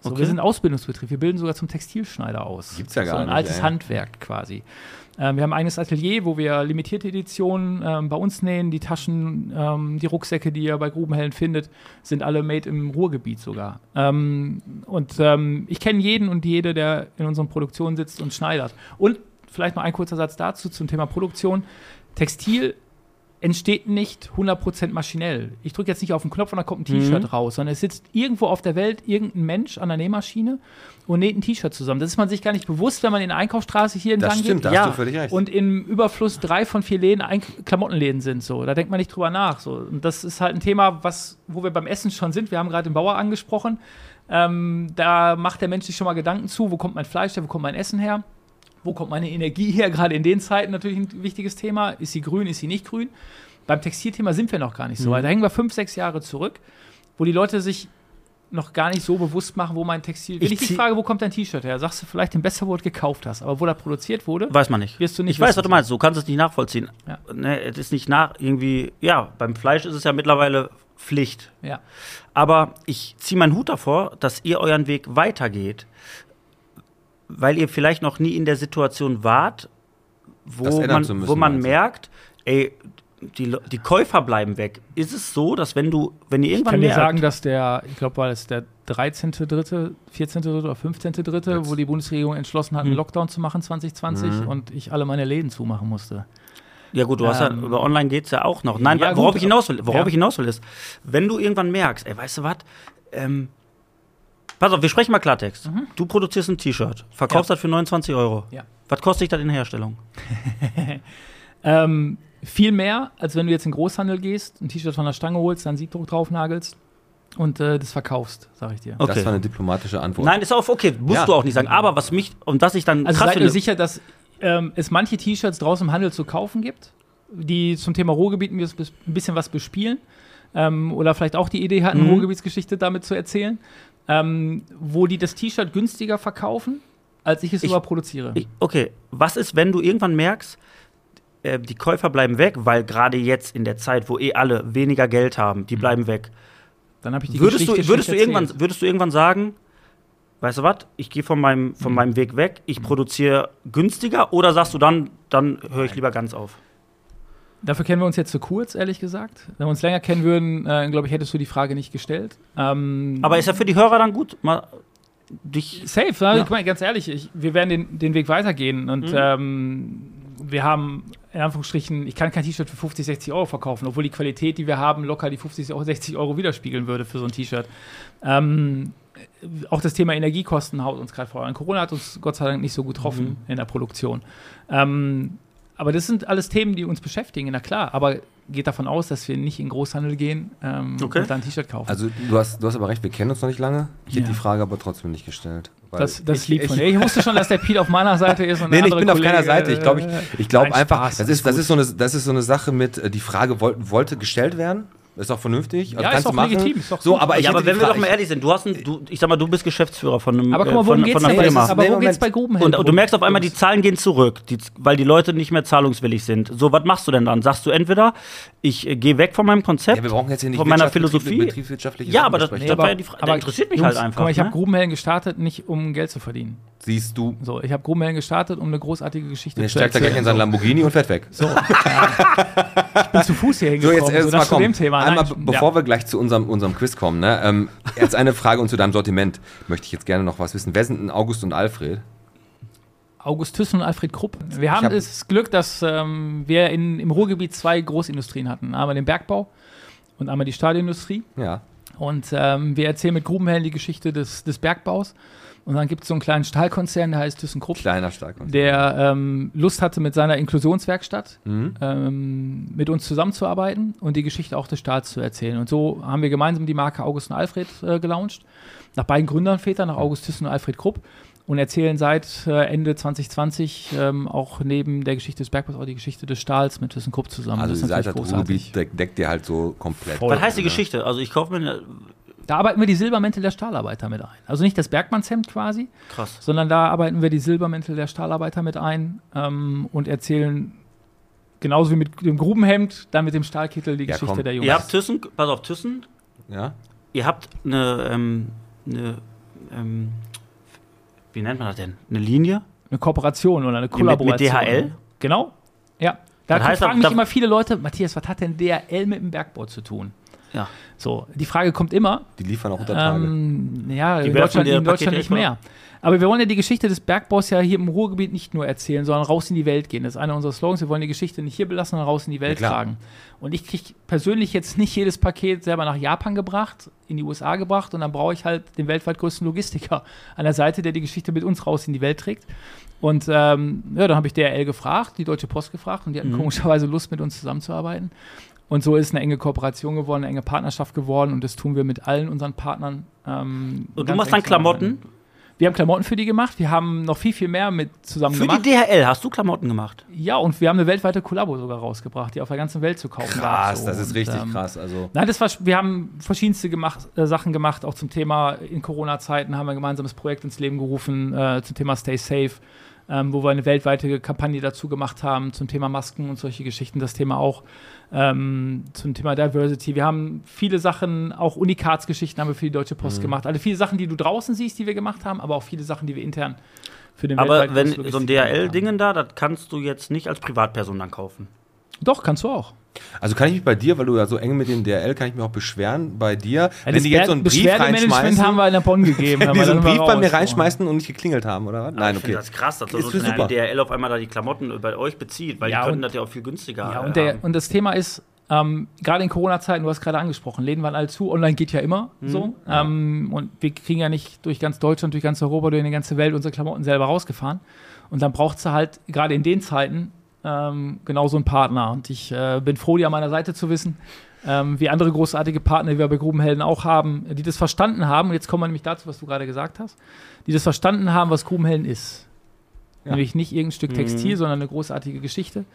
S4: So,
S2: Okay.
S4: Wir sind Ausbildungsbetrieb, wir bilden sogar zum Textilschneider aus.
S1: Gibt's ja gar
S4: so ein
S1: nicht,
S4: altes
S1: ey.
S4: Handwerk quasi. Ähm, wir haben ein eigenes Atelier, wo wir limitierte Editionen ähm, bei uns nähen. Die Taschen, ähm, die Rucksäcke, die ihr bei Grubenhellen findet, sind alle made im Ruhrgebiet sogar. Ähm, und ich kenne jeden und jede, der in unseren Produktionen sitzt und schneidert. Und vielleicht noch ein kurzer Satz dazu zum Thema Produktion. Textil entsteht nicht 100% maschinell. Ich drücke jetzt nicht auf den Knopf und dann kommt ein T-Shirt raus, sondern es sitzt irgendwo auf der Welt irgendein Mensch an der Nähmaschine und näht ein T-Shirt zusammen. Das ist man sich gar nicht bewusst, wenn man in der Einkaufsstraße hier entlang
S1: Das stimmt,
S4: geht
S1: da
S2: Ja.
S1: hast du völlig recht.
S4: und im Überfluss drei von vier Läden ein Klamottenläden sind. So. Da denkt man nicht drüber nach. So. Und das ist halt ein Thema, was, wo wir beim Essen schon sind. Wir haben gerade den Bauer angesprochen. Ähm, da macht der Mensch sich schon mal Gedanken zu, wo kommt mein Fleisch her, wo kommt mein Essen her. Wo kommt meine Energie her? Gerade in den Zeiten natürlich ein wichtiges Thema. Ist sie grün, ist sie nicht grün? Beim Textilthema sind wir noch gar nicht so weit. Da hängen wir fünf, sechs Jahre zurück, wo die Leute sich noch gar nicht so bewusst machen, wo mein Textil. Wenn
S2: Ich
S4: ich, dich frage, wo kommt dein T-Shirt her, sagst du vielleicht den besser, wo du gekauft hast. Aber wo das produziert wurde,
S2: Weiß man nicht.
S4: wirst du nicht
S2: Ich weiß, was du meinst. Du kannst es nicht nachvollziehen.
S4: Ja.
S2: Ne, es ist nicht nach irgendwie. Ja, beim Fleisch ist es ja mittlerweile Pflicht.
S4: Ja.
S2: Aber ich ziehe meinen Hut davor, dass ihr euren Weg weitergeht, weil ihr vielleicht noch nie in der Situation wart,
S1: Das
S2: wo man,
S1: müssen,
S2: wo man merkt, ey, die, die Käufer bleiben weg. Ist es so, dass wenn du, wenn ihr
S4: Ich
S2: irgendwann
S4: kann dir
S2: merkt,
S4: sagen, dass der, ich glaube, war es der 13.3., 14.3. oder 15.3., wo die Bundesregierung entschlossen hat, einen
S2: Hm.
S4: Lockdown zu machen 2020 und ich alle meine Läden zumachen musste.
S2: Ja gut, du hast ja,
S4: Ähm,
S2: über Online geht's ja auch noch. Nein,
S4: ja,
S2: worauf
S4: gut,
S2: ich hinaus will, worauf
S4: ja.
S2: ich hinaus will ist, wenn du irgendwann merkst, ey, weißt du was, ähm, pass auf, wir sprechen mal Klartext. Du produzierst ein T-Shirt, verkaufst
S4: Mhm. Ja.
S2: das für 29 Euro.
S4: Ja.
S2: Was kostet dich das in der Herstellung?
S4: Ähm, viel mehr, als wenn du jetzt in den Großhandel gehst, ein T-Shirt von der Stange holst, dann Siebdruck drauf nagelst und äh, das verkaufst, sag ich dir.
S2: Okay.
S1: Das war eine diplomatische Antwort.
S2: Nein, ist auch okay, musst
S1: Ja.
S2: du auch nicht sagen. Aber was mich, und was ich dann
S4: Also
S2: krass
S4: seid ihr
S2: finde,
S4: sicher, dass ähm, es manche T-Shirts draußen im Handel zu kaufen gibt, die zum Thema Ruhrgebiet ein bis- ein bisschen was bespielen ähm, oder vielleicht auch die Idee hatten,
S2: Mhm.
S4: Ruhrgebietsgeschichte damit zu erzählen, ähm, wo die das T-Shirt günstiger verkaufen, als ich es
S2: Ich-
S4: überproduziere.
S2: ich, okay, was ist, wenn du irgendwann merkst, äh, die Käufer bleiben weg, weil gerade jetzt in der Zeit, wo eh alle weniger Geld haben, die bleiben weg.
S4: Dann habe ich die
S2: Würdest
S4: Geschichte
S2: du, würdest, du irgendwann,
S4: erzählt.
S2: würdest du irgendwann sagen, weißt du was, ich gehe von, meinem, von
S4: Mhm.
S2: meinem Weg weg, ich produziere günstiger oder sagst du dann, dann höre ich lieber ganz auf?
S4: Dafür kennen wir uns jetzt zu kurz, ehrlich gesagt. Wenn wir uns länger kennen würden, äh, glaube ich, hättest du die Frage nicht gestellt. Ähm,
S2: Aber ist ja für die Hörer dann gut, mal dich.
S4: Safe, ne?
S2: Ja.
S4: mal, ganz ehrlich, ich, wir werden den, den Weg weitergehen und
S2: Mhm.
S4: ähm, wir haben in Anführungsstrichen, ich kann kein T-Shirt für 50, 60 Euro verkaufen, obwohl die Qualität, die wir haben, locker die 50, Euro, 60 Euro widerspiegeln würde für so ein T-Shirt. Ähm, auch das Thema Energiekosten haut uns gerade vor. Corona hat uns Gott sei Dank nicht so gut getroffen
S2: Mhm.
S4: in der Produktion. Ähm, aber das sind alles Themen, die uns beschäftigen, na klar. Aber geht davon aus, dass wir nicht in Großhandel gehen ähm,
S2: Okay.
S4: und dann ein T-Shirt kaufen.
S1: Also du hast, du hast aber recht, wir kennen uns noch nicht lange. Ich
S4: Ja.
S1: hätte die Frage aber trotzdem nicht gestellt. weil
S4: das, das
S1: ich-
S4: lieb von
S1: ich-
S4: dir. Ich wusste schon, dass der Pete auf meiner Seite ist. Und
S1: Nee, nee, ich bin auf keiner
S4: Kollege,
S1: Seite. Ich glaube, ich, ich glaube
S4: Nein,
S1: einfach,
S4: Spaß,
S1: das ist, das, ist so eine, das ist so eine Sache mit, äh, die Frage wollte, wollte gestellt werden. Ist auch vernünftig.
S4: Ja, ist auch
S1: machen.
S4: legitim, ist doch
S1: so, aber ich
S2: ja, aber wenn wir doch mal ehrlich sind, du hast ein, du, ich sag mal, du bist Geschäftsführer von einem
S4: Aber guck
S2: äh,
S4: mal, worum
S2: von,
S4: geht's
S2: von.
S4: Aber
S1: Nee,
S4: worum geht's bei Grubenhändlern?
S2: Und du merkst auf einmal, die Zahlen gehen zurück, die, weil die Leute nicht mehr zahlungswillig sind. So, was machst du denn dann? Sagst du entweder, ich äh, gehe weg von meinem Konzept,
S1: Ja, wir brauchen jetzt hier nicht
S2: von meiner Philosophie.
S1: betriebswirtschaftliche
S2: Ja, aber das, das war ja die Frage.
S4: aber
S2: interessiert mich
S4: Jungs,
S2: halt einfach.
S4: Guck mal, ich habe
S2: ne?
S4: Grubenhelden gestartet, nicht um Geld zu verdienen.
S1: Siehst du,
S4: So, ich habe Grubenhelden gestartet, um eine großartige Geschichte
S1: der
S4: zu
S1: steigt da gleich in
S4: erzählen.
S1: sein Lamborghini und fährt weg.
S4: So, ich bin zu Fuß hier
S1: So,
S4: hingekommen.
S1: jetzt erst
S4: das
S1: mal
S4: zu dem Thema. Nein,
S1: Einmal,
S4: ich-
S1: be- bevor
S4: ja.
S1: wir gleich zu unserem, unserem Quiz kommen, ne, ähm, jetzt eine Frage und zu deinem Sortiment möchte ich jetzt gerne noch was wissen. Wer sind denn August und Alfred?
S4: August Thyssen und Alfred Krupp. Wir haben
S1: hab-
S4: das Glück, dass ähm, wir in, im Ruhrgebiet zwei Großindustrien hatten. Einmal den Bergbau und einmal die Stahlindustrie.
S1: Ja.
S4: Und ähm, wir erzählen mit Grubenhelden die Geschichte des, des Bergbaus. Und dann gibt es so einen kleinen Stahlkonzern, der heißt ThyssenKrupp,
S1: Kleiner Starkkonzern.
S4: der ähm, Lust hatte, mit seiner Inklusionswerkstatt
S1: Mhm.
S4: ähm, mit uns zusammenzuarbeiten und die Geschichte auch des Stahls zu erzählen. Und so haben wir gemeinsam die Marke August und Alfred äh, gelauncht. Nach beiden Gründervätern, nach August Thyssen und Alfred Krupp. Und erzählen seit äh, Ende 2020 ähm, auch neben der Geschichte des Bergbaus auch die Geschichte des Stahls mit ThyssenKrupp zusammen.
S1: Also
S4: Das
S1: die
S4: ist
S1: Seite
S4: natürlich
S1: Ruhrgebiet deckt, deckt ihr halt so komplett.
S4: Voll.
S2: Was heißt die
S1: ne?
S2: Geschichte? Also ich kaufe mir eine,
S4: Da arbeiten wir die Silbermäntel der Stahlarbeiter mit ein. Also nicht das Bergmannshemd quasi,
S2: krass.
S4: sondern da arbeiten wir die Silbermäntel der Stahlarbeiter mit ein ähm, und erzählen genauso wie mit dem Grubenhemd, dann mit dem Stahlkittel die
S1: Ja,
S4: Geschichte
S1: komm.
S4: der Jungs.
S2: Ihr habt Thyssen, pass auf, Thyssen,
S1: Ja?
S2: ihr habt eine, ähm, eine ähm, wie nennt man das denn? Eine Linie?
S4: Eine Kooperation oder eine
S2: mit
S4: Kollaboration.
S2: DHL?
S4: Genau. Ja. Da
S2: Das heißt,
S4: fragen mich
S2: da-
S4: immer viele Leute, Matthias, was hat denn DHL mit dem Bergbau zu tun?
S2: Ja.
S4: So, die Frage kommt immer.
S1: Die liefern auch unter Tage.
S4: Ähm, ja,
S2: Die
S4: in Deutschland, in Deutschland nicht mehr. Aber wir wollen ja die Geschichte des Bergbaus ja hier im Ruhrgebiet nicht nur erzählen, sondern raus in die Welt gehen. Das ist einer unserer Slogans. Wir wollen die Geschichte nicht hier belassen, sondern raus in die Welt
S1: klar.
S4: tragen. Und ich kriege persönlich jetzt nicht jedes Paket selber nach Japan gebracht, in die USA gebracht und dann brauche ich halt den weltweit größten Logistiker an der Seite, der die Geschichte mit uns raus in die Welt trägt. Und ähm, ja, dann habe ich DRL gefragt, die Deutsche Post gefragt und die hatten
S2: Mhm.
S4: komischerweise Lust, mit uns zusammenzuarbeiten. Und so ist eine enge Kooperation geworden, eine enge Partnerschaft geworden und das tun wir mit allen unseren Partnern. Ähm,
S2: Und du machst dann Klamotten?
S4: zusammen. Wir haben Klamotten für die gemacht. Wir haben noch viel, viel mehr mit zusammen
S2: Für
S4: gemacht.
S2: die DHL hast du Klamotten gemacht.
S4: ja, und wir haben eine weltweite Kollabo sogar rausgebracht, die auf der ganzen Welt zu kaufen war.
S1: Krass, das ist richtig krass. Also,
S4: Nein, das war, wir haben verschiedenste gemacht, äh, Sachen gemacht, auch zum Thema in Corona-Zeiten haben wir ein gemeinsames Projekt ins Leben gerufen, äh, zum Thema Stay Safe, ähm, wo wir eine weltweite Kampagne dazu gemacht haben, zum Thema Masken und solche Geschichten, das Thema auch, ähm, zum Thema Diversity. Wir haben viele Sachen, auch Unikatsgeschichten haben wir für die Deutsche
S2: Mhm.
S4: Post gemacht. Alle viele Sachen, die du draußen siehst, die wir gemacht haben, aber auch viele Sachen, die wir intern für den
S2: Aber wenn so ein. DHL-Dingen da, das kannst du jetzt nicht als Privatperson dann kaufen.
S4: Doch, kannst du auch.
S1: also kann ich mich bei dir, weil du ja so eng mit dem DRL, kann ich mich auch beschweren bei dir,
S4: Ja,
S1: wenn die jetzt so einen Brief reinschmeißen,
S4: haben wir in der Bonn gegeben.
S1: wenn die so einen Brief bei mir reinschmeißen und nicht geklingelt haben, oder was? Nein,
S2: ich finde
S1: okay.
S2: das krass, dass
S1: Ist
S2: so
S1: super.
S2: DHL auf einmal da die Klamotten bei euch bezieht, weil
S4: Ja,
S2: die könnten
S4: und-
S2: das ja auch viel günstiger
S4: Ja, und, der,
S2: haben.
S4: und das Thema ist, ähm, gerade in Corona-Zeiten, du hast gerade angesprochen, Läden waren alle zu, online geht ja immer
S2: Mhm.
S4: so. Ähm, und wir kriegen ja nicht durch ganz Deutschland, durch ganz Europa, durch die ganze Welt unsere Klamotten selber rausgefahren. Und dann braucht es halt gerade in den Zeiten ähm, genau so einen Partner. Und ich äh, bin froh, die an meiner Seite zu wissen, ähm, wie andere großartige Partner, die wir bei Grubenhelden auch haben, die das verstanden haben. Und jetzt kommen wir nämlich dazu, was du gerade gesagt hast, die das verstanden haben, was Grubenhelden ist. Nämlich nicht irgendein Stück Textil, sondern eine großartige Geschichte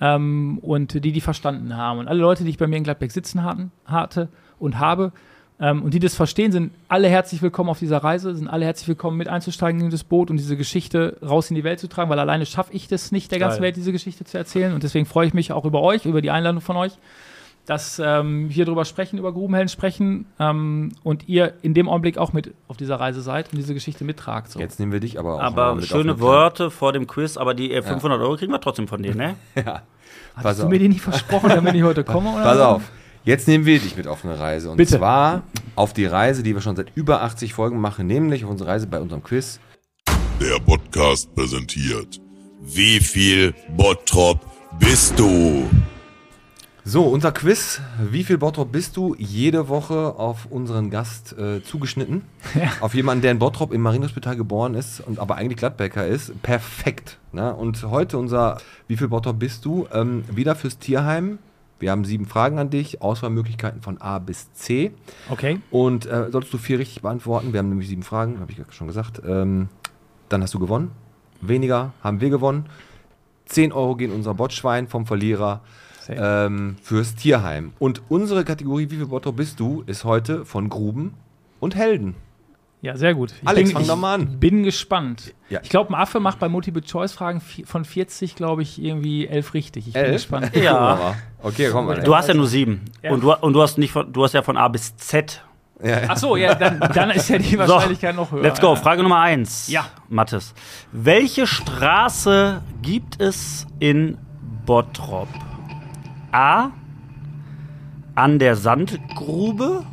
S4: ähm, und die, die verstanden haben. Und alle Leute, die ich bei mir in Gladbeck sitzen hatten, hatte und habe ähm, und die das verstehen, sind alle herzlich willkommen auf dieser Reise, sind alle herzlich willkommen mit einzusteigen in das Boot und diese Geschichte raus in die Welt zu tragen, weil alleine schaffe ich das nicht, der ganzen. Welt diese Geschichte zu erzählen. Und deswegen freue ich mich auch über euch, über die Einladung von euch, dass ähm, wir darüber sprechen, über Grubenhelden sprechen ähm, und ihr in dem Augenblick auch mit auf dieser Reise seid und diese Geschichte mittragt. So.
S1: Jetzt nehmen wir dich aber auch
S2: Aber schöne Worte vor dem Quiz, aber die äh, 500 Euro kriegen wir trotzdem von denen, ne?
S1: kleine-
S4: Hast
S1: Pass
S4: du
S1: auf.
S4: mir die nicht versprochen, damit ich heute komme? Oder?
S1: Pass auf. Jetzt nehmen wir dich mit auf eine Reise. Und
S4: Bitte.
S1: zwar auf die Reise, die wir schon seit über 80 Folgen machen, nämlich auf unsere Reise bei unserem Quiz.
S6: Der Podcast präsentiert. Wie viel Bottrop bist du?
S1: So, unser Quiz. Wie viel Bottrop bist du? Jede Woche auf unseren Gast äh, zugeschnitten. Auf jemanden, der in Bottrop im Marienhospital geboren ist und aber eigentlich Gladbecker ist. Perfekt. Ne? Und heute unser Wie viel Bottrop bist du? Ähm, wieder fürs Tierheim. Wir haben sieben Fragen an dich, Auswahlmöglichkeiten von A bis C.
S4: Okay.
S1: Und äh, solltest du vier richtig beantworten, wir haben nämlich sieben Fragen, habe ich schon gesagt, ähm, dann hast du gewonnen. Weniger haben wir gewonnen. 10 Euro gehen unser Botschwein vom Verlierer ähm, fürs Tierheim. Und unsere Kategorie, wie viel Bottrop bist du, ist heute von Gruben und Helden.
S4: Ja, sehr gut. Ich
S1: Alex,
S4: bin,
S1: fang
S4: ich
S1: doch mal an.
S4: bin gespannt.
S1: Ja.
S4: Ich glaube, ein Affe macht bei Multiple-Choice-Fragen von 40, glaube ich, irgendwie elf richtig. Ich bin
S1: Elf?
S4: gespannt.
S2: Ja.
S1: Okay, komm mal.
S2: Du hast ja nur sieben.
S4: Ja.
S2: Und, du, und du hast nicht von, du hast ja von A bis Z.
S1: ja, ja.
S4: Ach so, ja, dann, dann ist ja die Wahrscheinlichkeit noch höher.
S2: Let's go. Frage Nummer eins.
S4: Ja.
S2: Mathis. Welche Straße gibt es in Bottrop? A. An der Sandgrube.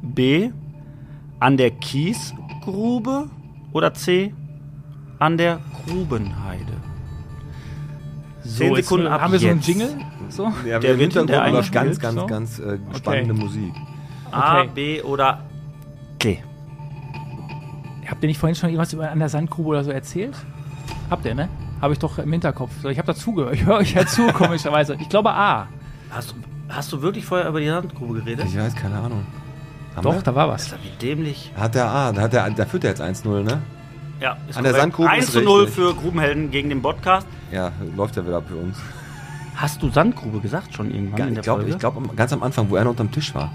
S2: B. An der Kiesgrube. Oder C. An der Grubenheide.
S4: So,
S2: Zehn
S4: jetzt,
S2: Sekunden
S4: äh,
S2: ab
S4: Haben wir so einen
S2: jetzt.
S4: Jingle? So?
S1: Ja,
S2: Der der
S1: noch
S2: eingespielt,
S1: ganz, ganz,
S4: so?
S1: ganz äh, spannende Musik.
S2: A,
S4: Okay.
S2: B oder C.
S4: Habt ihr nicht vorhin schon irgendwas über an der Sandgrube oder so erzählt? Habt ihr, ne? Habe ich doch im Hinterkopf. So, Ich habe dazugehört. Ich höre euch ja zu, komischerweise. Ich glaube A.
S2: Hast, du- hast du wirklich vorher über die Sandgrube geredet?
S1: Ich weiß, keine Ahnung. Haben
S4: Doch,
S1: wir?
S4: da war was.
S2: Alter, wie dämlich.
S1: Hat der A, da, hat der, da führt er jetzt 1-0, ne?
S2: Ja, ist
S1: An der. Sandgrube
S2: 1
S1: ist
S2: zu 0
S1: richtig.
S2: für Grubenhelden gegen den Podcast.
S1: Ja, läuft ja wieder für uns.
S2: Hast du Sandgrube gesagt schon irgendwann in
S1: ich
S2: der
S1: glaube,
S2: Folge?
S1: ich glaub, am- ganz am Anfang, wo er noch unterm Tisch war,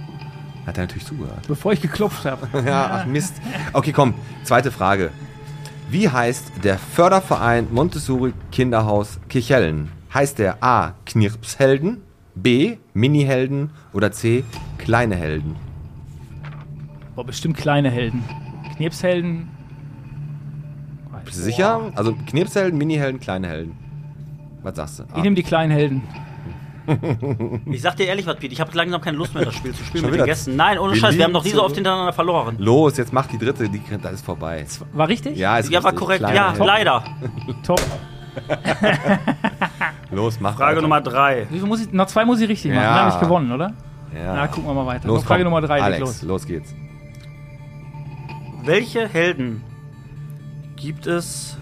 S1: hat er natürlich zugehört.
S4: Bevor ich geklopft habe.
S1: Ja, ach Mist. Okay, komm, zweite Frage. Wie heißt der Förderverein Montessori Kinderhaus Kirchhellen? Heißt der A. Knirpshelden, B. Minihelden oder C. Kleine Helden?
S4: Boah, bestimmt kleine Helden. Knirpshelden.
S1: Bist du sicher? Also Knirpshelden, Minihelden, kleine Helden. Was sagst du?
S4: Ich nehme die kleinen Helden.
S2: Ich sag dir ehrlich was, Pete, ich habe langsam keine Lust mehr, das Spiel zu spielen
S1: Schon
S2: mit den? Gästen. Nein, ohne Scheiß, wir haben noch nie so oft hintereinander verloren.
S1: Los, jetzt mach die dritte, die, das ist vorbei.
S4: War richtig?
S1: Ja, ist
S2: Ja, war
S1: richtig.
S2: korrekt.
S1: Kleine
S2: Ja,
S1: Helden.
S2: leider.
S4: Top.
S1: Los, mach
S2: Frage
S1: weiter.
S2: Nummer drei.
S4: Wie viel muss ich, noch zwei muss ich richtig machen.
S1: Ja.
S4: Dann habe ich gewonnen, oder?
S1: Ja.
S4: Na, gucken wir mal weiter.
S1: Los,
S4: Frage
S1: komm.
S4: Nummer drei,
S1: Alex,
S4: los.
S1: los geht's.
S2: Welche Helden gibt es.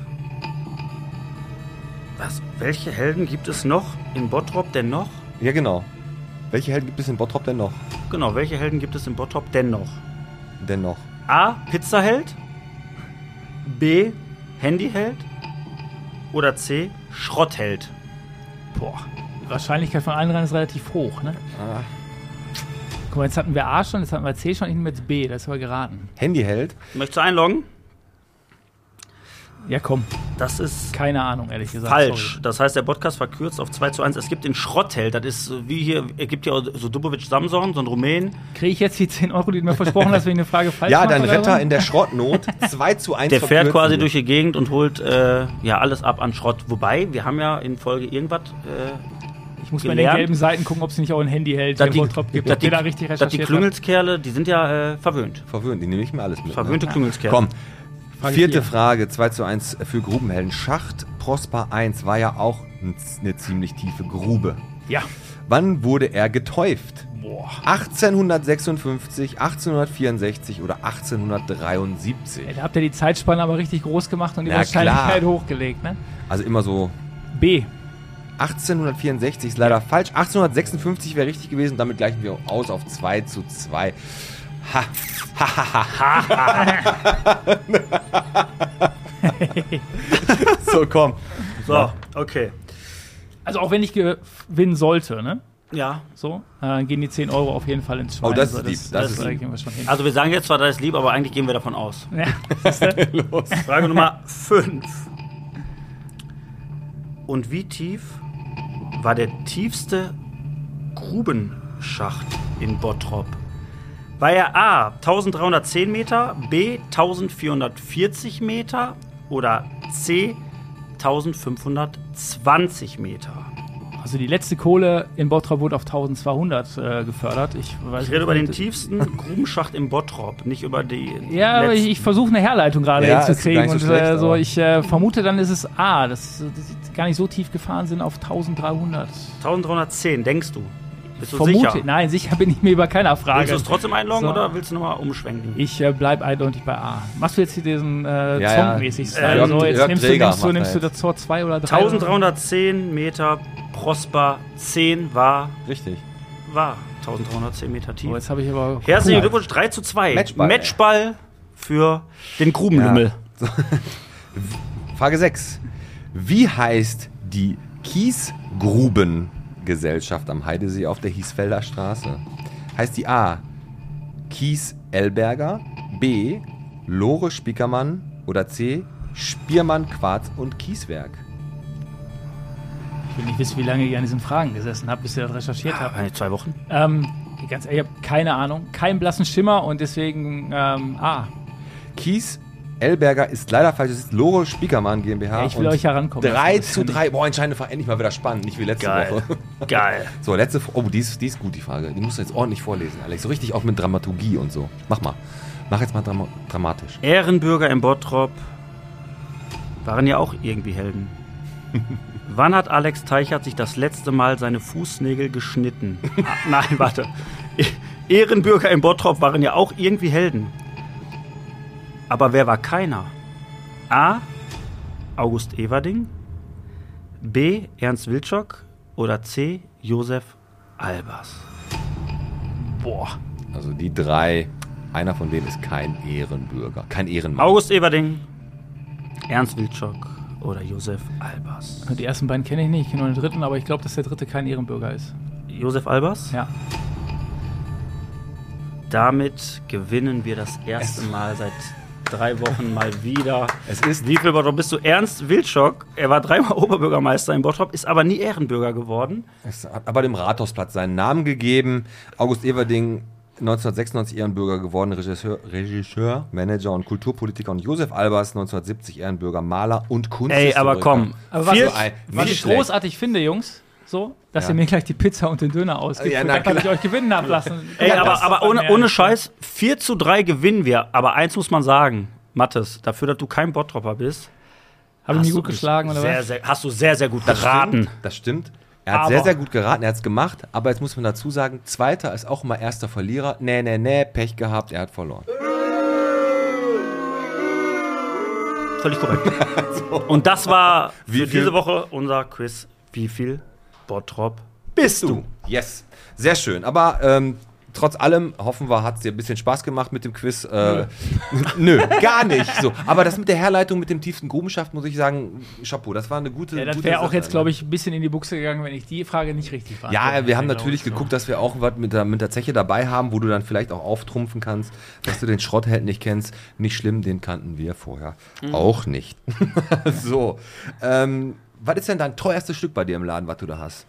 S2: Was? Welche Helden gibt es noch in Bottrop denn noch?
S1: Ja, genau. Welche Helden gibt es in Bottrop denn noch?
S2: Genau, welche Helden gibt es in Bottrop denn noch?
S1: Denn noch?
S2: A. Pizzaheld. B. Handyheld oder C. Schrottheld?
S4: Boah. Die Wahrscheinlichkeit von allen rein ist relativ hoch, ne?
S1: Ah.
S4: Guck mal, jetzt hatten wir A schon, jetzt hatten wir C schon, ich nehme jetzt B, das ist aber geraten.
S1: Handyheld.
S2: Möchtest du einloggen?
S4: Ja, komm,
S2: Das ist
S4: keine Ahnung, ehrlich gesagt.
S2: falsch. Das heißt, der Podcast verkürzt auf 2 zu 1. Es gibt den Schrottheld. Das ist wie hier, es gibt ja auch so Dubovic Samson, so ein Rumänen.
S4: Kriege ich jetzt die 10 Euro, die du mir versprochen hast, wenn ich eine Frage falsch
S1: Ja,
S4: mache
S1: dein Retter in der Schrottnot. 2 zu 1
S2: Der fährt quasi durch die Gegend und holt äh, ja alles ab an Schrott. Wobei, wir haben ja in Folge irgendwas. Äh,
S4: Ich muss mal in
S2: gelernt.
S4: den gelben Seiten gucken, ob es nicht auch ein Handy hält,
S2: dass die,
S4: Bottrop gibt.
S2: dass
S4: Ob
S2: die,
S4: da richtig
S2: dass die. Klüngelskerle, die sind ja äh, verwöhnt.
S1: Verwöhnt, die nehme ich mir alles mit.
S2: Verwöhnte
S1: Ne?
S2: Klüngelskerle.
S1: Komm.
S4: Frage
S1: Vierte
S4: vier.
S1: Frage, 2 zu 1 für Grubenhelden. Schacht Prosper 1 war ja auch ein- eine ziemlich tiefe Grube.
S4: Ja.
S1: Wann wurde er getäuft?
S4: Boah.
S1: 1856, 1864 oder 1873?
S4: Ey, da habt ihr die Zeitspanne aber richtig groß gemacht und die
S1: Na
S4: Wahrscheinlichkeit
S1: klar.
S4: hochgelegt, ne?
S1: Also immer so
S4: B.
S1: 1864 ist leider falsch. 1856 wäre richtig gewesen. Damit gleichen wir aus auf 2 zu 2. Ha. Ha, ha, ha, ha. so, komm.
S2: So, okay.
S4: Also auch wenn ich gewinnen sollte, ne?
S2: Ja.
S4: So, äh, gehen die 10 Euro auf jeden Fall ins Schwein.
S1: Oh, das ist
S4: Also
S1: lieb, das ist
S4: da
S1: lieb.
S4: wir schon hin.
S2: Also wir sagen jetzt zwar, das ist lieb, aber eigentlich gehen wir davon aus.
S4: Ja, siehste?
S2: Frage Nummer 5. Und wie tief war der tiefste Grubenschacht in Bottrop? War er A 1310 Meter, B 1440 Meter oder C 1520 Meter?
S4: Also die letzte Kohle in Bottrop wurde auf 1200 äh, gefördert. Ich, weiß
S2: Ich rede über den tiefsten Grubenschacht in Bottrop, nicht über die.
S4: Ja, aber ich, ich versuche eine Herleitung gerade
S1: Ja,
S4: hinzukriegen.
S1: nicht
S4: und
S1: so schlecht,
S4: äh, so, ich äh, vermute dann ist es A, dass, dass sie gar nicht so tief gefahren sind auf 1300.
S2: 1310, denkst du? Bist du
S4: Vermute,
S2: sicher?
S4: nein, sicher bin ich mir über keiner Frage.
S2: Willst du es trotzdem einloggen
S4: So.
S2: oder willst du nochmal umschwenken?
S4: Ich äh, bleib eindeutig bei A. Machst du jetzt hier diesen äh,
S1: Ja, ja.
S4: Songmäßig
S2: Äh,
S4: Style?
S2: Jörg-
S4: so, jetzt
S1: Jörg
S4: nimmst du,
S1: Träger
S4: nimmst du, nimmst du
S1: er
S4: das Tor 2 oder 3?
S2: 1310 Meter Prosper 10 war,
S1: Richtig.
S2: war 1310 Meter tief.
S4: Oh, jetzt habe ich aber.
S2: Herzlichen. Glückwunsch, 3 zu 2.
S1: Matchball,
S2: Matchball für den Grubenlümmel.
S1: Frage 6. Wie heißt die Kiesgrubengesellschaft am Heidesee auf der Hiesfelder Straße? Heißt die A. Kies Elberger, B. Lore Spiekermann oder C. Spiermann Quarz und Kieswerk?
S4: Ich will nicht wissen, wie lange ihr an diesen Fragen gesessen habt, bis ihr das recherchiert habt.
S2: Ja, zwei Wochen.
S4: Ähm, ganz ehrlich, ich habe keine Ahnung, keinen blassen Schimmer und deswegen ähm, A.
S1: Kies Elberger ist leider falsch. Es ist Lore Spiekermann GmbH.
S4: Ja, ich will euch herankommen.
S1: 3
S4: Das
S1: zu
S4: kann ich-
S1: 3. Boah, entscheidende Frage. Endlich mal wieder spannend. Nicht wie letzte
S2: Geil.
S1: Woche.
S2: Geil.
S1: So, letzte Frage. Oh, die ist, die ist gut, die Frage. Die musst du jetzt ordentlich vorlesen, Alex. So richtig auch mit Dramaturgie und so. Mach mal. Mach jetzt mal drama dramatisch.
S2: Ehrenbürger im Bottrop waren ja auch irgendwie Helden. Wann hat Alex Teichert sich das letzte Mal seine Fußnägel geschnitten? ah, nein, warte. E- Ehrenbürger im Bottrop waren ja auch irgendwie Helden. Aber wer war keiner? A. August Everding. B. Ernst Wilczok. Oder C. Josef Albers.
S4: Boah.
S1: Also die drei. Einer von denen ist kein Ehrenbürger. Kein Ehrenmann.
S2: August Everding, Ernst Wilczok oder Josef Albers.
S4: Die ersten beiden kenne ich nicht, ich kenne nur den dritten, aber ich glaube, dass der dritte kein Ehrenbürger ist.
S2: Josef Albers?
S4: Ja.
S2: Damit gewinnen wir das erste Mal seit drei Wochen mal wieder.
S1: Es ist
S2: Wie viel Bottrop bist du? Ernst Wilczok, er war dreimal Oberbürgermeister in Bottrop, ist aber nie Ehrenbürger geworden.
S1: Es hat aber dem Rathausplatz seinen Namen gegeben. August Everding, 1996 Ehrenbürger geworden, Regisseur, Regisseur, Manager und Kulturpolitiker. Und Josef Albers, 1970 Ehrenbürger, Maler und Kunsthistoriker.
S2: Ey, aber komm.
S4: Aber was,
S2: Vier-
S1: So ein-
S4: was ich
S1: schlecht.
S4: großartig finde, Jungs, so, dass
S1: Ja.
S4: ihr mir gleich die Pizza und den Döner ausgibt,
S1: Ja, na
S4: was ich
S1: klar.
S4: euch gewinnen habt lassen.
S2: Ey, aber, aber ohne, ohne Scheiß, 4 zu 3 gewinnen wir. Aber eins muss man sagen, Mattes, dafür, dass du kein Bottropper bist,
S4: Habe ich
S2: hast
S4: mich
S2: du
S4: gut geschlagen, oder
S2: sehr,
S4: was?
S2: sehr, hast du sehr, sehr gut
S1: Das
S2: geraten.
S1: Stimmt, das stimmt. Er hat
S4: Aber-
S1: sehr, sehr gut geraten, er hat es gemacht, aber jetzt muss man dazu sagen, Zweiter ist auch immer erster Verlierer. Nee, nee, nee, Pech gehabt, er hat verloren.
S2: Völlig korrekt. Und das war
S1: Wie
S2: für
S1: viel-
S2: diese Woche unser Quiz. Wie viel Bottrop bist du?
S1: Yes. Sehr schön. Aber ähm, trotz allem hoffen wir, hat es dir ein bisschen Spaß gemacht mit dem Quiz. Äh, nö, gar nicht. So. Aber das mit der Herleitung mit dem tiefsten Grubenschaft, muss ich sagen, Chapeau, das war eine gute
S4: Ja, das wäre auch jetzt, glaube ich, ein bisschen in die Buchse gegangen, wenn ich die Frage nicht richtig fand.
S1: Ja, wir haben natürlich geguckt, dass wir auch was mit der, mit der Zeche dabei haben, wo du dann vielleicht auch auftrumpfen kannst, dass du den Schrottheld nicht kennst. Nicht schlimm, den kannten wir vorher auch nicht. so, ähm, was ist denn dein teuerstes Stück bei dir im Laden, was du da hast?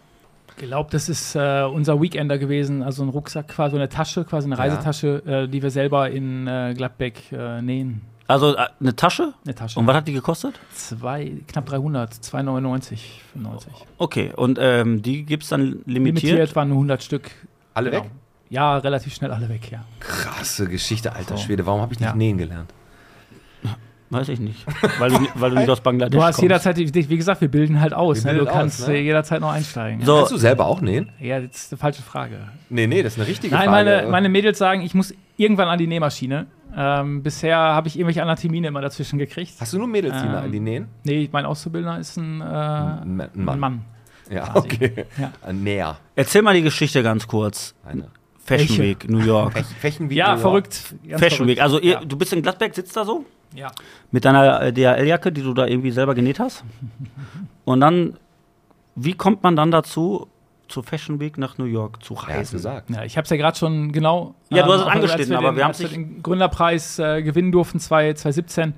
S4: Ich glaube, das ist äh, unser Weekender gewesen, also ein Rucksack, quasi eine Tasche, quasi eine
S1: Ja.
S4: Reisetasche, äh, die wir selber in äh, Gladbeck äh, nähen.
S2: Also äh, eine Tasche?
S4: Eine Tasche.
S2: Und was hat die gekostet?
S4: Zwei, knapp 300, 2,99, 95.
S2: Okay, und ähm, die gibt es dann limitiert?
S4: Limitiert waren nur 100 Stück.
S1: Alle
S4: Genau.
S1: weg?
S4: Ja, relativ schnell alle weg, ja.
S1: Krasse Geschichte, alter
S4: So.
S1: Schwede. Warum habe ich nicht
S4: Ja.
S1: nähen gelernt?
S2: Weiß ich nicht. Weil du, weil du nicht aus Bangladesch
S4: Du hast
S2: kommst.
S4: jederzeit, wie gesagt, wir bilden halt aus.
S1: Wir
S4: Ne? Du
S1: bilden
S4: kannst
S1: aus, ne?
S4: äh, jederzeit noch einsteigen.
S2: So.
S1: Kannst du selber auch nähen?
S4: Ja, das ist eine falsche Frage.
S1: Nee, nee, das ist eine richtige
S4: Nein,
S1: Frage.
S4: meine, meine Mädels sagen, ich muss irgendwann an die Nähmaschine. Ähm, bisher habe ich irgendwelche anderen Termine immer dazwischen gekriegt.
S1: Hast du nur Mädels, die,
S4: Ähm,
S1: die nähen?
S4: Nee, mein Auszubildender ist ein, äh,
S1: Ein Ma- ein Mann.
S4: Mann.
S1: Ja,
S4: quasi.
S1: okay.
S4: Ja.
S1: Ein Näher.
S2: Erzähl mal die Geschichte ganz kurz.
S1: Eine.
S2: Fashion
S4: Welche?
S2: Week, New York.
S1: Fech, Fechen wie
S4: Ja,
S1: New York.
S4: verrückt. Ganz
S2: Fashion
S4: verrückt.
S2: Week. Also ihr,
S4: ja.
S2: du bist in Gladbeck, sitzt da so?
S4: ja.
S2: Mit deiner äh, DHL-Jacke, die du da irgendwie selber genäht hast. Und dann, wie kommt man dann dazu, zur Fashion Week nach New York zu
S1: Ja,
S2: reisen?
S1: gesagt.
S4: Ja, ich habe es ja gerade schon genau.
S2: Ja, du hast es
S4: als
S2: angeschnitten,
S4: wir
S2: aber wir haben sich-
S4: den Gründerpreis äh, gewinnen durften 2 2017.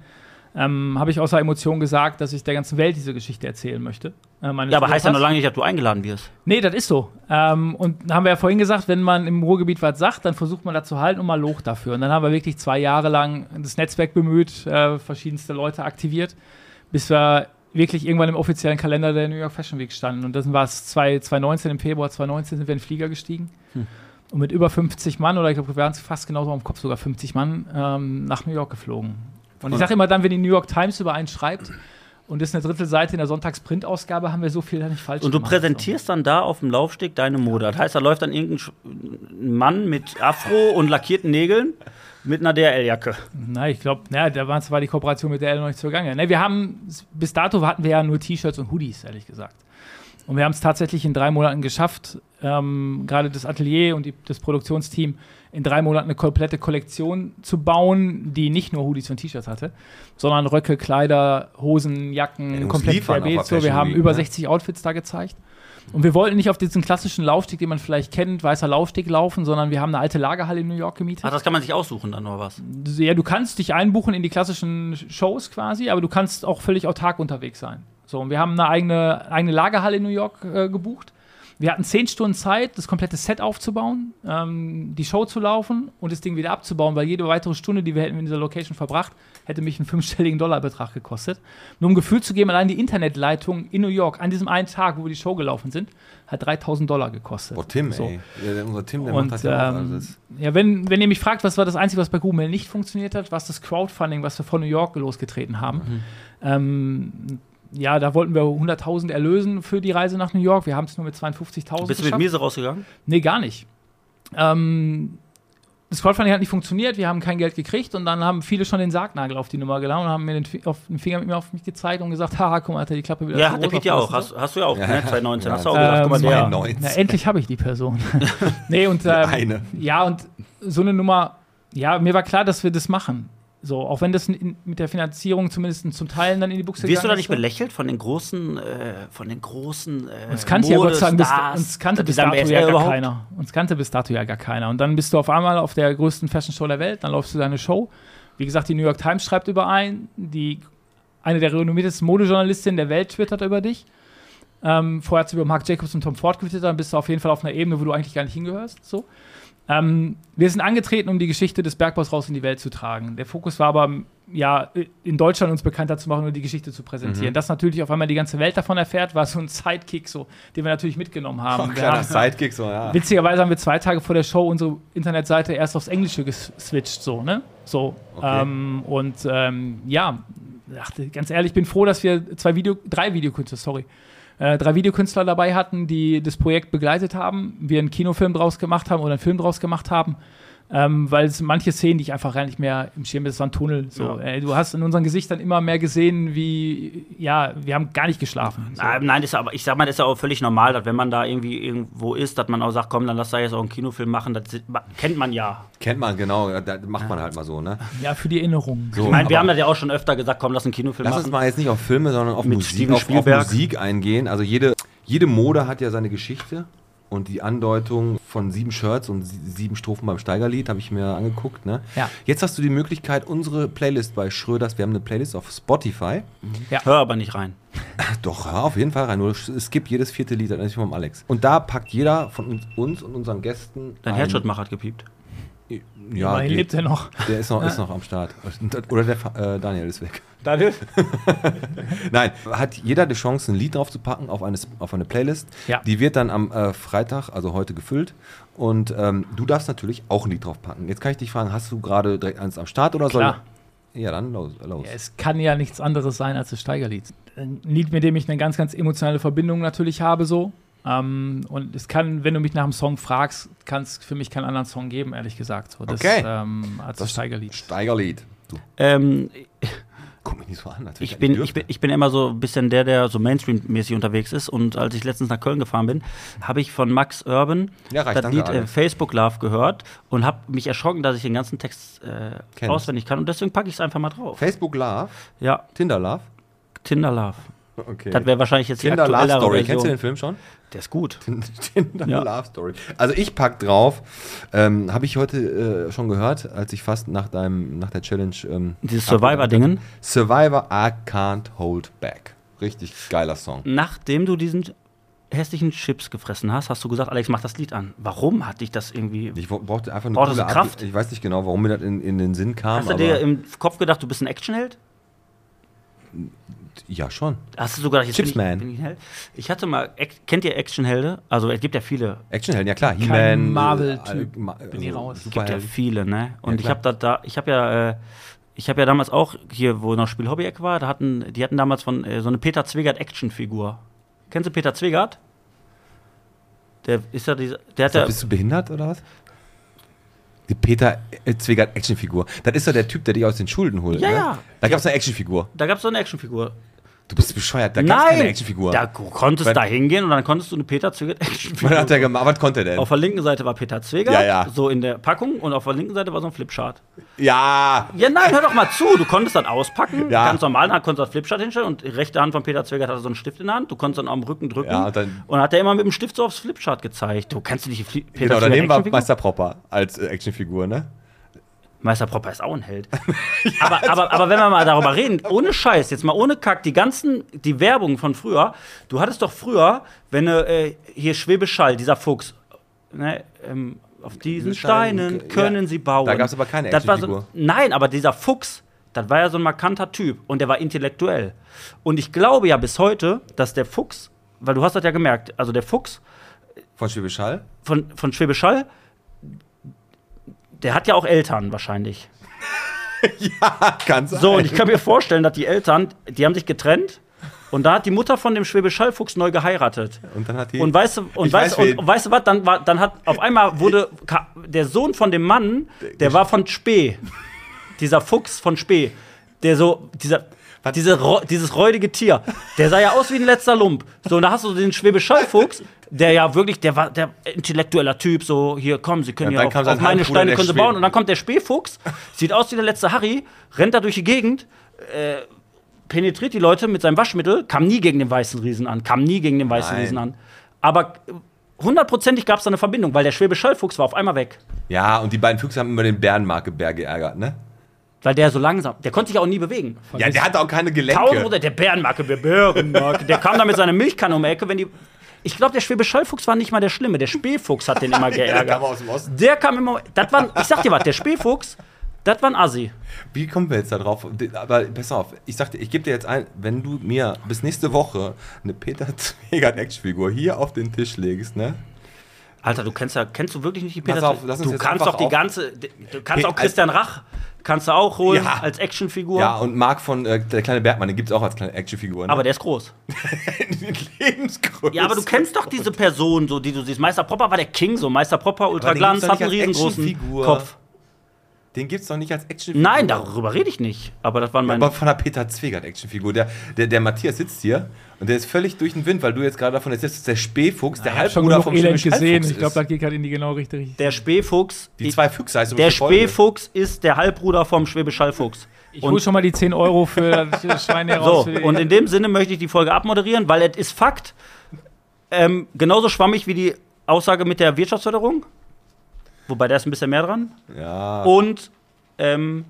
S4: Ähm, habe ich außer Emotion gesagt, dass ich der ganzen Welt diese Geschichte erzählen möchte. Äh,
S2: Ja, aber heißt ja noch lange nicht, dass du eingeladen wirst.
S4: Nee, das ist so. Ähm, und haben wir ja vorhin gesagt, wenn man im Ruhrgebiet was sagt, dann versucht man das zu halten und mal Loch dafür. Und dann haben wir wirklich zwei Jahre lang das Netzwerk bemüht, äh, verschiedenste Leute aktiviert, bis wir wirklich irgendwann im offiziellen Kalender der New York Fashion Week standen. Und dann war es 2 2019, im Februar 2019 sind wir in den Flieger gestiegen. Und mit über 50 Mann, oder ich glaube, wir waren es fast genauso am Kopf, sogar 50 Mann, ähm, nach New York geflogen. Und ich sage immer dann, wenn die New York Times über einen schreibt, und das ist eine Drittelseite in der Sonntagsprintausgabe, haben wir so viel da nicht falsch
S2: Und du
S4: gemacht.
S2: präsentierst dann da auf dem Laufsteg deine Mode. Das heißt, da läuft dann irgendein Mann mit Afro und lackierten Nägeln mit einer DHL-Jacke.
S4: Na, ich glaube, da war zwar die Kooperation mit der L noch nicht zugange. Ne, wir haben, bis dato hatten wir ja nur T-Shirts und Hoodies, ehrlich gesagt. Und wir haben es tatsächlich in drei Monaten geschafft, ähm, gerade das Atelier und die, das Produktionsteam in drei Monaten eine komplette Kollektion zu bauen, die nicht nur Hoodies und T-Shirts hatte, sondern Röcke, Kleider, Hosen, Jacken,
S1: Jungs
S4: komplett querbeet. So, wir haben
S1: Week,
S4: über
S1: ne?
S4: 60 Outfits da gezeigt. Und wir wollten nicht auf diesen klassischen Laufsteg, den man vielleicht kennt, weißer Laufsteg laufen, sondern wir haben eine alte Lagerhalle in New York gemietet.
S2: Ach, das kann man sich aussuchen dann oder was?
S4: Ja, du kannst dich einbuchen in die klassischen Shows quasi, aber du kannst auch völlig autark unterwegs sein. So, und wir haben eine eigene, eigene Lagerhalle in New York äh, gebucht. Wir hatten zehn Stunden Zeit, das komplette Set aufzubauen, ähm, die Show zu laufen und das Ding wieder abzubauen, weil jede weitere Stunde, die wir hätten in dieser Location verbracht, hätte mich einen fünfstelligen Dollarbetrag gekostet. Nur um ein Gefühl zu geben, allein die Internetleitung in New York an diesem einen Tag, wo wir die Show gelaufen sind, hat 3000 Dollar gekostet.
S1: Oh, Tim,
S4: So.
S1: ey. Ja, unser Tim, der
S4: Und
S1: macht auch
S4: ähm,
S1: alles.
S4: ja, wenn, wenn ihr mich fragt, was war das Einzige, was bei Google nicht funktioniert hat, was das Crowdfunding, was wir von New York losgetreten haben.
S1: Mhm.
S4: Ähm, ja, da wollten wir 100.000 erlösen für die Reise nach New York. Wir haben es nur mit 52.000
S2: Bist du mit. Miese rausgegangen?
S4: Nee, gar nicht. Ähm, das Crowdfunding hat nicht funktioniert, wir haben kein Geld gekriegt und dann haben viele schon den Sargnagel auf die Nummer gelangt und haben mir den, den Finger mit mir auf mich gezeigt und gesagt, haha, guck mal, hat er die Klappe wieder
S2: Ja, hat der Pete ja auch. Hast, hast du ja auch,
S1: Ja.
S2: ne? 2019.
S1: Ja.
S2: Hast du auch gesagt, guck mal,
S4: Ähm,
S2: der.
S1: 92.
S4: Na, endlich habe ich die Person. nee, und ähm,
S1: eine.
S4: ja, und so eine Nummer, ja, mir war klar, dass wir das machen. So, auch wenn das in, mit der Finanzierung zumindest zum Teil dann in die Buchse
S2: Wirst du da nicht
S4: ist,
S2: belächelt von den großen, äh, von den großen äh,
S4: Uns kannte ja Gott Dank bis, uns kannte
S2: Die
S4: bis
S2: sagen,
S4: dato ja gar
S2: überhaupt?
S4: keiner. Uns kannte bis dato ja gar keiner. Und dann bist du auf einmal auf der größten Fashion Show der Welt, dann läufst du deine Show. Wie gesagt, die New York Times schreibt über ein, die eine der renommiertesten Modejournalistinnen der Welt twittert über dich. Ähm, vorher hat sie über Marc Jacobs und Tom Ford getwittert, dann bist du auf jeden Fall auf einer Ebene, wo du eigentlich gar nicht hingehörst. So. Ähm, wir sind angetreten, um die Geschichte des Bergbaus raus in die Welt zu tragen. Der Fokus war aber, ja, in Deutschland uns bekannter zu machen und die Geschichte zu präsentieren. Dass natürlich auf einmal die ganze Welt davon erfährt, war so ein Sidekick, so, den wir natürlich mitgenommen haben.
S1: Oh, kleiner Sidekick, so, ja.
S4: Witzigerweise haben wir zwei Tage vor der Show unsere Internetseite erst aufs Englische geswitcht, so, ne? So.
S1: Okay.
S4: Ähm, und ähm, ja, ach, ganz ehrlich, ich bin froh, dass wir zwei Video, drei Videokünstler, sorry, äh, drei Videokünstler dabei hatten, die das Projekt begleitet haben, wir einen Kinofilm draus gemacht haben oder einen Film draus gemacht haben. Ähm, weil es manche Szenen, die ich einfach gar nicht mehr im Schirm ist, war ein Tunnel. So.
S2: Ja.
S4: Äh, du hast in unseren Gesichtern immer mehr gesehen, wie, ja, wir haben gar nicht geschlafen. So.
S2: Nein, das ist aber, ich sag mal, das ist ja auch völlig normal, dass wenn man da irgendwie irgendwo ist, dass man auch sagt, komm, dann lass da jetzt auch einen Kinofilm machen. Das kennt man ja.
S1: Kennt man, genau, da macht man halt mal so, ne?
S4: Ja, für die Erinnerung.
S1: So,
S2: Ich meine, wir haben das ja auch schon öfter gesagt, komm, lass einen Kinofilm
S1: Lass
S2: machen.
S1: uns mal jetzt nicht auf Filme, sondern auf,
S2: Mit
S1: Musik, auf, auf. Musik eingehen. Also jede, jede Mode hat ja seine Geschichte. Und die Andeutung von sieben Shirts und sie- sieben Strophen beim Steigerlied habe ich mir angeguckt. Ne?
S4: Ja.
S1: Jetzt hast du die Möglichkeit, unsere Playlist bei Schröders, wir haben eine Playlist auf Spotify.
S2: Hör aber nicht rein.
S1: Doch, hör auf jeden Fall rein. Nur es gibt jedes vierte Lied, das ist vom Alex. Und da packt jeder von uns, uns und unseren Gästen.
S2: Dein
S1: ein-
S2: Herzschrittmacher hat gepiept.
S1: Ja, geht.
S4: lebt er noch.
S1: Der ist noch, ist noch am Start. Oder der äh, Daniel ist weg.
S2: Daniel?
S1: Nein, hat jeder die Chance, ein Lied drauf zu packen auf eine, auf eine Playlist.
S4: Ja.
S1: Die wird dann am äh, Freitag, also heute, gefüllt. Und ähm, du darfst natürlich auch ein Lied drauf packen. Jetzt kann ich dich fragen, hast du gerade direkt eins am Start oder
S4: Klar.
S1: soll. Ja, dann los. los.
S4: Ja, es kann ja nichts anderes sein als das Steigerlied. Ein Lied, mit dem ich eine ganz, ganz emotionale Verbindung natürlich habe, so. Ähm, und es kann, wenn du mich nach einem Song fragst, kann es für mich keinen anderen Song geben, ehrlich gesagt. So, das,
S1: Okay.
S4: ähm, als das Steigerlied.
S1: Steigerlied. Du,
S2: Ähm,
S1: guck mich nicht so an. wenn
S2: ich, bin, ich, bin, ich bin immer so ein bisschen der, der so Mainstream-mäßig unterwegs ist. Und als ich letztens nach Köln gefahren bin, habe ich von Max Urban
S1: Ja, reicht,
S2: das Lied äh. Facebook Love gehört und habe mich erschrocken, dass ich den ganzen Text äh, auswendig kann. Und deswegen packe ich es einfach mal drauf.
S1: Facebook Love,
S2: Ja,
S1: Tinder Love.
S2: Tinder Love.
S1: Okay.
S2: Das wäre wahrscheinlich jetzt die
S1: Tinder Love
S2: aktuellere
S1: Story.
S2: Version.
S1: Kennst du den Film schon?
S2: Der ist gut.
S1: Tinder
S2: Ja.
S1: Love Story. Also ich pack drauf, ähm, habe ich heute äh, schon gehört, als ich fast nach deinem, nach der Challenge ähm,
S2: Dieses
S1: abgehakt
S2: Survivor-Dingen.
S1: habe. Survivor I Can't Hold Back. Richtig geiler Song.
S2: Nachdem du diesen hässlichen Chips gefressen hast, hast du gesagt, Alex, mach das Lied an. Warum hat dich das irgendwie.
S1: Ich brauchte einfach eine
S2: Braucht das
S1: coole
S2: so Kraft?
S1: Art- Ich weiß nicht genau, warum mir das in, in den Sinn kam.
S2: Hast du dir im Kopf gedacht, du bist ein Actionheld?
S1: Ja, schon.
S2: Hast du sogar gedacht, jetzt
S1: Chips
S2: bin ich,
S1: Man.
S2: bin ich? Ich hatte mal, kennt ihr Actionhelde? Also es gibt ja viele.
S1: Actionhelden, ja klar.
S4: Kein
S1: He-Man.
S4: Marvel-Typ.
S1: äh, Ma-
S4: Bin ich raus.
S2: Es gibt ja viele, ne? Und ich
S1: klar.
S2: habe da, da, ich habe ja, äh, ich habe ja damals auch hier, wo noch Spiel Hobby Eck war, da hatten, die hatten damals von äh, so eine Peter Zwegert Actionfigur. Kennst du Peter Zwegert? Der ist ja dieser, der hat ja,
S1: Bist du behindert oder was? Die Peter Zwegert Actionfigur. Das ist doch der Typ, der dich aus den Schulden holt.
S2: Ja,
S1: ne?
S2: ja.
S1: Da gab es eine Actionfigur.
S2: da gab es so eine Actionfigur.
S1: Du bist bescheuert. Da gab es keine Actionfigur.
S2: Da du konntest
S1: Weil-
S2: da hingehen und dann konntest du eine Peter Zwegert
S1: Was
S2: Actionfigur.
S1: hat der gemacht? Was konnte er denn?
S2: Auf der linken Seite war Peter Zwegert,
S1: Ja, ja.
S2: so in der Packung, und auf der linken Seite war so ein Flipchart.
S1: ja.
S2: Ja, nein, hör doch mal zu. Du konntest das auspacken,
S1: Ja.
S2: ganz normal, dann konntest du das Flipchart hinstellen und die rechte Hand von Peter Zwegert hatte so einen Stift in der Hand. Du konntest dann am Rücken drücken
S1: Ja, und dann-
S2: und hat er immer mit dem Stift so aufs Flipchart gezeigt. Du kennst du nicht die Fli Peter
S1: Genau, daneben war? Meister Propper als äh, Actionfigur, ne?
S2: Meister Propper ist auch ein Held. aber, aber, aber wenn wir mal darüber reden, ohne Scheiß, jetzt mal ohne Kack, die ganzen, die Werbung von früher, du hattest doch früher, wenn äh, hier Schwäbisch Schall, dieser Fuchs, ne, ähm, auf diesen
S1: Steinen,
S2: Steinen können
S1: ja.
S2: sie bauen.
S1: Da gab's aber keine
S2: Das war so. Nein, aber dieser Fuchs, das war ja so ein markanter Typ und der war intellektuell. Und ich glaube ja bis heute, dass der Fuchs, weil du hast das ja gemerkt, also der Fuchs
S1: Von Schwäbisch Hall.
S2: von, von Schwäbisch Hall, der hat ja auch Eltern wahrscheinlich.
S1: Kann sein.
S2: So, und ich kann mir vorstellen, dass die Eltern, die haben sich getrennt und da hat die Mutter von dem Schwäbisch Hall-Fuchs neu geheiratet.
S1: Und dann hat die.
S2: Und weißt du, und weißt,
S1: weiß,
S2: und, weißt du was, dann, war, dann hat auf einmal wurde der Sohn von dem Mann, der war von Spee. Dieser Fuchs von Spee. Der so, dieser, diese, dieses räudige Tier, der sah ja aus wie ein letzter Lump. So, und da hast du den Schwäbisch Hall-Fuchs, der ja wirklich, der war der intellektueller Typ, so, hier, komm, Sie können
S1: Ja, dann
S2: auf, auf meine Steine können Sie bauen. Und dann kommt der Spähfuchs, sieht aus wie der letzte Harry, rennt da durch die Gegend, äh, penetriert die Leute mit seinem Waschmittel, kam nie gegen den weißen Riesen an, kam nie gegen den weißen
S1: Nein.
S2: Riesen an. Aber hundertprozentig gab es da eine Verbindung, weil der Schwäbisch Hall-Fuchs war auf einmal weg.
S1: Ja, und die beiden Füchse haben immer den Bärenmarke-Bär geärgert, ne?
S2: Weil der so langsam, der konnte sich auch nie bewegen.
S1: Ja, der hatte auch keine
S2: Tausend
S1: Gelenke.
S2: Prozent, der Bärenmarke, der Bärenmarke, der kam da mit seiner Milchkanne um die Ecke, wenn die. Ich glaube, der Schwäbisch Hall-Fuchs war nicht mal der Schlimme, der Spähfuchs hat den immer
S1: Der
S2: geärgert.
S1: kam aus dem Osten.
S2: Der kam immer. Das war, ich sag dir was, der Spähfuchs, das war ein Assi.
S1: Wie kommen wir jetzt da drauf? Aber pass auf, ich sagte, ich gebe dir jetzt ein, wenn du mir bis nächste Woche eine Peter Zwegert Actionfigur hier auf den Tisch legst, ne?
S2: Alter, du kennst ja, kennst du wirklich nicht die
S1: Pass
S2: Peter
S1: auf, lass uns
S2: Du
S1: jetzt
S2: kannst doch die ganze, du kannst
S1: Pe-
S2: auch Christian Rach, kannst du auch holen
S1: Ja.
S2: als Actionfigur.
S1: Ja, und Marc von äh, der kleine Bergmann, den gibt es auch als kleine Actionfigur. Ne?
S2: Aber der ist groß.
S1: Lebensgröße.
S2: Ja, aber du kennst doch diese Person, so, die du siehst. Meister Popper war der King, so Meister Popper, Ultra
S1: den
S2: Glanz,
S1: gibt's doch
S2: hat einen riesengroßen. Kopf.
S1: Den gibt's doch nicht als Actionfigur.
S2: Nein, darüber rede ich nicht. Aber das waren meine.
S1: Aber von der Peter Zwegert Actionfigur. Der, der, der Matthias sitzt hier und der ist völlig durch den Wind, weil du jetzt gerade davon erzählst, dass der Spähfuchs, der
S4: schon
S1: Halbbruder vom
S4: Elend
S1: Schwäbisch
S4: gesehen.
S1: Hallfuchs
S4: Ich glaube,
S1: ist.
S4: das geht gerade in die genau richtige Richtung.
S2: der Spähfuchs.
S1: Die zwei Füchse heißt
S2: der. Spähfuchs ist der Halbbruder vom Schwäbisch Hallfuchs.
S4: Ich hole schon mal die 10 Euro für das Schwein hier
S2: So, und in dem Sinne möchte ich die Folge abmoderieren, weil es ist Fakt. Ähm, genauso schwammig wie die Aussage mit der Wirtschaftsförderung. Wobei da ist ein bisschen mehr dran.
S1: Ja.
S2: Und, ähm,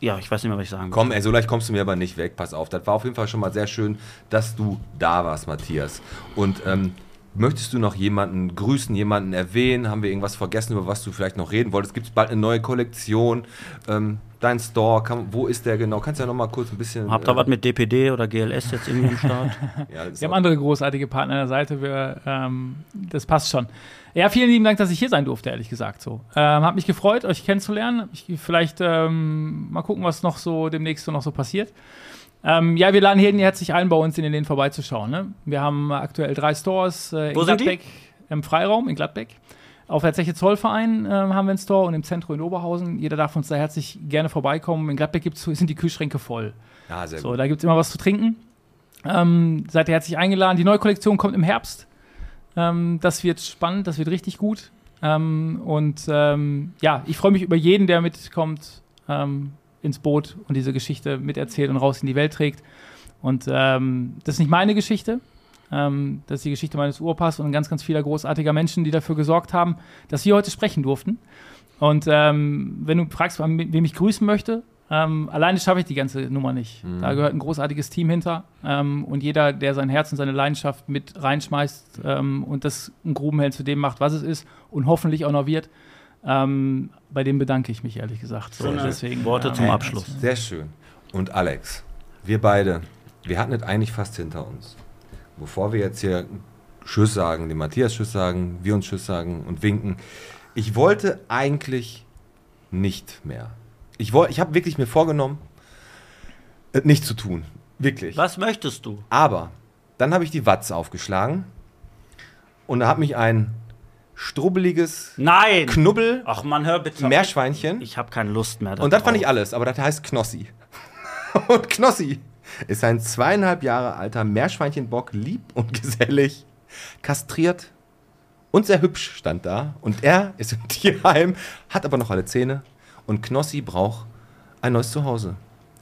S2: ja, ich weiß nicht mehr, was ich sagen will.
S1: Komm, ey, so leicht kommst du mir aber nicht weg. Pass auf. Das war auf jeden Fall schon mal sehr schön, dass du da warst, Matthias. Und ähm, möchtest du noch jemanden grüßen, jemanden erwähnen? Haben wir irgendwas vergessen, über was du vielleicht noch reden wolltest? Gibt es bald eine neue Kollektion? Ähm, dein Store, kann, wo ist der genau? Kannst du ja noch mal kurz ein bisschen.
S2: Habt ihr
S1: äh,
S2: was mit DPD oder GLS jetzt irgendwie am Start?
S1: Ja,
S4: Wir haben andere großartige Partner an der Seite. Wir, ähm, das passt schon. Ja, vielen lieben Dank, dass ich hier sein durfte, ehrlich gesagt. So. Ähm, hat mich gefreut, euch kennenzulernen. Ich, vielleicht ähm, mal gucken, was noch so demnächst so noch so passiert. Ähm, ja, wir laden jeden herzlich ein, bei uns in den Läden vorbeizuschauen. Ne? Wir haben aktuell drei Stores äh, in
S2: Wo sind die?
S4: Gladbeck, im Freiraum in Gladbeck. Auf der Zeche Zollverein ähm, haben wir einen Store und im Zentrum in Oberhausen. Jeder darf uns da herzlich gerne vorbeikommen. In Gladbeck gibt's, sind die Kühlschränke voll.
S1: Ja, sehr
S4: So,
S1: gut.
S4: da gibt es immer was zu trinken. Ähm, seid ihr herzlich eingeladen. Die neue Kollektion kommt im Herbst. Ähm, das wird spannend, das wird richtig gut. Ähm, und ähm, ja, ich freue mich über jeden, der mitkommt ähm, ins Boot und diese Geschichte miterzählt und raus in die Welt trägt. Und ähm, das ist nicht meine Geschichte. Ähm, das ist die Geschichte meines Urpas und ganz, ganz vieler großartiger Menschen, die dafür gesorgt haben, dass wir heute sprechen durften. Und ähm, wenn du fragst, wem ich grüßen möchte, ähm, alleine schaffe ich die ganze Nummer nicht. Da gehört ein großartiges Team hinter. Ähm, und jeder, der sein Herz und seine Leidenschaft mit reinschmeißt ähm, und das ein Grubenheld zu dem macht, was es ist und hoffentlich auch noch wird, ähm, bei dem bedanke ich mich ehrlich gesagt. So, deswegen,
S2: Worte
S4: ähm,
S2: zum Abschluss.
S1: Sehr schön. Und Alex, wir beide, wir hatten es eigentlich fast hinter uns. Bevor wir jetzt hier Tschüss sagen, dem Matthias Tschüss sagen, wir uns Tschüss sagen und winken, ich wollte eigentlich nicht mehr. Ich, ich habe wirklich mir vorgenommen, es nicht zu tun. Wirklich.
S2: Was möchtest du?
S1: Aber dann habe ich die Watz aufgeschlagen und da hat mich ein strubbeliges
S2: Nein!
S1: Knubbel
S2: Ach man, hör bitte.
S1: Meerschweinchen
S2: Ich habe keine Lust mehr.
S1: und das fand ich alles, aber das heißt Knossi. Und Knossi ist ein zweieinhalb Jahre alter Meerschweinchenbock, lieb und gesellig, kastriert und sehr hübsch stand da. Und er ist im Tierheim, hat aber noch alle Zähne. Und Knossi braucht ein neues Zuhause.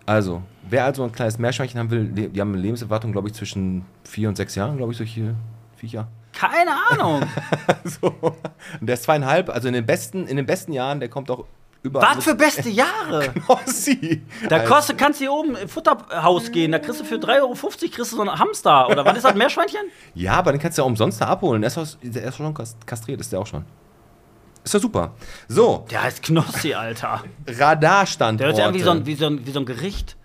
S1: Also, wer also ein kleines Meerschweinchen haben will, die haben eine Lebenserwartung, glaube ich, zwischen vier und sechs Jahren, glaube ich, solche Viecher.
S2: Keine Ahnung.
S1: So. Und der ist zweieinhalb, also in den besten, in den besten Jahren, der kommt auch überall.
S2: Was für beste Jahre.
S1: Knossi.
S2: Da kostet, kannst du hier oben im Futterhaus gehen, da kriegst du für 3,50 Euro kriegst du so einen Hamster. Oder was ist das, Meerschweinchen?
S1: Ja, aber den kannst du ja umsonst da abholen. Der ist, aus- der ist schon kas- kastriert, ist der auch schon. Ist ja super. So,
S2: Der heißt Knossi, Alter.
S1: Radarstandorte.
S2: Der sich an wie so ein, wie so ein, wie so ein Gericht.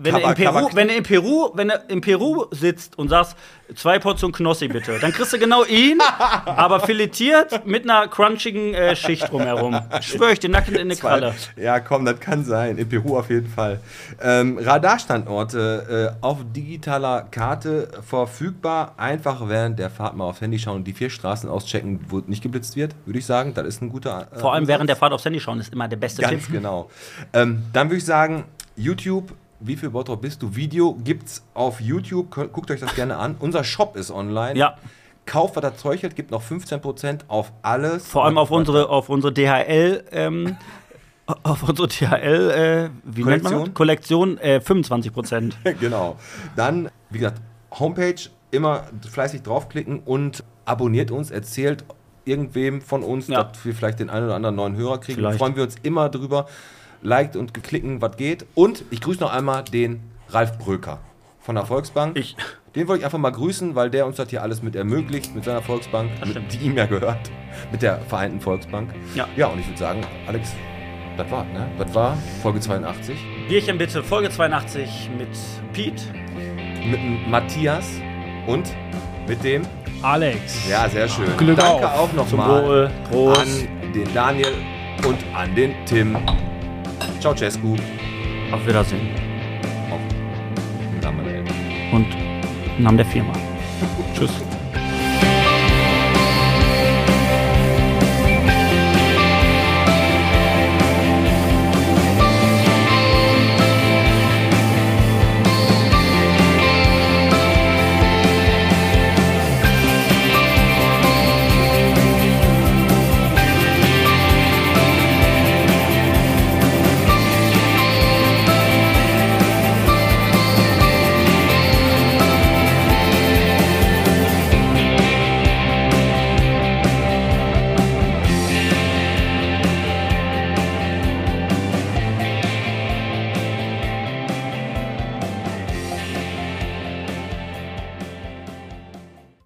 S2: Wenn du,
S1: Kaba-
S2: in Peru, wenn, du in Peru, wenn du in Peru sitzt und sagst, zwei Portionen Knossi bitte, dann kriegst du genau ihn, aber filetiert mit einer crunchigen äh, Schicht drumherum. Schwör ich, den Nacken in eine Qualle.
S1: Ja, komm, das kann sein. In Peru auf jeden Fall. Ähm, Radarstandorte äh, auf digitaler Karte verfügbar. Einfach während der Fahrt mal aufs Handy schauen und die vier Straßen auschecken, wo nicht geblitzt wird, würde ich sagen. Das ist ein guter. Äh,
S2: Vor allem
S1: Ansatz.
S2: während der Fahrt aufs Handy schauen ist immer der beste
S1: Ganz
S2: Tipp.
S1: genau. Ähm, dann würde ich sagen, YouTube, wie viel Bottrop bist du? Video gibt's auf YouTube. Guckt euch das gerne an. Unser Shop ist online.
S2: Ja,
S1: Kauft, was das Zeug gibt noch 15% auf alles.
S2: vor allem auf unsere, auf unsere DHL, ähm, auf unsere DHL, äh, wie nennt man das? Kollektion, äh, 25 Prozent.
S1: genau. Dann, wie gesagt, Homepage, immer fleißig draufklicken und abonniert uns, erzählt irgendwem von uns,
S2: Ja.
S1: dass wir vielleicht den einen oder anderen neuen Hörer kriegen.
S2: Vielleicht.
S1: Freuen wir uns immer drüber. Liked und geklicken, was geht. Und ich grüße noch einmal den Ralf Bröker von der Volksbank.
S2: Ich.
S1: Den wollte ich einfach mal grüßen, weil der uns das hier alles mit ermöglicht, mit seiner Volksbank,
S2: Das
S1: mit,
S2: stimmt.
S1: die ihm ja gehört, mit der Vereinten Volksbank.
S2: Ja.
S1: Ja, und ich würde sagen, Alex, das war, ne? Das war Folge 82
S2: Bierchen bitte, Folge 82 mit Pete.
S1: mit dem Matthias und Mit dem?
S4: Alex.
S1: Ja, sehr schön.
S4: Glück
S1: Danke
S4: auf.
S1: auch nochmal an den Daniel und an den Tim. Ciao, Cescu.
S2: Auf Wiedersehen.
S1: Auf Namen der Eltern.
S2: Und im Namen der Firma. Tschüss.